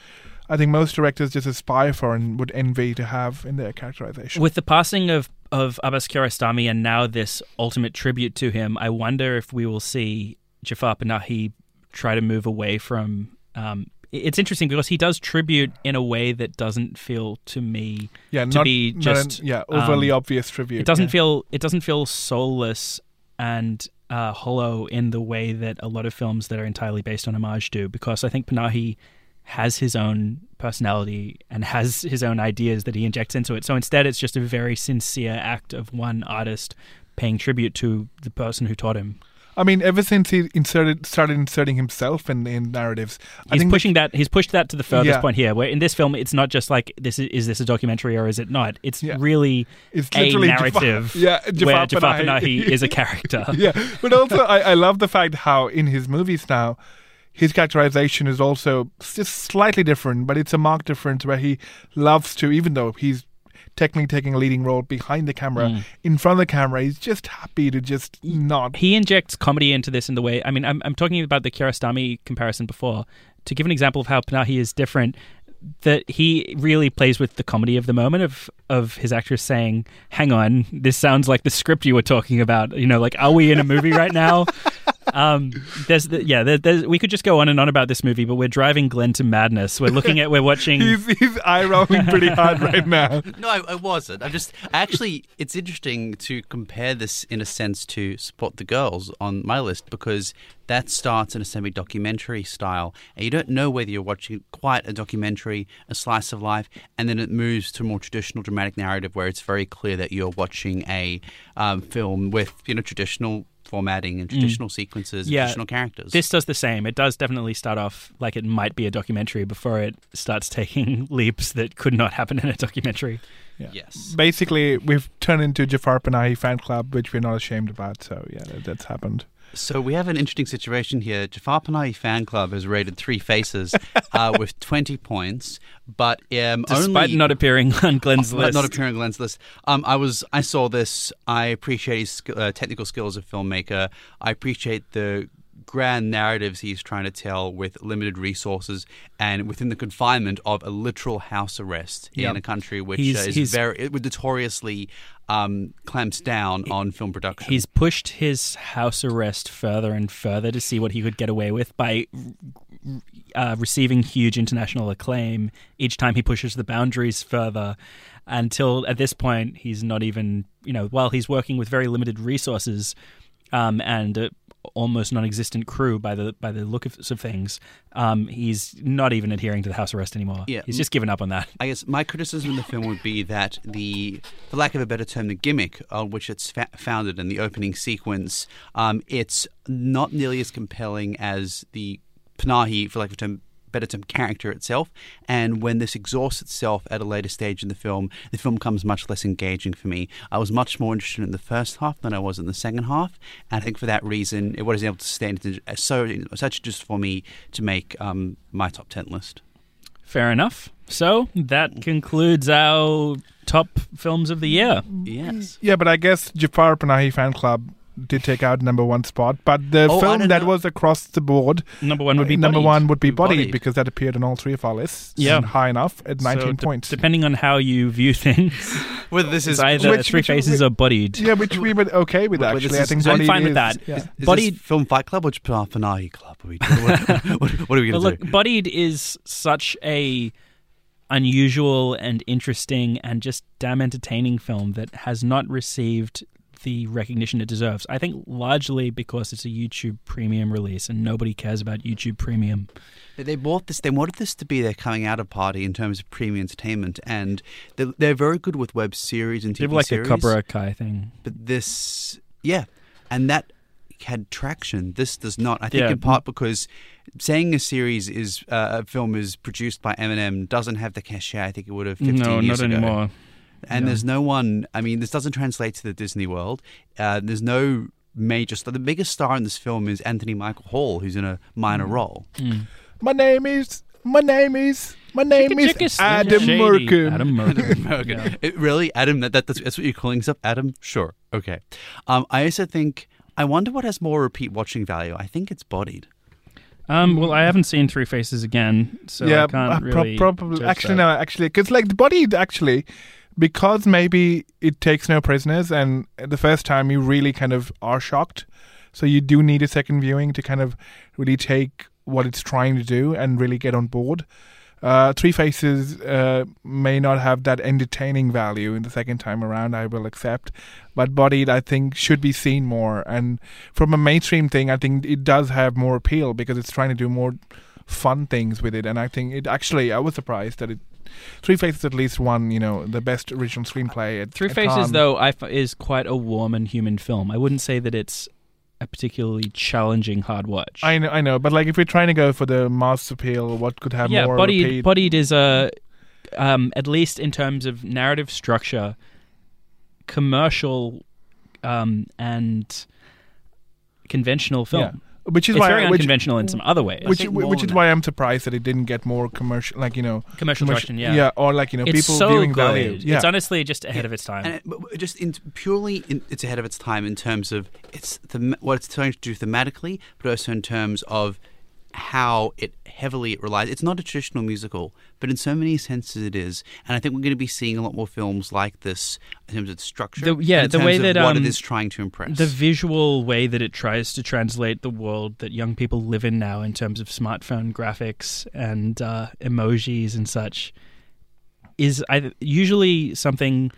Speaker 6: I think most directors just aspire for and would envy to have in their characterization.
Speaker 5: With the passing of, of Abbas Kiarostami and now this ultimate tribute to him, I wonder if we will see Jafar Panahi try to move away from. Um, it's interesting because he does tribute in a way that doesn't feel to me
Speaker 6: yeah,
Speaker 5: to
Speaker 6: not,
Speaker 5: be
Speaker 6: not an-
Speaker 5: just
Speaker 6: yeah overly
Speaker 5: um,
Speaker 6: obvious tribute.
Speaker 5: It doesn't
Speaker 6: yeah.
Speaker 5: feel it doesn't feel soulless and uh, hollow in the way that a lot of films that are entirely based on homage do. Because I think Panahi has his own personality and has his own ideas that he injects into it. So instead, it's just a very sincere act of one artist paying tribute to the person who taught him.
Speaker 6: I mean, ever since he inserted started inserting himself in, in narratives, I
Speaker 5: He's pushing that. He's pushed that to the furthest
Speaker 6: Yeah.
Speaker 5: point here. Where in this film, it's not just like this is, is this a documentary or is it not? It's
Speaker 6: Yeah.
Speaker 5: really
Speaker 6: It's
Speaker 5: a
Speaker 6: literally Jafar-
Speaker 5: narrative <laughs>
Speaker 6: yeah,
Speaker 5: where
Speaker 6: Jafar
Speaker 5: Jafar
Speaker 6: Panahi.
Speaker 5: Panahi <laughs> is a character. <laughs>
Speaker 6: yeah, but also I, I love the fact how in his movies now, his characterization is also just slightly different, but it's a marked difference where he loves to, even though he's technically taking a leading role behind the camera,
Speaker 5: Mm.
Speaker 6: in front of the camera, he's just happy to just not.
Speaker 5: he injects comedy into this in the way. I mean, I'm, I'm talking about the Kiarostami comparison before. To give an example of how Panahi is different, that he really plays with the comedy of the moment of of his actress saying, "Hang on, this sounds like the script you were talking about." You know, like, are we in a movie right now? <laughs> um, there's the, yeah, there, there's, we could just go on and on about this movie, but we're driving Glenn to madness. We're looking at, we're watching.
Speaker 6: He's, he's eye rolling pretty hard right <laughs> now.
Speaker 4: No, I, I wasn't. I'm just actually, it's interesting to compare this in a sense to Spot the Girls on my list because that starts in a semi documentary style, and you don't know whether you're watching quite a documentary, a slice of life, and then it moves to a more traditional dramatic narrative where it's very clear that you're watching a um, film with you know traditional formatting and traditional sequences, and
Speaker 5: Mm. Yeah.
Speaker 4: traditional characters.
Speaker 5: This does the same. It does definitely start off like it might be a documentary before it starts <laughs> taking leaps that could not happen in a documentary.
Speaker 4: yes.
Speaker 6: Basically, we've turned into Jafar Panahi fan club, which we're not ashamed about. So yeah, that, that's happened.
Speaker 4: So we have an interesting situation here. Jafar Panahi fan club has rated Three Faces uh, <laughs> with 20 points, but um,
Speaker 5: Despite
Speaker 4: only
Speaker 5: not appearing on Glenn's list.
Speaker 4: Not appearing on Glenn's list. Um, I was. I saw this. I appreciate his uh, technical skills as a filmmaker. I appreciate the grand narratives he's trying to tell with limited resources and within the confinement of a literal house arrest
Speaker 5: Yeah.
Speaker 4: in a country which
Speaker 5: He's-
Speaker 4: uh, is
Speaker 5: he's-
Speaker 4: very it notoriously um, clamps down on film production.
Speaker 5: He's pushed his house arrest further and further to see what he could get away with by uh, receiving huge international acclaim each time he pushes the boundaries further. Until at this point, he's not even, you know, while he's working with very limited resources um, and uh, almost non-existent crew by the by the look of, of things, um, he's not even adhering to the house arrest anymore.
Speaker 4: Yeah.
Speaker 5: He's just given up on that.
Speaker 4: I guess my criticism of the film would be that the, for lack of a better term, the gimmick on which it's fa- founded in the opening sequence, um, it's not nearly as compelling as the Panahi, for lack of a term, better term, character itself. And when this exhausts itself at a later stage in the film, the film becomes much less engaging for me. I was much more interested in the first half than I was in the second half, and I think for that reason, it wasn't able to stand it so such just for me to make um, my top ten list.
Speaker 5: Fair enough. So that concludes our top films of the year.
Speaker 4: Yes.
Speaker 6: Yeah, but I guess Jafar Panahi fan club did take out number one spot. But the
Speaker 4: Oh,
Speaker 6: film that
Speaker 4: know.
Speaker 6: was across the board,
Speaker 5: Number one would be
Speaker 6: number
Speaker 5: Bodied.
Speaker 6: one would be
Speaker 4: Bodied.
Speaker 6: Bodied, because that appeared on all three of our lists.
Speaker 5: Yeah.
Speaker 6: high enough at 19
Speaker 5: So, de-
Speaker 6: points.
Speaker 5: Depending on how you view <laughs> things,
Speaker 4: Whether this is
Speaker 5: either
Speaker 6: which-
Speaker 5: Three
Speaker 6: which-
Speaker 5: Faces or Bodied.
Speaker 6: yeah, which we were okay with
Speaker 4: Wait, wait,
Speaker 6: actually.
Speaker 4: this
Speaker 6: I
Speaker 4: is-
Speaker 6: think
Speaker 5: I'm
Speaker 6: Bodied
Speaker 5: fine with that.
Speaker 6: Yeah.
Speaker 4: Is
Speaker 5: Bodied-
Speaker 4: this film Fight Club or Panahi Club? Are we? What, <laughs> what, what are we
Speaker 5: But
Speaker 4: going to
Speaker 5: look,
Speaker 4: do?
Speaker 5: Bodied is such a unusual and interesting and just damn entertaining film that has not received the recognition it deserves. I think largely because it's a YouTube Premium release and nobody cares about YouTube Premium.
Speaker 4: They bought this. They wanted this to be their coming out of party in terms of premium entertainment, and they're, they're very good with web series and TV
Speaker 5: of like
Speaker 4: series.
Speaker 5: a Cobra Kai thing.
Speaker 4: But this, yeah, and that had traction. This does not. I think
Speaker 5: Yeah.
Speaker 4: in part because saying a series is uh, a film is produced by Eminem doesn't have the cachet I think it would have 15
Speaker 5: No,
Speaker 4: years
Speaker 5: not
Speaker 4: ago.
Speaker 5: anymore.
Speaker 4: And
Speaker 5: Yeah.
Speaker 4: there's no one. I mean, this doesn't translate to the Disney world. Uh, there's no major star. The biggest star in this film is Anthony Michael Hall, who's in a minor
Speaker 5: Mm.
Speaker 4: role.
Speaker 6: My name is. My name is. My name is
Speaker 5: Chicka
Speaker 6: Adam
Speaker 5: Shady.
Speaker 6: Merkin.
Speaker 5: Adam <laughs> Merkin.
Speaker 4: Okay.
Speaker 5: Yeah.
Speaker 4: It, really, Adam? That, that, that's, that's what you're calling stuff, Adam? Sure. Okay. Um, I also think. I wonder what has more repeat watching value. I think it's bodied.
Speaker 5: Um, well, I haven't seen Three Faces again, so
Speaker 6: yeah,
Speaker 5: I can't
Speaker 6: uh, pro-
Speaker 5: really.
Speaker 6: probably.
Speaker 5: judge
Speaker 6: Actually,
Speaker 5: that.
Speaker 6: no, actually, because like the body, actually, because maybe it takes no prisoners, and the first time you really kind of are shocked, so you do need a second viewing to kind of really take what it's trying to do and really get on board. Uh, Three Faces uh, may not have that entertaining value in the second time around, I will accept. But Bodied, I think, should be seen more. And from a mainstream thing, I think it does have more appeal because it's trying to do more fun things with it. And I think it actually, I was surprised that it. Three Faces at least won, you know, the best original screenplay. At,
Speaker 5: Three
Speaker 6: at
Speaker 5: Faces,
Speaker 6: Cannes.
Speaker 5: though, I f- is quite a warm and human film. I wouldn't say that it's a particularly challenging hard watch.
Speaker 6: I know, I know, but like if we're trying to go for the mass appeal, what could have
Speaker 5: yeah,
Speaker 6: more
Speaker 5: Bodied,
Speaker 6: repeat?
Speaker 5: Bodied is a, um, at least in terms of narrative structure, commercial um, and conventional film.
Speaker 6: Yeah. Which is
Speaker 5: It's
Speaker 6: why,
Speaker 5: very
Speaker 6: which,
Speaker 5: unconventional in some other ways.
Speaker 6: which, which is
Speaker 4: than
Speaker 6: why I'm surprised that it didn't get more commercial, like you know,
Speaker 5: commercial
Speaker 6: commercial-
Speaker 5: traction, yeah.
Speaker 6: yeah, or like you know,
Speaker 5: It's
Speaker 6: people
Speaker 5: so
Speaker 6: viewing
Speaker 5: good.
Speaker 6: value. Yeah,
Speaker 5: It's honestly just ahead of its time.
Speaker 4: And it, but- but just in, purely, in, it's ahead of its time in terms of it's the, what it's trying to do thematically, but also in terms of how it heavily it relies. It's not a traditional musical, but in so many senses it is. And I think we're going to be seeing a lot more films like this in terms of its structure.
Speaker 5: The- yeah, the way that,
Speaker 4: what
Speaker 5: um,
Speaker 4: it is trying to impress.
Speaker 5: the visual way that it tries to translate the world that young people live in now in terms of smartphone graphics and uh, emojis and such is I, usually something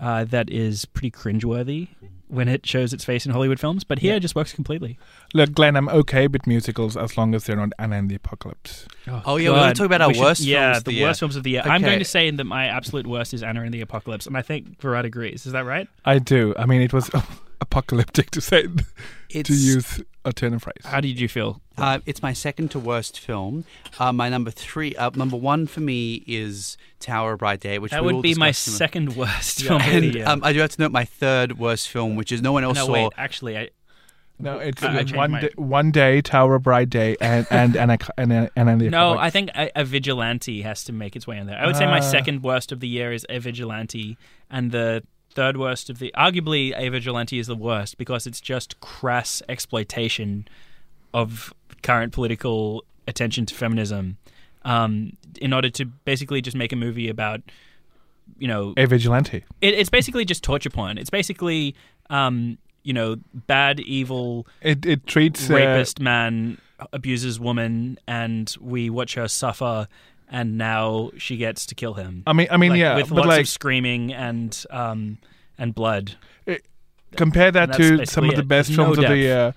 Speaker 5: uh, that is pretty cringeworthy when it shows its face in Hollywood films, but here
Speaker 6: Yeah.
Speaker 5: it just works completely.
Speaker 6: Look, Glenn, I'm okay with musicals as long as they're not Anna and the Apocalypse.
Speaker 4: Oh, oh yeah, we're gonna talk about our
Speaker 5: We should-
Speaker 4: worst
Speaker 5: Yeah,
Speaker 4: of
Speaker 5: the
Speaker 4: the year.
Speaker 5: worst films of the year. I'm going to say that my absolute worst is Anna and the Apocalypse, and I think Varad agrees. Is that right?
Speaker 6: I do. I mean, it was <laughs> oh, apocalyptic to say
Speaker 4: It's,
Speaker 6: to use a turn of phrase.
Speaker 5: How did you feel?
Speaker 4: Uh, it's my second to worst film. Uh, my number three, uh, number one for me is Tower of Bright Day, which
Speaker 5: That
Speaker 4: we
Speaker 5: would
Speaker 4: will
Speaker 5: be my
Speaker 4: discuss
Speaker 5: second worst film
Speaker 4: And um, I do have to note my third worst film, which is no one else
Speaker 5: no,
Speaker 4: saw.
Speaker 5: wait. Actually, I,
Speaker 6: No, it's
Speaker 5: I- I
Speaker 6: uh, one
Speaker 5: my-
Speaker 6: day, one day, Tower of Bright Day, and and and and, and, and, and the
Speaker 5: no, I think a, a vigilante has to make its way in there. I would say my
Speaker 6: Ah.
Speaker 5: second worst of the year is a vigilante, and the third worst of the arguably a vigilante is the worst because it's just crass exploitation of current political attention to feminism um, in order to basically just make a movie about you know
Speaker 6: a vigilante.
Speaker 5: it, it's basically just torture porn. It's basically um, you know bad evil
Speaker 6: It it treats uh,
Speaker 5: rapist man abuses woman and we watch her suffer and now she gets to kill him
Speaker 6: I mean, I mean,
Speaker 5: Like,
Speaker 6: yeah,
Speaker 5: with
Speaker 6: but
Speaker 5: lots
Speaker 6: like
Speaker 5: of screaming and um and blood
Speaker 6: compare that to some of the
Speaker 5: it.
Speaker 6: best
Speaker 5: no
Speaker 6: films of the year.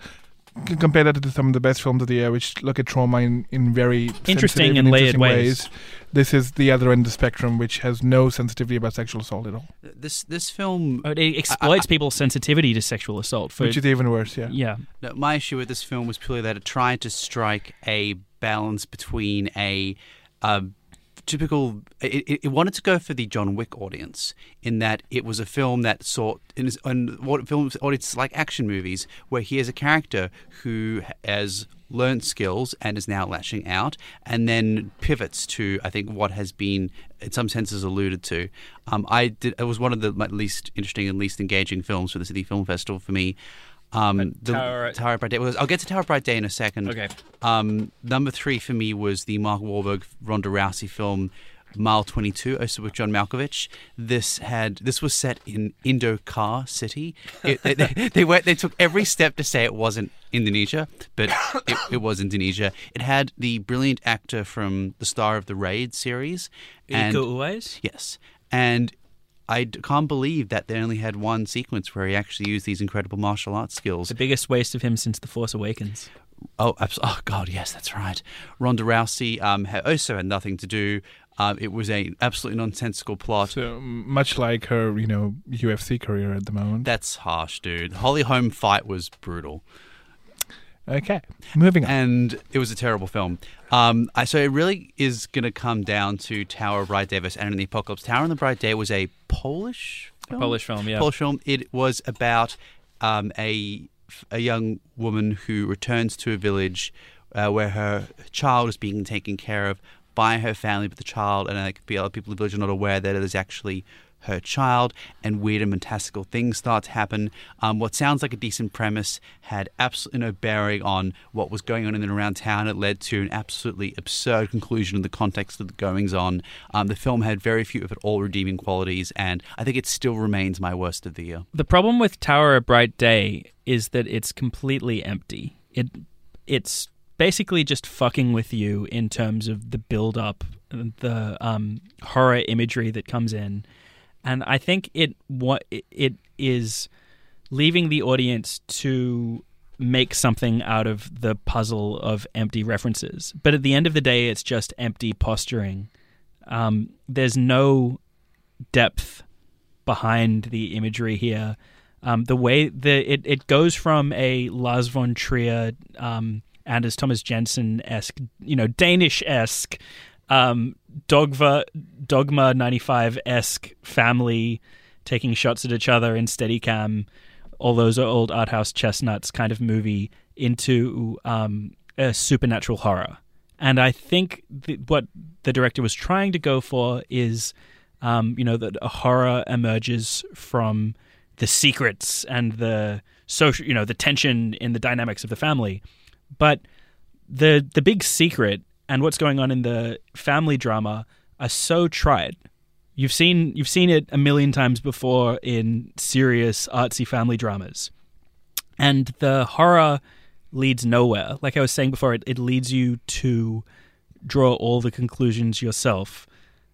Speaker 6: Compare that to some of the best films of the year, which look at trauma in, in very
Speaker 5: Interesting
Speaker 6: sensitive
Speaker 5: and layered
Speaker 6: interesting
Speaker 5: ways.
Speaker 6: This is the other end of the spectrum, which has no sensitivity about sexual assault at all,
Speaker 4: This this film,
Speaker 5: it exploits people's sensitivity to sexual assault for
Speaker 6: which is even worse. Yeah.
Speaker 5: yeah
Speaker 4: no, my issue with this film was purely that it tried to strike a balance between a um, typical. It, it- wanted to go for the John Wick audience in that it was a film that sought in, in what films audiences like action movies, where he is a character who has learned skills and is now lashing out, and then pivots to I think what has been in some senses alluded to. Um, I did. It was one of the least interesting and least engaging films for the Sydney Film Festival for me. Um, the
Speaker 5: Tower-
Speaker 4: Tower of Bright Day. I'll get to Tower of Bright Day in a second.
Speaker 5: Okay.
Speaker 4: Um, number three for me was the Mark Wahlberg Ronda Rousey film Mile 22, also with John Malkovich. This had this was set in Indocarr City. It, they, they, <laughs> they went they took every step to say it wasn't Indonesia, but it, it was Indonesia. It had the brilliant actor from the star of the Raid series, and
Speaker 5: Iko Uwais?
Speaker 4: yes, and I d- can't believe that they only had one sequence where he actually used these incredible martial arts skills.
Speaker 5: the biggest waste of him since the Force Awakens
Speaker 4: Oh, abs- oh God, yes, that's right. Ronda Rousey um, had also had nothing to do. Um, it was a absolutely nonsensical plot.
Speaker 6: So much like her, you know, UFC career at the moment.
Speaker 4: That's harsh, dude. Holly Holm fight was brutal,
Speaker 6: Okay, moving on.
Speaker 4: and it was a terrible film. Um, I, so it really is going to come down to Tower of Bright Day versus Anna and the Apocalypse. Tower and the Bright Day was a Polish film.
Speaker 5: Polish film yeah
Speaker 4: Polish film. It was about um, a a young woman who returns to a village uh, where her child is being taken care of by her family, but the child and like, the other people in the village are not aware that it is actually her child, and weird and fantastical things start to happen. Um, what sounds like a decent premise had absolutely no bearing on what was going on in and around town. It led to an absolutely absurd conclusion in the context of the goings on. Um, the film had very few, if at all, redeeming qualities, and I think it still remains my worst of the year.
Speaker 5: The problem with Tower of Bright Day is that it's completely empty. It it's basically just fucking with you in terms of the build up, the um, horror imagery that comes in, and I think it what it is leaving the audience to make something out of the puzzle of empty references. But at the end of the day, it's just empty posturing. Um, there's no depth behind the imagery here. Um, the way the it, it goes from a Lars von Trier, um, Anders Thomas Jensen esque, you know, Danish esque, um, Dogma Dogma ninety five esque family taking shots at each other in Steadicam, all those old art house chestnuts kind of movie into um, a supernatural horror. And I think th- what the director was trying to go for is, um, you know, that a horror emerges from the secrets and the social, you know, the tension in the dynamics of the family. But the the big secret and what's going on in the family drama are so tried. You've seen you've seen it a million times before in serious artsy family dramas. And the horror leads nowhere. Like I was saying before, it, it leads you to draw all the conclusions yourself.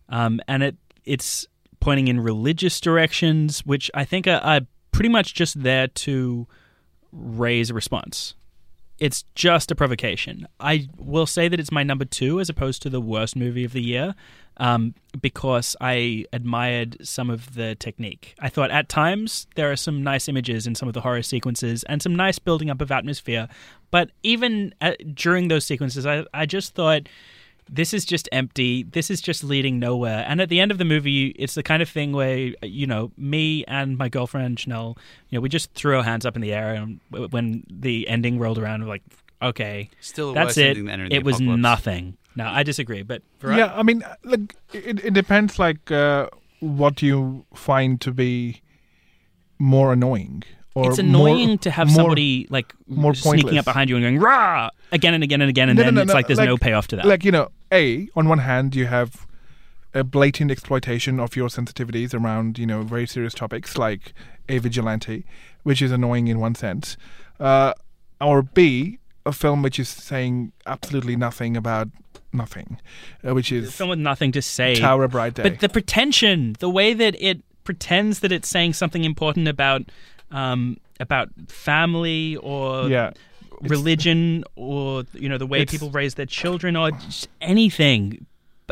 Speaker 5: Um, and it it's pointing in religious directions, which I think are, are pretty much just there to raise a response. It's just a provocation. I will say that it's my number two as opposed to the worst movie of the year um, because I admired some of the technique. I thought at times there are some nice images in some of the horror sequences and some nice building up of atmosphere. But even at, during those sequences, I, I just thought this is just empty. This is just leading nowhere. And at the end of the movie, it's the kind of thing where you know me and my girlfriend Chanel, you know, we just threw our hands up in the air, and when the ending rolled around, we're like, okay,
Speaker 4: Still,
Speaker 5: that's it.
Speaker 4: ending the
Speaker 5: It was
Speaker 4: Apocalypse.
Speaker 5: nothing. No, I disagree. But Virat,
Speaker 6: Yeah, I mean, like it, it depends, like uh, what you find to be more annoying. Or
Speaker 5: it's annoying
Speaker 6: more-
Speaker 5: to have
Speaker 6: more-
Speaker 5: somebody like
Speaker 6: more
Speaker 5: sneaking
Speaker 6: pointless.
Speaker 5: up behind you and going rah again and again and again, and
Speaker 6: No,
Speaker 5: then
Speaker 6: no,
Speaker 5: it's
Speaker 6: no,
Speaker 5: like there's
Speaker 6: like-
Speaker 5: no payoff to that.
Speaker 6: Like you know, a on one hand you have a blatant exploitation of your sensitivities around you know very serious topics like a vigilante, which is annoying in one sense, uh, or b a film which is saying absolutely nothing about nothing, uh, which
Speaker 5: a
Speaker 6: is
Speaker 5: film with nothing to say.
Speaker 6: Tower of Bright Day.
Speaker 5: But the pretension, the way that it pretends that it's saying something important about um, about family or
Speaker 6: yeah,
Speaker 5: religion or you know the way people raise their children or anything,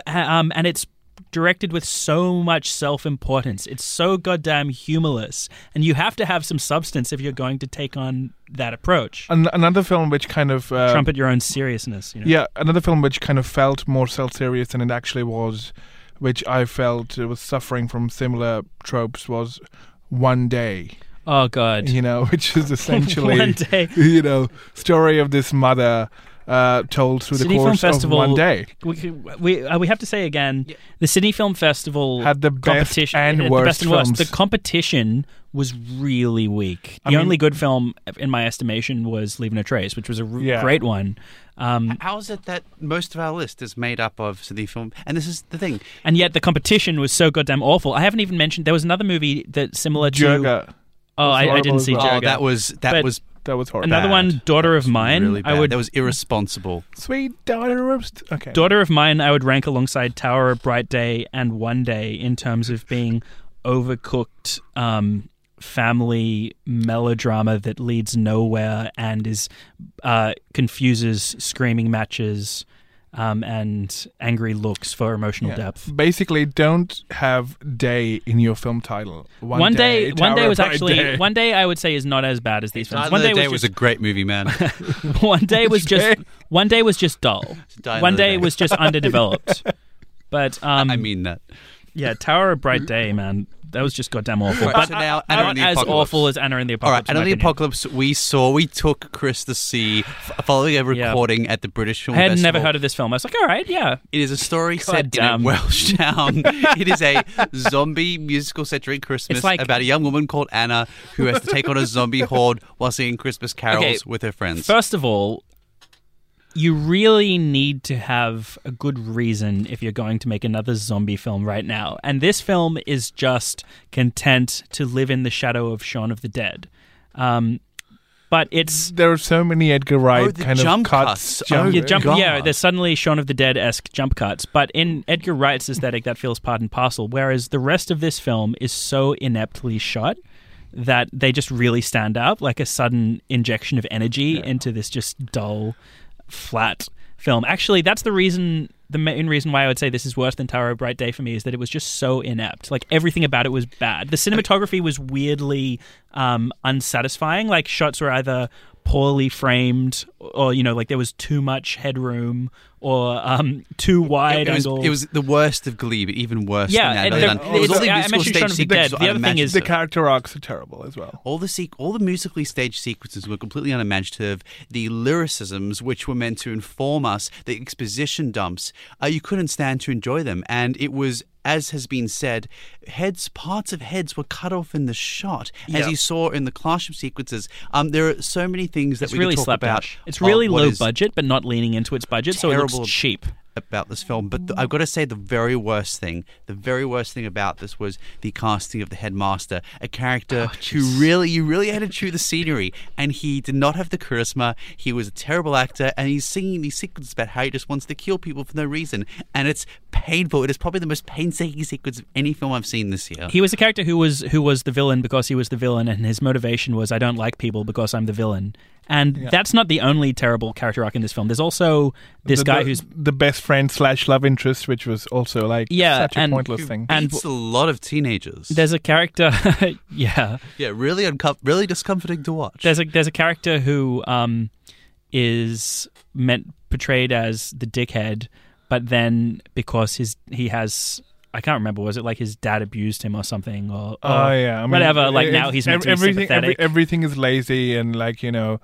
Speaker 5: um, and it's directed with so much self-importance. It's so goddamn humorless, and you have to have some substance if you're going to take on that approach.
Speaker 6: An- another film which kind of uh,
Speaker 5: Trumpet your own seriousness. You know?
Speaker 6: Yeah, another film which kind of felt more self-serious than it actually was, which I felt was suffering from similar tropes, was One Day.
Speaker 5: Oh god.
Speaker 6: You know, which is <laughs> essentially
Speaker 5: One day.
Speaker 6: you know story of this mother uh, told through
Speaker 5: Sydney
Speaker 6: the
Speaker 5: Film
Speaker 6: course of
Speaker 5: Festival
Speaker 6: one day.
Speaker 5: We we uh, we have to say again, the Sydney Film Festival
Speaker 6: Had the best
Speaker 5: competition
Speaker 6: and
Speaker 5: had the
Speaker 6: worst
Speaker 5: best and worst.
Speaker 6: films.
Speaker 5: The competition was really weak. The
Speaker 6: I mean-
Speaker 5: only good film, in my estimation, was Leaving a Trace, which was a r-
Speaker 6: Yeah.
Speaker 5: great one. Um,
Speaker 4: How is it that most of our list is made up of Sydney film? And this is the thing.
Speaker 5: and yet the competition was so goddamn awful. I haven't even mentioned there was another movie that similar to.
Speaker 6: Jirga.
Speaker 5: Oh, I, I didn't see
Speaker 6: well.
Speaker 4: Oh, that was that
Speaker 5: But
Speaker 4: was
Speaker 6: That was horrible.
Speaker 5: Another
Speaker 4: bad.
Speaker 5: one, Daughter of Mine.
Speaker 4: really bad.
Speaker 5: I would
Speaker 4: that was irresponsible.
Speaker 6: Sweet daughter of st- okay.
Speaker 5: Daughter of Mine, I would rank alongside Tower of Bright Day and One Day in terms of being overcooked um, family melodrama that leads nowhere and is uh, confuses screaming matches um, and angry looks for emotional
Speaker 6: Yeah.
Speaker 5: depth.
Speaker 6: Basically, don't have day in your film title. One,
Speaker 5: One day, one day was actually
Speaker 6: Day.
Speaker 5: one day. I would say is not as bad as these films.
Speaker 4: One
Speaker 5: One day,
Speaker 4: Day
Speaker 5: was,
Speaker 4: was a great movie, man. <laughs> <laughs>
Speaker 5: one day was just one day was just dull. <laughs> One day
Speaker 4: Day.
Speaker 5: was just underdeveloped. But um,
Speaker 4: I mean that.
Speaker 5: Yeah, Tower of Bright <clears throat> Day, man. That was just goddamn awful.
Speaker 4: Right,
Speaker 5: but
Speaker 4: so now
Speaker 5: not
Speaker 4: Anna the
Speaker 5: as
Speaker 4: Apocalypse.
Speaker 5: awful as Anna in the Apocalypse.
Speaker 4: All right, and
Speaker 5: in
Speaker 4: the apocalypse, we saw we took Chris to see following a
Speaker 5: Yeah.
Speaker 4: recording at the British Film
Speaker 5: I had
Speaker 4: Festival.
Speaker 5: never heard of this film. I was like, all right, yeah.
Speaker 4: It is a story set in a
Speaker 5: damn.
Speaker 4: Welsh <laughs> town. it is a zombie musical set during Christmas
Speaker 5: like-
Speaker 4: about a young woman called Anna who has to take on a zombie horde while singing Christmas carols
Speaker 5: Okay,
Speaker 4: with her friends.
Speaker 5: First of all, you really need to have a good reason if you're going to make another zombie film right now. And this film is just content to live in the shadow of Shaun of the Dead. Um, but it's
Speaker 6: There are so many Edgar Wright
Speaker 4: Oh, the
Speaker 6: kind
Speaker 4: jump
Speaker 6: of cuts.
Speaker 4: cuts. Oh,
Speaker 5: yeah, jump,
Speaker 4: God.
Speaker 5: yeah, there's suddenly Shaun of the Dead esque jump cuts, but in Edgar Wright's aesthetic, that feels part and parcel. Whereas the rest of this film is so ineptly shot that they just really stand out, like a sudden injection of energy into this just dull, flat film. Actually, that's the reason. The main reason why I would say this is worse than Tower of Bright Day for me is that it was just so inept. Like everything about it was bad. The cinematography was weirdly um, unsatisfying. Like shots were either poorly framed, or you know, like there was too much headroom, or um, too wide
Speaker 4: it, was,
Speaker 5: angle.
Speaker 4: it was the worst of Glee, but even worse
Speaker 5: Yeah,
Speaker 4: than that.
Speaker 5: the-
Speaker 4: Done. It was all the musical stage
Speaker 5: the
Speaker 4: sequences
Speaker 5: The other thing is-
Speaker 6: The character arcs are terrible as well.
Speaker 4: all the sequ- all the musically staged sequences were completely unimaginative. The lyricisms, which were meant to inform us, the exposition dumps, uh, you couldn't stand to enjoy them, and it was. As has been said, heads, parts of heads were cut off in the shot, as you saw in the classroom sequences. Um, there are so many things that
Speaker 5: it's
Speaker 4: we
Speaker 5: really
Speaker 4: talk about.
Speaker 5: It's really low
Speaker 4: is
Speaker 5: budget, but not leaning into its budget, so it looks cheap.
Speaker 4: About this film, but th- I've got to say the very worst thing, the very worst thing about this was the casting of the headmaster, a character oh, who really, you really had to chew the scenery, and he did not have the charisma. He was a terrible actor, and he's singing these sequences about how he just wants to kill people for no reason, and it's painful. It is probably the most painstaking sequence of any film I've seen this year.
Speaker 5: He was a character who was who was the villain because he was the villain, and his motivation was I don't like people because I'm the villain. And that's not the only terrible character arc in this film. There's also this
Speaker 6: the,
Speaker 5: guy
Speaker 6: the,
Speaker 5: who's
Speaker 6: the best friend slash love interest, which was also like
Speaker 5: Yeah,
Speaker 6: such a
Speaker 5: and-
Speaker 6: pointless thing.
Speaker 5: and-
Speaker 4: Beats a lot of teenagers.
Speaker 5: there's a character, <laughs> yeah.
Speaker 4: yeah, really uncom- really discomforting to watch.
Speaker 5: There's a there's a character who um is meant portrayed as the dickhead, but then because his he has I can't remember was it like his dad abused him or something or,
Speaker 6: Oh yeah, I mean,
Speaker 5: whatever. Like now he's meant to be
Speaker 6: everything. Every, everything is lazy and like you know,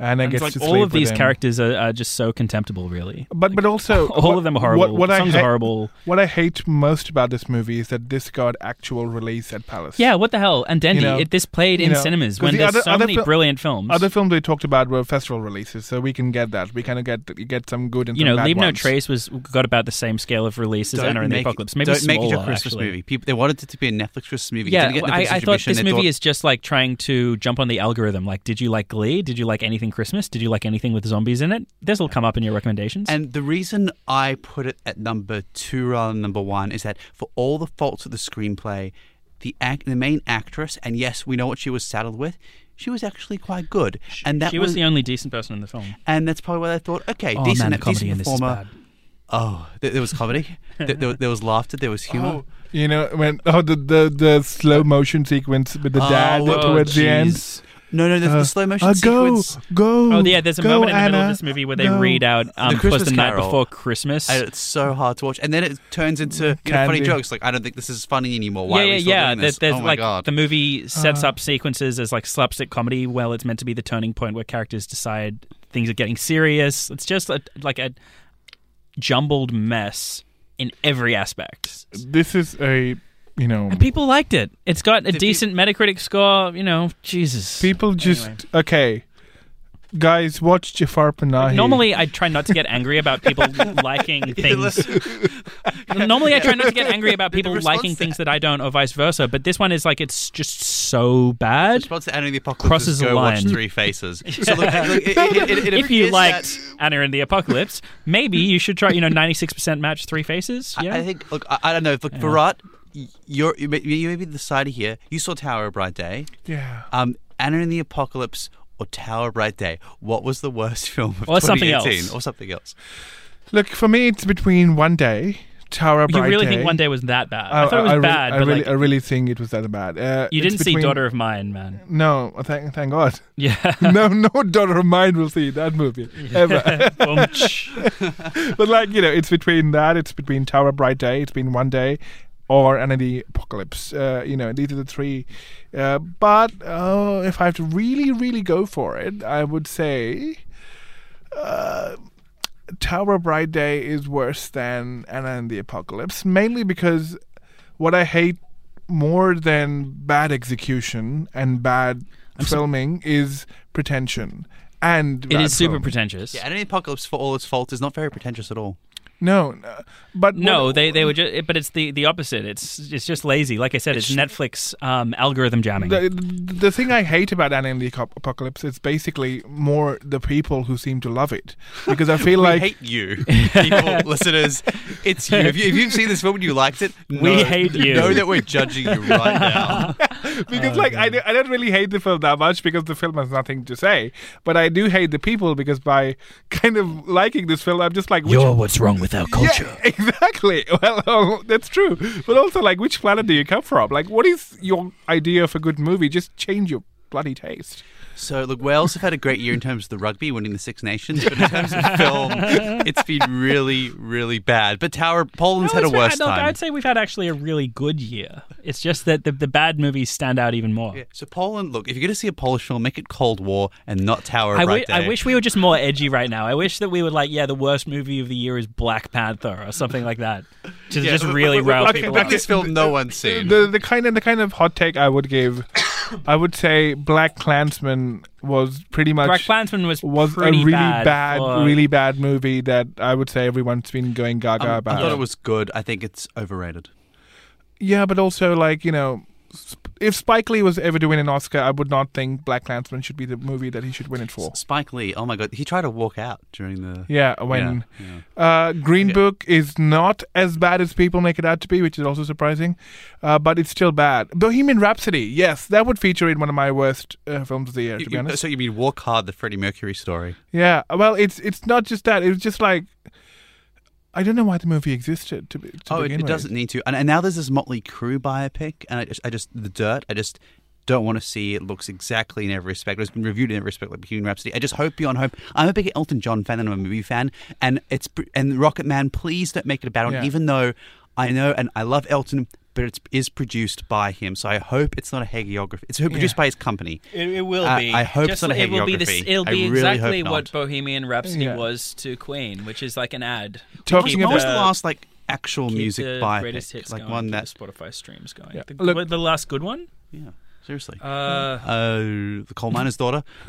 Speaker 6: and I
Speaker 5: And
Speaker 6: guess
Speaker 5: it's like all of these characters are, are just so contemptible, really.
Speaker 6: But but also <laughs>
Speaker 5: all
Speaker 6: what-
Speaker 5: of them are horrible.
Speaker 6: What, what I ha-
Speaker 5: horrible.
Speaker 6: What I hate most about this movie is that this got actual release at Palace.
Speaker 5: Yeah, what the hell? And Dendy,
Speaker 6: You know,
Speaker 5: it, this played in
Speaker 6: know,
Speaker 5: cinemas
Speaker 6: 'cause
Speaker 5: when
Speaker 6: the
Speaker 5: there's
Speaker 6: other-
Speaker 5: so
Speaker 6: other
Speaker 5: many
Speaker 6: fil-
Speaker 5: brilliant films.
Speaker 6: Other films we talked about were festival releases, so we can get that. We kind of get get some good and
Speaker 5: you
Speaker 6: some
Speaker 5: know,
Speaker 6: bad
Speaker 5: Leave No. Trace was got about the same scale of release as Anna in the Apocalypse. Maybe
Speaker 4: don't make it
Speaker 5: smaller,
Speaker 4: a Christmas
Speaker 5: actually.
Speaker 4: movie. People they wanted it to be a Netflix Christmas movie.
Speaker 5: Yeah,
Speaker 4: didn't get Netflix
Speaker 5: I, I thought this movie
Speaker 4: thought-
Speaker 5: is just like trying to jump on the algorithm. Like, did you like Glee? Did you like anything Christmas? Did you like anything with zombies in it? This will come up in your recommendations.
Speaker 4: And the reason I put it at number two rather than number one is that for all the faults of the screenplay, the act, the main actress, and yes, we know what she was saddled with. She was actually quite good, and that
Speaker 5: she was the only decent person in the film.
Speaker 4: and that's probably why I thought, okay,
Speaker 5: Oh
Speaker 4: decent,
Speaker 5: man, the comedy
Speaker 4: decent
Speaker 5: this is
Speaker 4: performer.
Speaker 5: bad.
Speaker 4: Oh, there, there was comedy. <laughs> there, there, there was laughter. There was humor.
Speaker 6: Oh, you know when oh the the, the slow motion sequence with the
Speaker 4: Oh,
Speaker 6: dad
Speaker 4: oh,
Speaker 6: towards the end.
Speaker 4: Jeez. No, no, the,
Speaker 6: Uh,
Speaker 4: the slow motion
Speaker 6: uh, go,
Speaker 4: sequence.
Speaker 6: go.
Speaker 5: Oh yeah, there's a
Speaker 6: go,
Speaker 5: moment in the middle of this movie where they
Speaker 6: go.
Speaker 5: read out um,
Speaker 4: Christmas
Speaker 5: the Night
Speaker 4: Carol.
Speaker 5: Before Christmas."
Speaker 4: And it's so hard to watch, and then it turns into you know, funny
Speaker 6: Candy.
Speaker 4: jokes. Like I don't think this is funny anymore. Why
Speaker 5: yeah,
Speaker 4: are
Speaker 5: yeah,
Speaker 4: we still
Speaker 5: yeah.
Speaker 4: doing
Speaker 5: There's,
Speaker 4: this?
Speaker 5: there's
Speaker 4: oh my
Speaker 5: like
Speaker 4: god!
Speaker 5: the movie sets
Speaker 6: Uh.
Speaker 5: up sequences as like slapstick comedy. Well, it's meant to be the turning point where characters decide things are getting serious. It's just a, like a jumbled mess in every aspect.
Speaker 6: This is a you know
Speaker 5: And people liked it. It's got a
Speaker 4: Did you-
Speaker 5: decent Metacritic score. You know, Jesus.
Speaker 6: people just
Speaker 5: Anyway.
Speaker 6: okay. Guys, watch Jafar Panahi.
Speaker 5: Normally, I try not to get angry about people <laughs> liking <laughs> things. <laughs> Normally, I try not to get angry about people
Speaker 4: response
Speaker 5: liking
Speaker 4: to-
Speaker 5: things that I don't, or vice versa. But this one is like it's just so bad.
Speaker 4: response to Anna and the Apocalypse
Speaker 5: Crosses
Speaker 4: is
Speaker 5: the
Speaker 4: go watch
Speaker 5: line.
Speaker 4: Three Faces. So look, look, it, it, it, it
Speaker 5: if you
Speaker 4: appears
Speaker 5: liked
Speaker 4: that-
Speaker 5: Anna and the Apocalypse, maybe you should try. You know, ninety-six percent match Three Faces.
Speaker 4: I-
Speaker 5: Yeah,
Speaker 4: I think. Look, I, I don't know. Look, Virat, you're you may, you may be the side here. You saw Tower of Bright Day.
Speaker 6: Yeah.
Speaker 4: Um, Anna and the Apocalypse or Tower of Bright Day. What was the worst <laughs> film of
Speaker 5: Or something
Speaker 4: 2018?
Speaker 5: else.
Speaker 4: Or something else.
Speaker 6: Look, for me, it's between One Day, Tower of Bright Day.
Speaker 5: you really
Speaker 6: Day.
Speaker 5: think One Day was that bad? I, thought it was
Speaker 6: really-
Speaker 5: bad,
Speaker 6: I
Speaker 5: but
Speaker 6: really,
Speaker 5: like
Speaker 6: I really think it was that bad. Uh,
Speaker 5: you
Speaker 6: it's
Speaker 5: didn't see Daughter of Mine, man.
Speaker 6: No, thank, thank God. <laughs>
Speaker 5: Yeah. <laughs>
Speaker 6: no, no daughter of mine will see that movie ever. But like you know, it's between that. It's between Tower of Bright Day. It's been One Day, or and the Apocalypse. Uh, you know, these are the three. Uh, but uh, if I have to really, really go for it, I would say. Uh, Tower of Bright Day is worse than Anna and the Apocalypse, mainly because what I hate more than bad execution and bad filming is pretension. And
Speaker 5: it is
Speaker 6: bad
Speaker 5: is super pretentious.
Speaker 4: Yeah, Anna and the Apocalypse, for all its faults, is not very pretentious at all.
Speaker 6: No, no, but
Speaker 5: No,
Speaker 6: what-
Speaker 5: they they were just, but it's the the opposite. It's it's just lazy. Like I said, it's, Netflix um, algorithm jamming.
Speaker 6: The, the thing I hate about Anna and the Aco- Apocalypse is basically more the people who seem to love it because I <laughs> feel
Speaker 4: we
Speaker 6: like
Speaker 4: hate you, people, <laughs> listeners. It's you. If, you. if you've seen this film and you liked it,
Speaker 5: We
Speaker 4: know-
Speaker 5: hate you.
Speaker 4: Know that we're judging you right now. <laughs>
Speaker 6: because like I, do- I don't really hate the film that much because the film has nothing to say, but I do hate the people because by kind of liking this film, I'm just like which,
Speaker 5: what's wrong with our
Speaker 6: Yeah, <laughs> exactly. Well, oh, that's true. But also, like, which planet do you come from? Like, what is your idea of a good movie? Just change your bloody taste.
Speaker 4: So, look, Wales have had a great year in terms of the rugby, winning the Six Nations, but in terms of film, <laughs> it's been really, really bad. But Tower, Poland's had a worse
Speaker 5: bad. Look,
Speaker 4: time.
Speaker 5: I'd say we've had actually a really good year. It's just that the, the bad movies stand out even more.
Speaker 4: Yeah, So Poland, look, if you're going to see a Polish film, make it Cold War and not Tower of
Speaker 5: I,
Speaker 4: Bright
Speaker 5: I wish we were just more edgy right now. I wish that we would like, yeah, the worst movie of the year is Black Panther or something like that. To
Speaker 4: Yeah,
Speaker 5: just
Speaker 4: but-
Speaker 5: really
Speaker 4: but- but-
Speaker 5: rile
Speaker 4: okay,
Speaker 5: people
Speaker 4: but
Speaker 5: up.
Speaker 4: this film no one's seen.
Speaker 6: The the kind of the kind of hot take I would give I would say BlacKkKlansman was pretty much
Speaker 5: BlacKkKlansman was
Speaker 6: was a really
Speaker 5: bad,
Speaker 6: bad,
Speaker 5: for-
Speaker 6: really bad movie that I would say everyone's been going gaga
Speaker 4: Um, I thought it was good. I think it's overrated.
Speaker 6: Yeah, but also like you know, sp- if Spike Lee was ever to win an Oscar, I would not think BlacKkKlansman should be the movie that he should win it for.
Speaker 4: Spike Lee. Oh my god, he tried to walk out during the.
Speaker 6: Yeah, when
Speaker 4: yeah.
Speaker 6: uh, Green
Speaker 4: Okay.
Speaker 6: Book is not as bad as people make it out to be, which is also surprising, uh, but it's still bad. Bohemian Rhapsody, yes, that would feature in one of my worst uh, films of the year. To be
Speaker 4: you-
Speaker 6: honest,
Speaker 4: so you mean Walk Hard, the Freddie Mercury story?
Speaker 6: yeah. Well, it's it's not just that; it's just like I don't know why the movie existed to, be, to
Speaker 4: oh, it, it doesn't need to. And, and now there's this Motley Crue biopic, and I just, I just, the dirt. I just don't want to see. It looks exactly in every respect. It's been reviewed in every respect, like Bohemian Rhapsody. I just hope beyond hope. I'm a big Elton John fan, and I'm a movie fan, and it's and Rocketman. Please don't make it a bad one,
Speaker 6: Yeah.
Speaker 4: even though I know and I love Elton. But it is produced by him, so I hope it's not a hagiography. It's produced
Speaker 6: Yeah.
Speaker 4: by his company.
Speaker 7: It, it will
Speaker 4: I-
Speaker 7: be.
Speaker 4: I hope
Speaker 7: Just,
Speaker 4: it's not a
Speaker 7: it will be this,
Speaker 4: hagiography.
Speaker 7: It'll be
Speaker 4: really
Speaker 7: exactly what Bohemian Rhapsody
Speaker 6: Yeah.
Speaker 7: was to Queen, which is like an ad.
Speaker 6: Talking
Speaker 7: about
Speaker 4: What was the
Speaker 7: the-
Speaker 4: last like actual
Speaker 7: keep
Speaker 4: music
Speaker 7: the
Speaker 4: biopic?
Speaker 7: greatest hits
Speaker 4: like
Speaker 7: going,
Speaker 4: one that
Speaker 7: Spotify streams going.
Speaker 6: Yeah.
Speaker 7: The,
Speaker 6: Look-
Speaker 7: the last good one.
Speaker 4: yeah, seriously.
Speaker 7: Uh,
Speaker 4: Uh, the coal miner's daughter. <laughs>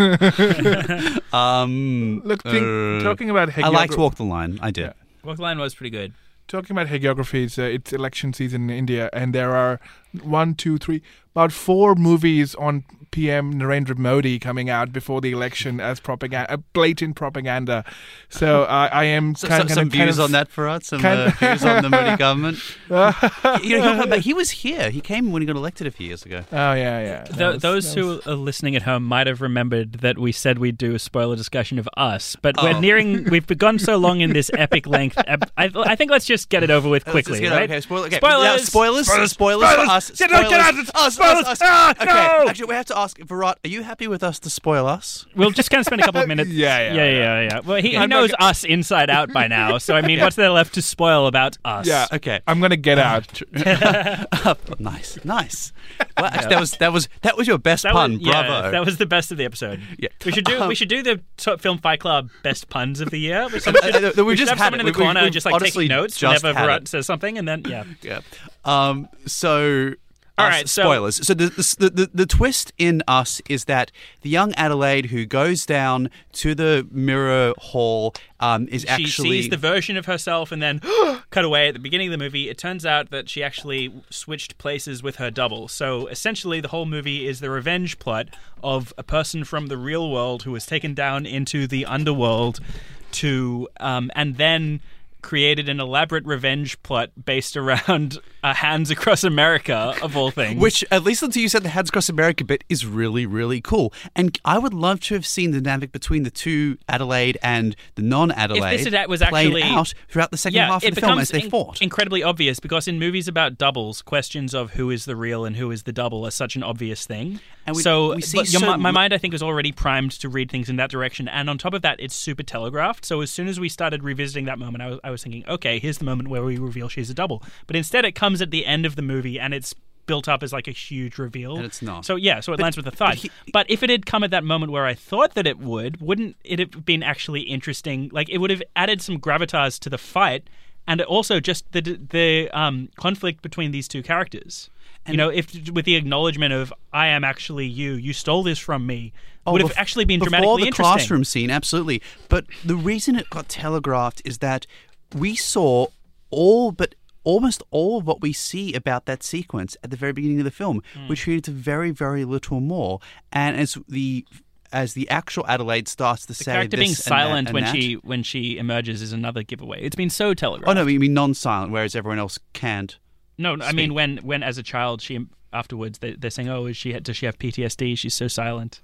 Speaker 4: um,
Speaker 6: Look, think,
Speaker 4: uh,
Speaker 6: talking about
Speaker 4: I liked Walk the Line. I did.
Speaker 6: Yeah.
Speaker 7: Walk the Line was pretty good.
Speaker 6: Talking about hagiographies, uh, it's election season in India, and there are one, two, three, about four movies on PM Narendra Modi coming out before the election as propaganda, uh, blatant propaganda. So uh, I am
Speaker 4: So,
Speaker 6: kind,
Speaker 4: so,
Speaker 6: kind
Speaker 4: some
Speaker 6: of, kind
Speaker 4: views
Speaker 6: of,
Speaker 4: on that for us. Some
Speaker 6: kind
Speaker 4: uh, views on the Modi <laughs> government. <laughs> you know, he, he was here. He came when he got elected a few years ago.
Speaker 6: Oh yeah, yeah.
Speaker 5: Th-
Speaker 6: was-
Speaker 5: those who
Speaker 6: was-
Speaker 5: are listening at home might have remembered that we said we'd do a spoiler discussion of us, but
Speaker 4: Oh.
Speaker 5: we're nearing. We've begun so long in this <laughs> epic length. ep- I, I think let's just get it over with quickly, right?
Speaker 4: Okay, spoiler, okay.
Speaker 5: Spoilers!
Speaker 4: Yeah, spoilers. Spoilers. Spoilers,
Speaker 6: Spoilers!
Speaker 4: for us.
Speaker 6: Get out, get out!
Speaker 4: Spoilers. Us,
Speaker 6: Spoilers!
Speaker 4: us, us.
Speaker 6: Ah,
Speaker 4: okay.
Speaker 6: no!
Speaker 4: Actually, we have to ask Virat. Are you happy with us to spoil us?
Speaker 5: We'll just kind of spend a couple of <laughs> minutes.
Speaker 6: Yeah, yeah,
Speaker 5: yeah,
Speaker 6: yeah.
Speaker 5: yeah. yeah. Well, he, he
Speaker 6: I'm not
Speaker 5: knows us inside out by now. <laughs> So I mean, what's there left to spoil about us?
Speaker 6: yeah.
Speaker 4: Okay.
Speaker 6: I'm gonna get out. <laughs>
Speaker 4: nice, nice. Well, actually, that was that was that was your best
Speaker 5: That
Speaker 4: pun.
Speaker 5: was, yeah,
Speaker 4: Bravo.
Speaker 5: that was the best of the episode.
Speaker 4: Yeah.
Speaker 5: We should do
Speaker 4: Um,
Speaker 5: we should do the top film Fight Club best puns of the year. We should,
Speaker 4: Uh, uh, uh, we
Speaker 5: we should
Speaker 4: just
Speaker 5: have
Speaker 4: had
Speaker 5: someone
Speaker 4: it.
Speaker 5: in the
Speaker 4: We- we-
Speaker 5: corner
Speaker 4: we've
Speaker 5: just like
Speaker 4: honestly
Speaker 5: taking notes
Speaker 4: just
Speaker 5: whenever
Speaker 4: had
Speaker 5: Virat
Speaker 4: it.
Speaker 5: says something, and then yeah.
Speaker 4: Yeah. Um, so.
Speaker 5: All
Speaker 4: us-
Speaker 5: right, so-
Speaker 4: spoilers. So the, the the the twist in us is that the young Adelaide who goes down to the mirror hall um, is
Speaker 5: she
Speaker 4: actually
Speaker 5: sees the version of herself and then <gasps> cut away at the beginning of the movie. It turns out that she actually switched places with her double. So essentially, the whole movie is the revenge plot of a person from the real world who was taken down into the underworld to, um, and then created an elaborate revenge plot based around uh, hands across America of all things.
Speaker 4: Which, at least until you said the Hands Across America bit, is really, really cool. And I would love to have seen the dynamic between the two Adelaide and the non-Adelaide
Speaker 5: If this was
Speaker 4: played
Speaker 5: actually-
Speaker 4: out throughout the second
Speaker 5: yeah,
Speaker 4: half of the film as they
Speaker 5: in-
Speaker 4: fought.
Speaker 5: incredibly obvious because in movies about doubles, questions of who is the real and who is the double are such an obvious thing.
Speaker 4: And we-
Speaker 5: so
Speaker 4: we see
Speaker 5: but
Speaker 4: so
Speaker 5: mi- my mind, I think, is already primed to read things in that direction. And on top of that, it's super telegraphed. So as soon as we started revisiting that moment, I was, I was thinking, okay, here's the moment where we reveal she's a double. But instead, it comes at the end of the movie and it's built up as like a huge reveal.
Speaker 4: And it's not.
Speaker 5: So yeah, so it lands with a thud.
Speaker 4: he-
Speaker 5: but if it had come at that moment where I thought that it would, wouldn't it have been actually interesting? Like it would have added some gravitas to the fight, and also just the the um, conflict between these two characters. You know, if with the acknowledgement of "I am actually you, you stole this from me,"
Speaker 4: Oh,
Speaker 5: would have
Speaker 4: bef-
Speaker 5: actually been
Speaker 4: before
Speaker 5: dramatically
Speaker 4: the
Speaker 5: interesting.
Speaker 4: classroom scene, absolutely. But the reason it got telegraphed is that we saw all but almost all of what we see about that sequence at the very beginning of the film.
Speaker 5: Hmm.
Speaker 4: We treated to very, very little more. And as the as the actual Adelaide starts to
Speaker 5: The
Speaker 4: say
Speaker 5: character
Speaker 4: this
Speaker 5: being
Speaker 4: and that
Speaker 5: silent
Speaker 4: and
Speaker 5: when
Speaker 4: that-
Speaker 5: she when she emerges is another giveaway. It's been so telegraphed.
Speaker 4: Oh no, you mean non-silent, whereas everyone else can't.
Speaker 5: No, I mean when when as a child she afterwards they, they're saying, "Oh, is she does she have PTSD? She's so silent."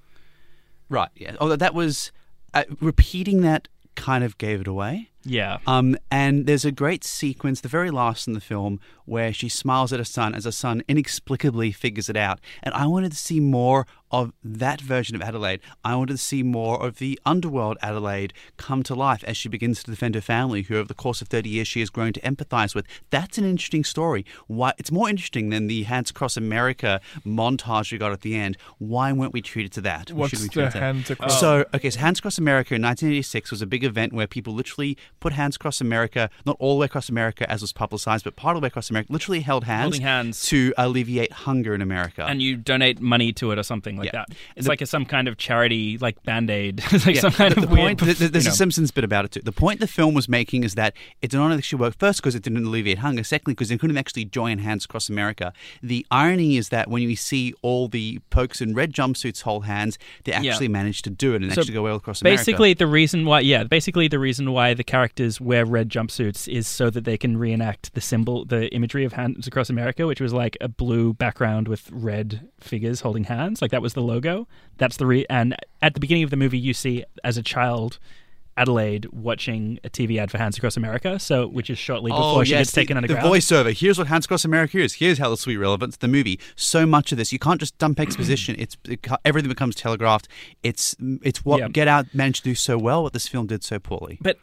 Speaker 4: Right. Yeah. Although that was uh, repeating that kind of gave it away.
Speaker 5: Yeah.
Speaker 4: Um, and there's a great sequence, the very last in the film, where she smiles at her son as her son inexplicably figures it out. And I wanted to see more of that version of Adelaide. I wanted to see more of the underworld Adelaide come to life as she begins to defend her family, who over the course of 30 years she has grown to empathize with. That's an interesting story. Why It's more interesting than the Hands Across America montage we got at the end. Why weren't we treated to that?
Speaker 6: What's
Speaker 4: we
Speaker 6: the
Speaker 4: treat it that?
Speaker 6: Hands Across-
Speaker 4: So, okay, so Hands Across America in 1986 was a big event where people literally put hands across America, not all the way across America as was publicized, but part of the way across America, literally held hands,
Speaker 5: hands.
Speaker 4: to alleviate hunger in America.
Speaker 5: and you donate money to it or something like
Speaker 4: Yeah.
Speaker 5: that. It's
Speaker 4: The-
Speaker 5: like a, some kind of charity, like Band Aid, <laughs> like
Speaker 4: Yeah,
Speaker 5: some kind
Speaker 4: the,
Speaker 5: of
Speaker 4: the
Speaker 5: weird.
Speaker 4: point. th- th- There's
Speaker 5: you
Speaker 4: a
Speaker 5: know.
Speaker 4: Simpsons bit about it too. The point the film was making is that it did not actually work. First, because it didn't alleviate hunger. Secondly, because they couldn't actually join hands across America. The irony is that when you see all the pokes in red jumpsuits hold hands, they
Speaker 5: Yeah.
Speaker 4: actually managed to do it and
Speaker 5: So
Speaker 4: actually go well across America.
Speaker 5: Basically, the reason why, yeah, basically the reason why the characters wear red jumpsuits is so that they can reenact the symbol, the imagery of hands across America, which was like a blue background with red figures holding hands. Like that was the logo. That's the re. And at the beginning of the movie, you see as a child. Adelaide watching a TV ad for Hands Across America, so which is shortly oh, before she gets
Speaker 4: the-
Speaker 5: taken
Speaker 4: the,
Speaker 5: underground.
Speaker 4: The voiceover. Here's what Hands Across America is. Here's how the sweet relevance the movie. So much of this, you can't just dump exposition. <clears throat> it's it, everything becomes telegraphed. It's it's what
Speaker 5: Yeah.
Speaker 4: Get Out managed to do so well. What this film did so poorly.
Speaker 5: But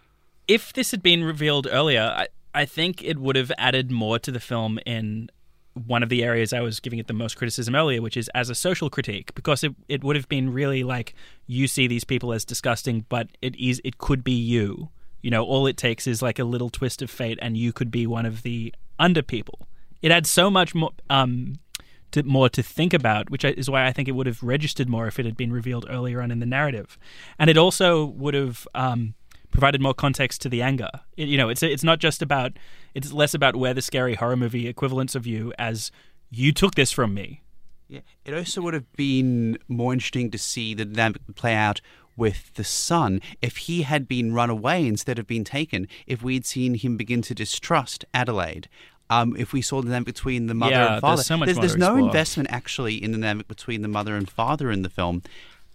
Speaker 5: if this had been revealed earlier, I, I think it would have added more to the film in one of the areas I was giving it the most criticism earlier, which is as a social critique, because it, it would have been really like you see these people as disgusting, but it is it could be you. You know, all it takes is like a little twist of fate, and you could be one of the under people. It had so much more. Um, to, more to think about, which is why I think it would have registered more if it had been revealed earlier on in the narrative, and it also would have um, provided more context to the anger. It- you know, it's it's not just about it's less about where the scary horror movie equivalents of you as you took this from me.
Speaker 4: Yeah, it also would have been more interesting to see the dynamic play out with the son if he had been run away instead of being taken. If we'd seen him begin to distrust Adelaide. Um, if we saw the dynamic between the mother
Speaker 5: Yeah,
Speaker 4: and
Speaker 5: there's
Speaker 4: father,
Speaker 5: so much
Speaker 4: there's, there's no
Speaker 5: explore.
Speaker 4: investment actually in the dynamic between the mother and father in the film.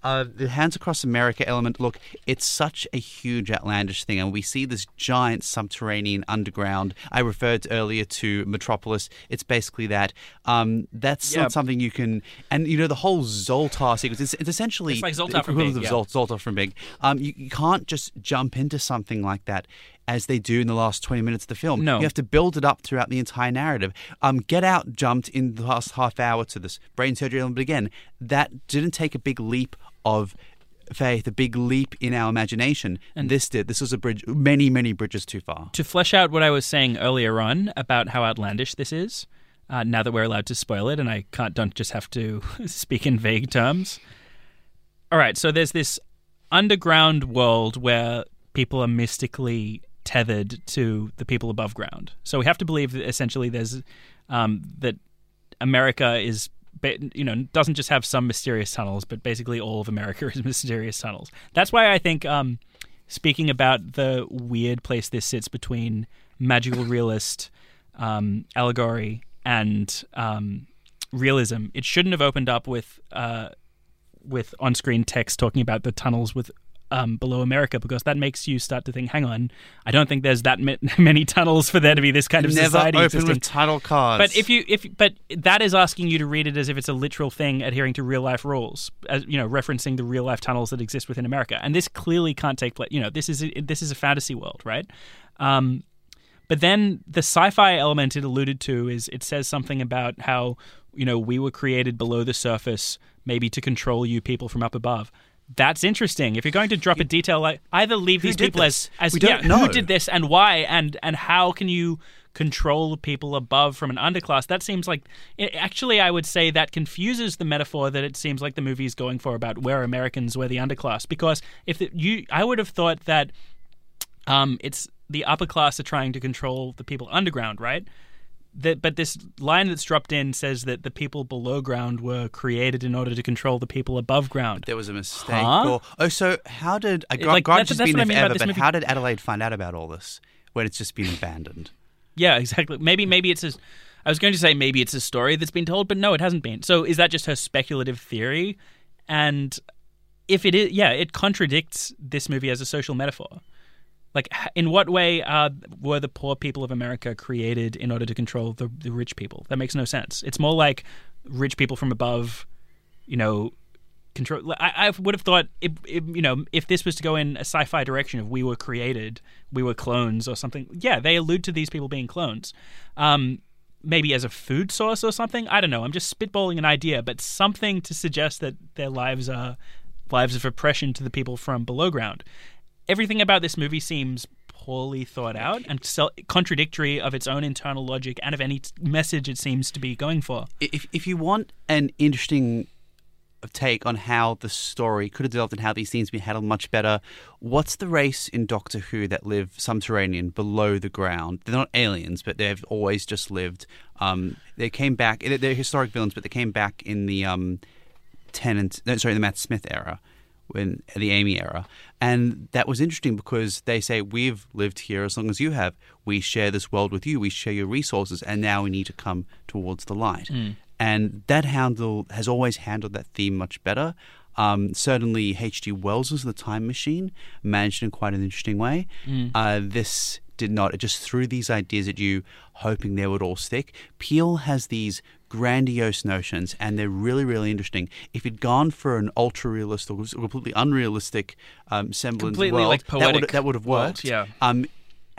Speaker 4: Uh, the Hands Across America element, look, it's such a huge outlandish thing, and we see this giant subterranean underground. I referred earlier to Metropolis. It's basically that. Um, that's
Speaker 5: Yeah.
Speaker 4: not something you can. And you know the whole Zoltar sequence. It's, it's essentially
Speaker 5: It's like Zoltar from Big,
Speaker 4: of
Speaker 5: yeah.
Speaker 4: Zol- Zoltar from Big. Um, you, you can't just jump into something like that. As they do in the last 20 minutes of the film.
Speaker 5: No.
Speaker 4: You have to build it up throughout the entire narrative. Um, Get Out jumped in the last half hour to this brain surgery element, but again, that didn't take a big leap of faith, a big leap in our imagination. And this did. This was a bridge, many, many bridges too far.
Speaker 5: To flesh out what I was saying earlier on about how outlandish this is, uh, now that we're allowed to spoil it, and I can't don't just have to <laughs> speak in vague terms. All right, so there's this underground world where people are mystically tethered to the people above ground. So we have to believe that essentially there's um, that America is you know doesn't just have some mysterious tunnels, but basically all of America <laughs> is mysterious tunnels. That's why I think um, speaking about the weird place this sits between magical realist um, allegory and um, realism, it shouldn't have opened up with uh, with on-screen text talking about the tunnels with um, below America because that makes you start to think, hang on, I don't think there's that ma- <laughs> many tunnels for there to be this kind of
Speaker 4: Never
Speaker 5: society
Speaker 4: open
Speaker 5: existing.
Speaker 4: with title cards.
Speaker 5: But if you if but that is asking you to read it as if it's a literal thing adhering to real life rules, as you know, referencing the real life tunnels that exist within America. And this clearly can't take place. You know, this is a, this is a fantasy world, right? Um, but then the sci-fi element it alluded to is it says something about how you know we were created below the surface, maybe to control you people from up above. That's interesting. If you're going to drop a detail like either leave these people
Speaker 4: this?
Speaker 5: as as yeah,
Speaker 4: know.
Speaker 5: who did this and why and and how can you control people above from an underclass that seems like it, actually i would say that confuses the metaphor that it seems like the movie is going for about where americans were the underclass because if the, you i would have thought that um it's the upper class are trying to control the people underground right that, but this line that's dropped in says that the people below ground were created in order to control the people above ground.
Speaker 4: there was a mistake.
Speaker 5: Huh?
Speaker 4: Or, oh, so how did uh,
Speaker 5: like, that's-
Speaker 4: has been
Speaker 5: I
Speaker 4: there
Speaker 5: mean
Speaker 4: forever? But
Speaker 5: movie.
Speaker 4: how did Adelaide find out about all this when it's just been abandoned? <laughs>
Speaker 5: Yeah, exactly. Maybe maybe it's a. I was going to say maybe it's a story that's been told, but no, it hasn't been. So is that just her speculative theory? And if it is, yeah, it contradicts this movie as a social metaphor. Like, in what way uh, were the poor people of America created in order to control the, the rich people? That makes no sense. It's more like rich people from above, you know, control. I, I would have thought, if, if, you know, if this was to go in a sci-fi direction, if we were created, we were clones or something. Yeah, they allude to these people being clones. Um, maybe as a food source or something. I don't know. I'm just spitballing an idea, but something to suggest that their lives are lives of oppression to the people from below ground. Everything about this movie seems poorly thought out and contradictory of its own internal logic and of any message it seems to be going for.
Speaker 4: if if you want an interesting take on how the story could have developed and how these things been handled much better, what's the race in Doctor Who that live subterranean below the ground? They're not aliens, but they've always just lived. Um, they came back. They're, they're historic villains, but they came back in the um, Tennant, no, sorry, the Matt Smith era. When the Amy era, and that was interesting because they say we've lived here as long as you have. We share this world with you. We share your resources, and now we need to come towards the light and that handle has always handled that theme much better. Um, certainly, H.G. Wells' The Time Machine managed in quite an interesting way. Uh, this did not. It just threw these ideas at you, hoping they would all stick. Peele has these grandiose notions, and they're really, really interesting. If he'd gone for an ultra realistic or completely unrealistic um, semblance
Speaker 5: Completely,
Speaker 4: world,
Speaker 5: like,
Speaker 4: that would that would have
Speaker 5: world,
Speaker 4: worked.
Speaker 5: yeah.
Speaker 4: Um,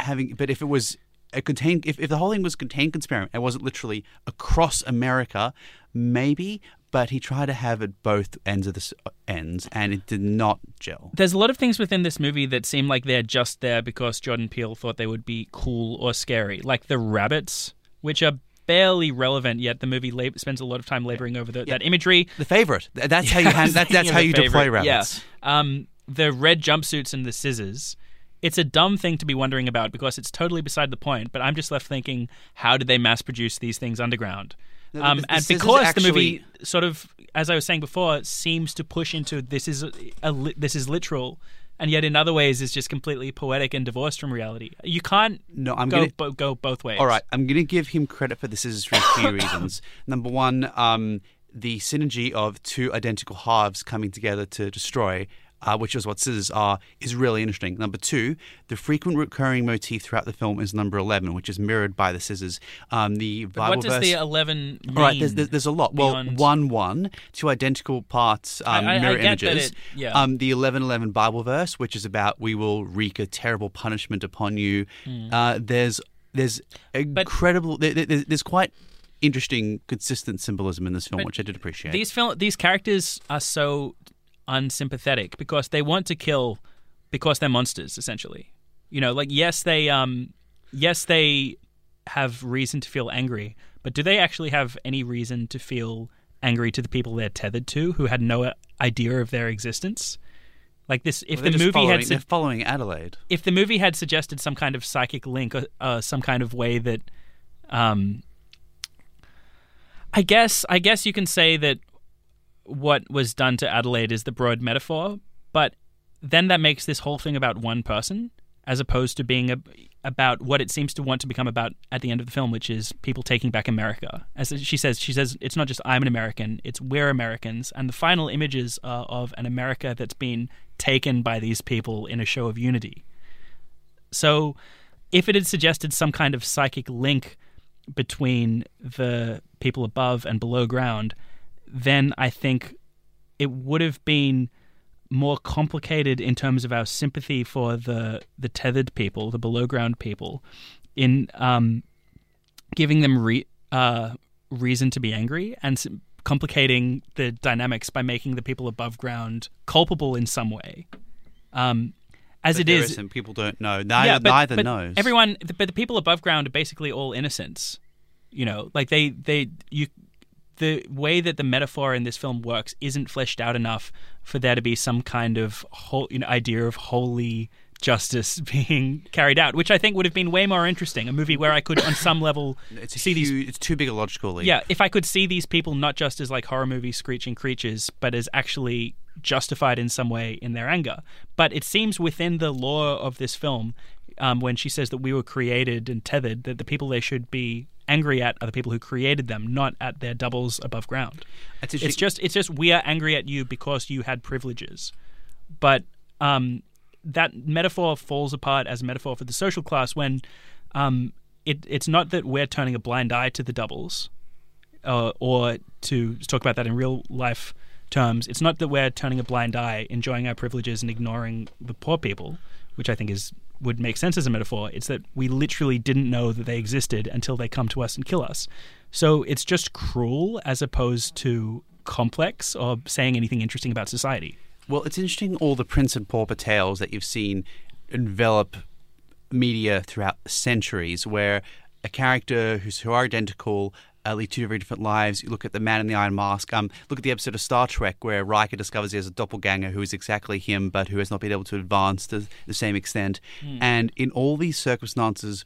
Speaker 4: having, but if it was a contained, if, if the whole thing was contained experiment, it wasn't literally across America, maybe. But he tried to have it both ends of the ends, and it did not gel.
Speaker 5: There's a lot of things within this movie that seem like they're just there because Jordan Peele thought they would be cool or scary, like the rabbits, which are barely relevant. Yet the movie lab- spends a lot of time laboring over the, that imagery.
Speaker 4: The favorite. Th- That's how you hand, that, that's how you
Speaker 5: the
Speaker 4: deploy rabbits.
Speaker 5: Yeah. Um, the red jumpsuits and the scissors. It's a dumb thing to be wondering about because it's totally beside the point. But I'm just left thinking, how did they mass produce these things underground?
Speaker 4: No,
Speaker 5: Um, and because the movie sort of, as I was saying before, seems to push into this is a, a li- this is literal, and yet in other ways is just completely poetic and divorced from reality. You can't
Speaker 4: No, I'm
Speaker 5: go
Speaker 4: gonna-
Speaker 5: bo- go both ways.
Speaker 4: All right, I'm going to give him credit for this is for a few reasons. <laughs> Number one, um, the synergy of two identical halves coming together to destroy. Uh, which is what scissors are, is really interesting. Number two, the frequent recurring motif throughout the film is number 11, which is mirrored by the scissors. Um, the Bible
Speaker 5: what does
Speaker 4: verse,
Speaker 5: the eleven mean?
Speaker 4: All right, there's, there's, there's a lot. Well, one one, two identical parts, um,
Speaker 5: I- I- I
Speaker 4: mirror
Speaker 5: that
Speaker 4: images.
Speaker 5: it- yeah.
Speaker 4: Um, the eleven eleven Bible verse, which is about we will wreak a terrible punishment upon you. Uh, there's there's incredible. There- there's, there's quite interesting, consistent symbolism in this film, which I did appreciate.
Speaker 5: These film these characters are so unsympathetic because they want to kill because they're monsters essentially. You know, like yes they um yes they have reason to feel angry, but do they actually have any reason to feel angry to the people they're tethered to who had no idea of their existence? Like this if
Speaker 4: Well,
Speaker 5: the movie had su-
Speaker 4: following Adelaide.
Speaker 5: if the movie had suggested some kind of psychic link, uh, uh, some kind of way that, um, I guess, I guess you can say that what was done to Adelaide is the broad metaphor, but then that makes this whole thing about one person, as opposed to being a, about what it seems to want to become about at the end of the film, which is people taking back America. As she says, she says it's not just I'm an American; it's we're Americans, and the final images are of an America that's been taken by these people in a show of unity. So, if it had suggested some kind of psychic link between the people above and below ground, then I think it would have been more complicated in terms of our sympathy for the the tethered people, the below ground people, in um, giving them re- uh, reason to be angry and s- complicating the dynamics by making the people above ground culpable in some way. Um, as
Speaker 4: But
Speaker 5: it is,
Speaker 4: and people don't know. Neither,
Speaker 5: yeah, but,
Speaker 4: neither
Speaker 5: but
Speaker 4: knows.
Speaker 5: Everyone, but the people above ground are basically all innocents. You know, like they, they, you, the way that the metaphor in this film works isn't fleshed out enough for there to be some kind of whole you know, idea of holy justice <laughs> being carried out, which I think would have been way more interesting. A movie where I could, on some level, <laughs> see these
Speaker 4: huge, it's too big a logical leap.
Speaker 5: yeah, if I could see these people not just as like horror movie screeching creatures, but as actually justified in some way in their anger. But it seems within the lore of this film, um, when she says that we were created and tethered, that the people they should be angry at are the people who created them, not at their doubles above ground.
Speaker 4: It's
Speaker 5: It's just it's just we are angry at you because you had privileges. But um, that metaphor falls apart as a metaphor for the social class when um, it, it's not that we're turning a blind eye to the doubles, uh, or to talk about that in real life terms, it's not that we're turning a blind eye, enjoying our privileges and ignoring the poor people, which I think is would make sense as a metaphor. It's that we literally didn't know that they existed until they come to us and kill us. So it's just cruel as opposed to complex or saying anything interesting about society.
Speaker 4: Well, it's interesting all the Prince and Pauper tales that you've seen envelop media throughout centuries, where a character who's who are identical uh, lead two very different lives. You look at the Man in the Iron Mask. Um, look at the episode of Star Trek where Riker discovers he has a doppelganger who is exactly him, but who has not been able to advance to the same extent. And in all these circumstances,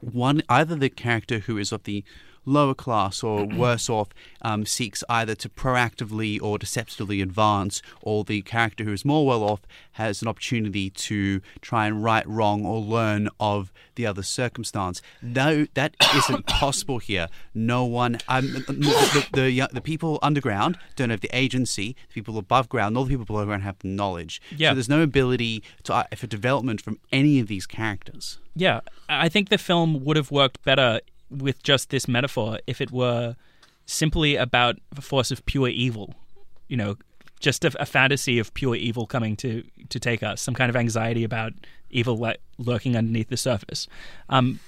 Speaker 4: one either the character who is of the lower class or worse off um, seeks either to proactively or deceptively advance, or the character who is more well off has an opportunity to try and right wrong or learn of the other circumstance. No, that isn't <coughs> possible here. No one, um, the, the, the, the people underground don't have the agency. The people above ground, all the people below ground have the knowledge.
Speaker 5: Yeah.
Speaker 4: So there's no ability to, uh, for development from any of these characters.
Speaker 5: Yeah, I think the film would have worked better with just this metaphor if it were simply about a force of pure evil. You know, just a, a fantasy of pure evil coming to to take us, some kind of anxiety about evil li- lurking underneath the surface. Um,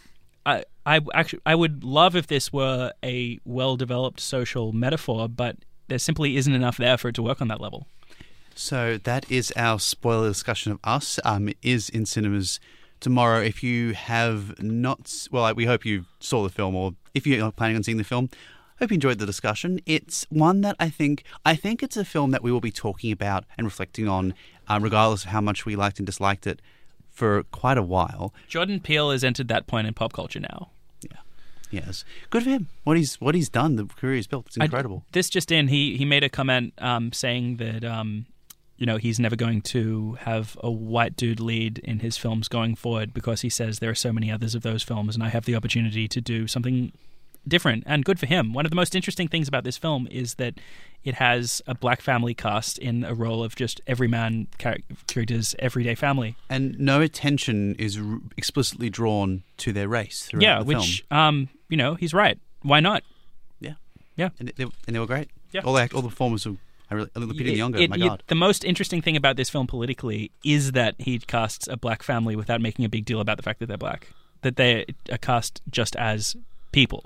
Speaker 5: I, I actually I would love if this were a well developed social metaphor, but there simply isn't enough there for it to work on that level.
Speaker 4: So that is our spoiler discussion of Us. Um, is in cinemas tomorrow. If you have not, well, we hope you saw the film, or if you're planning on seeing the film, hope you enjoyed the discussion. It's one that I think I think it's a film that we will be talking about and reflecting on, uh, regardless of how much we liked and disliked it, for quite a while.
Speaker 5: Jordan Peele has entered that point in pop culture now.
Speaker 4: Yeah, yes, good for him. What he's what he's done, the career he's built, it's
Speaker 5: I-
Speaker 4: incredible.
Speaker 5: this just in, he he made a comment um, saying that um, you know he's never going to have a white dude lead in his films going forward because he says there are so many others of those films, and I have the opportunity to do something different and good for him. One of the most interesting things about this film is that it has a black family cast in a role of just everyman char- characters, everyday family.
Speaker 4: and no attention is r- explicitly drawn to their race. Throughout
Speaker 5: yeah,
Speaker 4: the
Speaker 5: which um, you know he's right. Why not?
Speaker 4: Yeah.
Speaker 5: Yeah.
Speaker 4: And they, and they were great.
Speaker 5: Yeah.
Speaker 4: All the act, all the performers were. I really, Lupita
Speaker 5: It-
Speaker 4: Nyong'o.
Speaker 5: it-
Speaker 4: my
Speaker 5: it-
Speaker 4: God.
Speaker 5: the most interesting thing about this film politically is that he casts a black family without making a big deal about the fact that they're black. That they are cast just as people,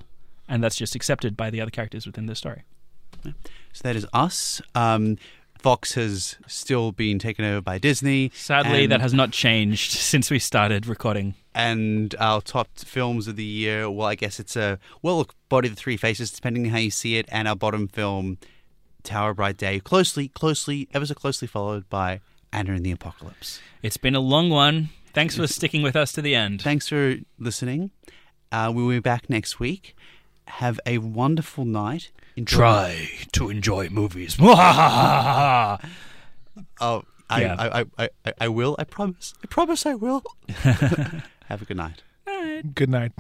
Speaker 5: and that's just accepted by the other characters within the story.
Speaker 4: So that is us. Um, Fox has still been taken over by Disney.
Speaker 5: Sadly, that has not changed <laughs> since we started recording.
Speaker 4: And our top films of the year. Well, I guess it's a well, look, Body of the Three Faces, depending on how you see it, and our bottom film, Tower of Bright Day, closely, closely, ever so closely followed by Anna and the Apocalypse.
Speaker 5: It's been a long one. Thanks for sticking with us to the end.
Speaker 4: Thanks for listening. Uh, we'll be back next week. Have a wonderful night. Enjoy.
Speaker 5: to enjoy movies. <laughs>
Speaker 4: Oh, I,
Speaker 5: Yeah.
Speaker 4: I, I, I, I will. I promise. I promise I will. <laughs> Have a good night.
Speaker 6: Good night.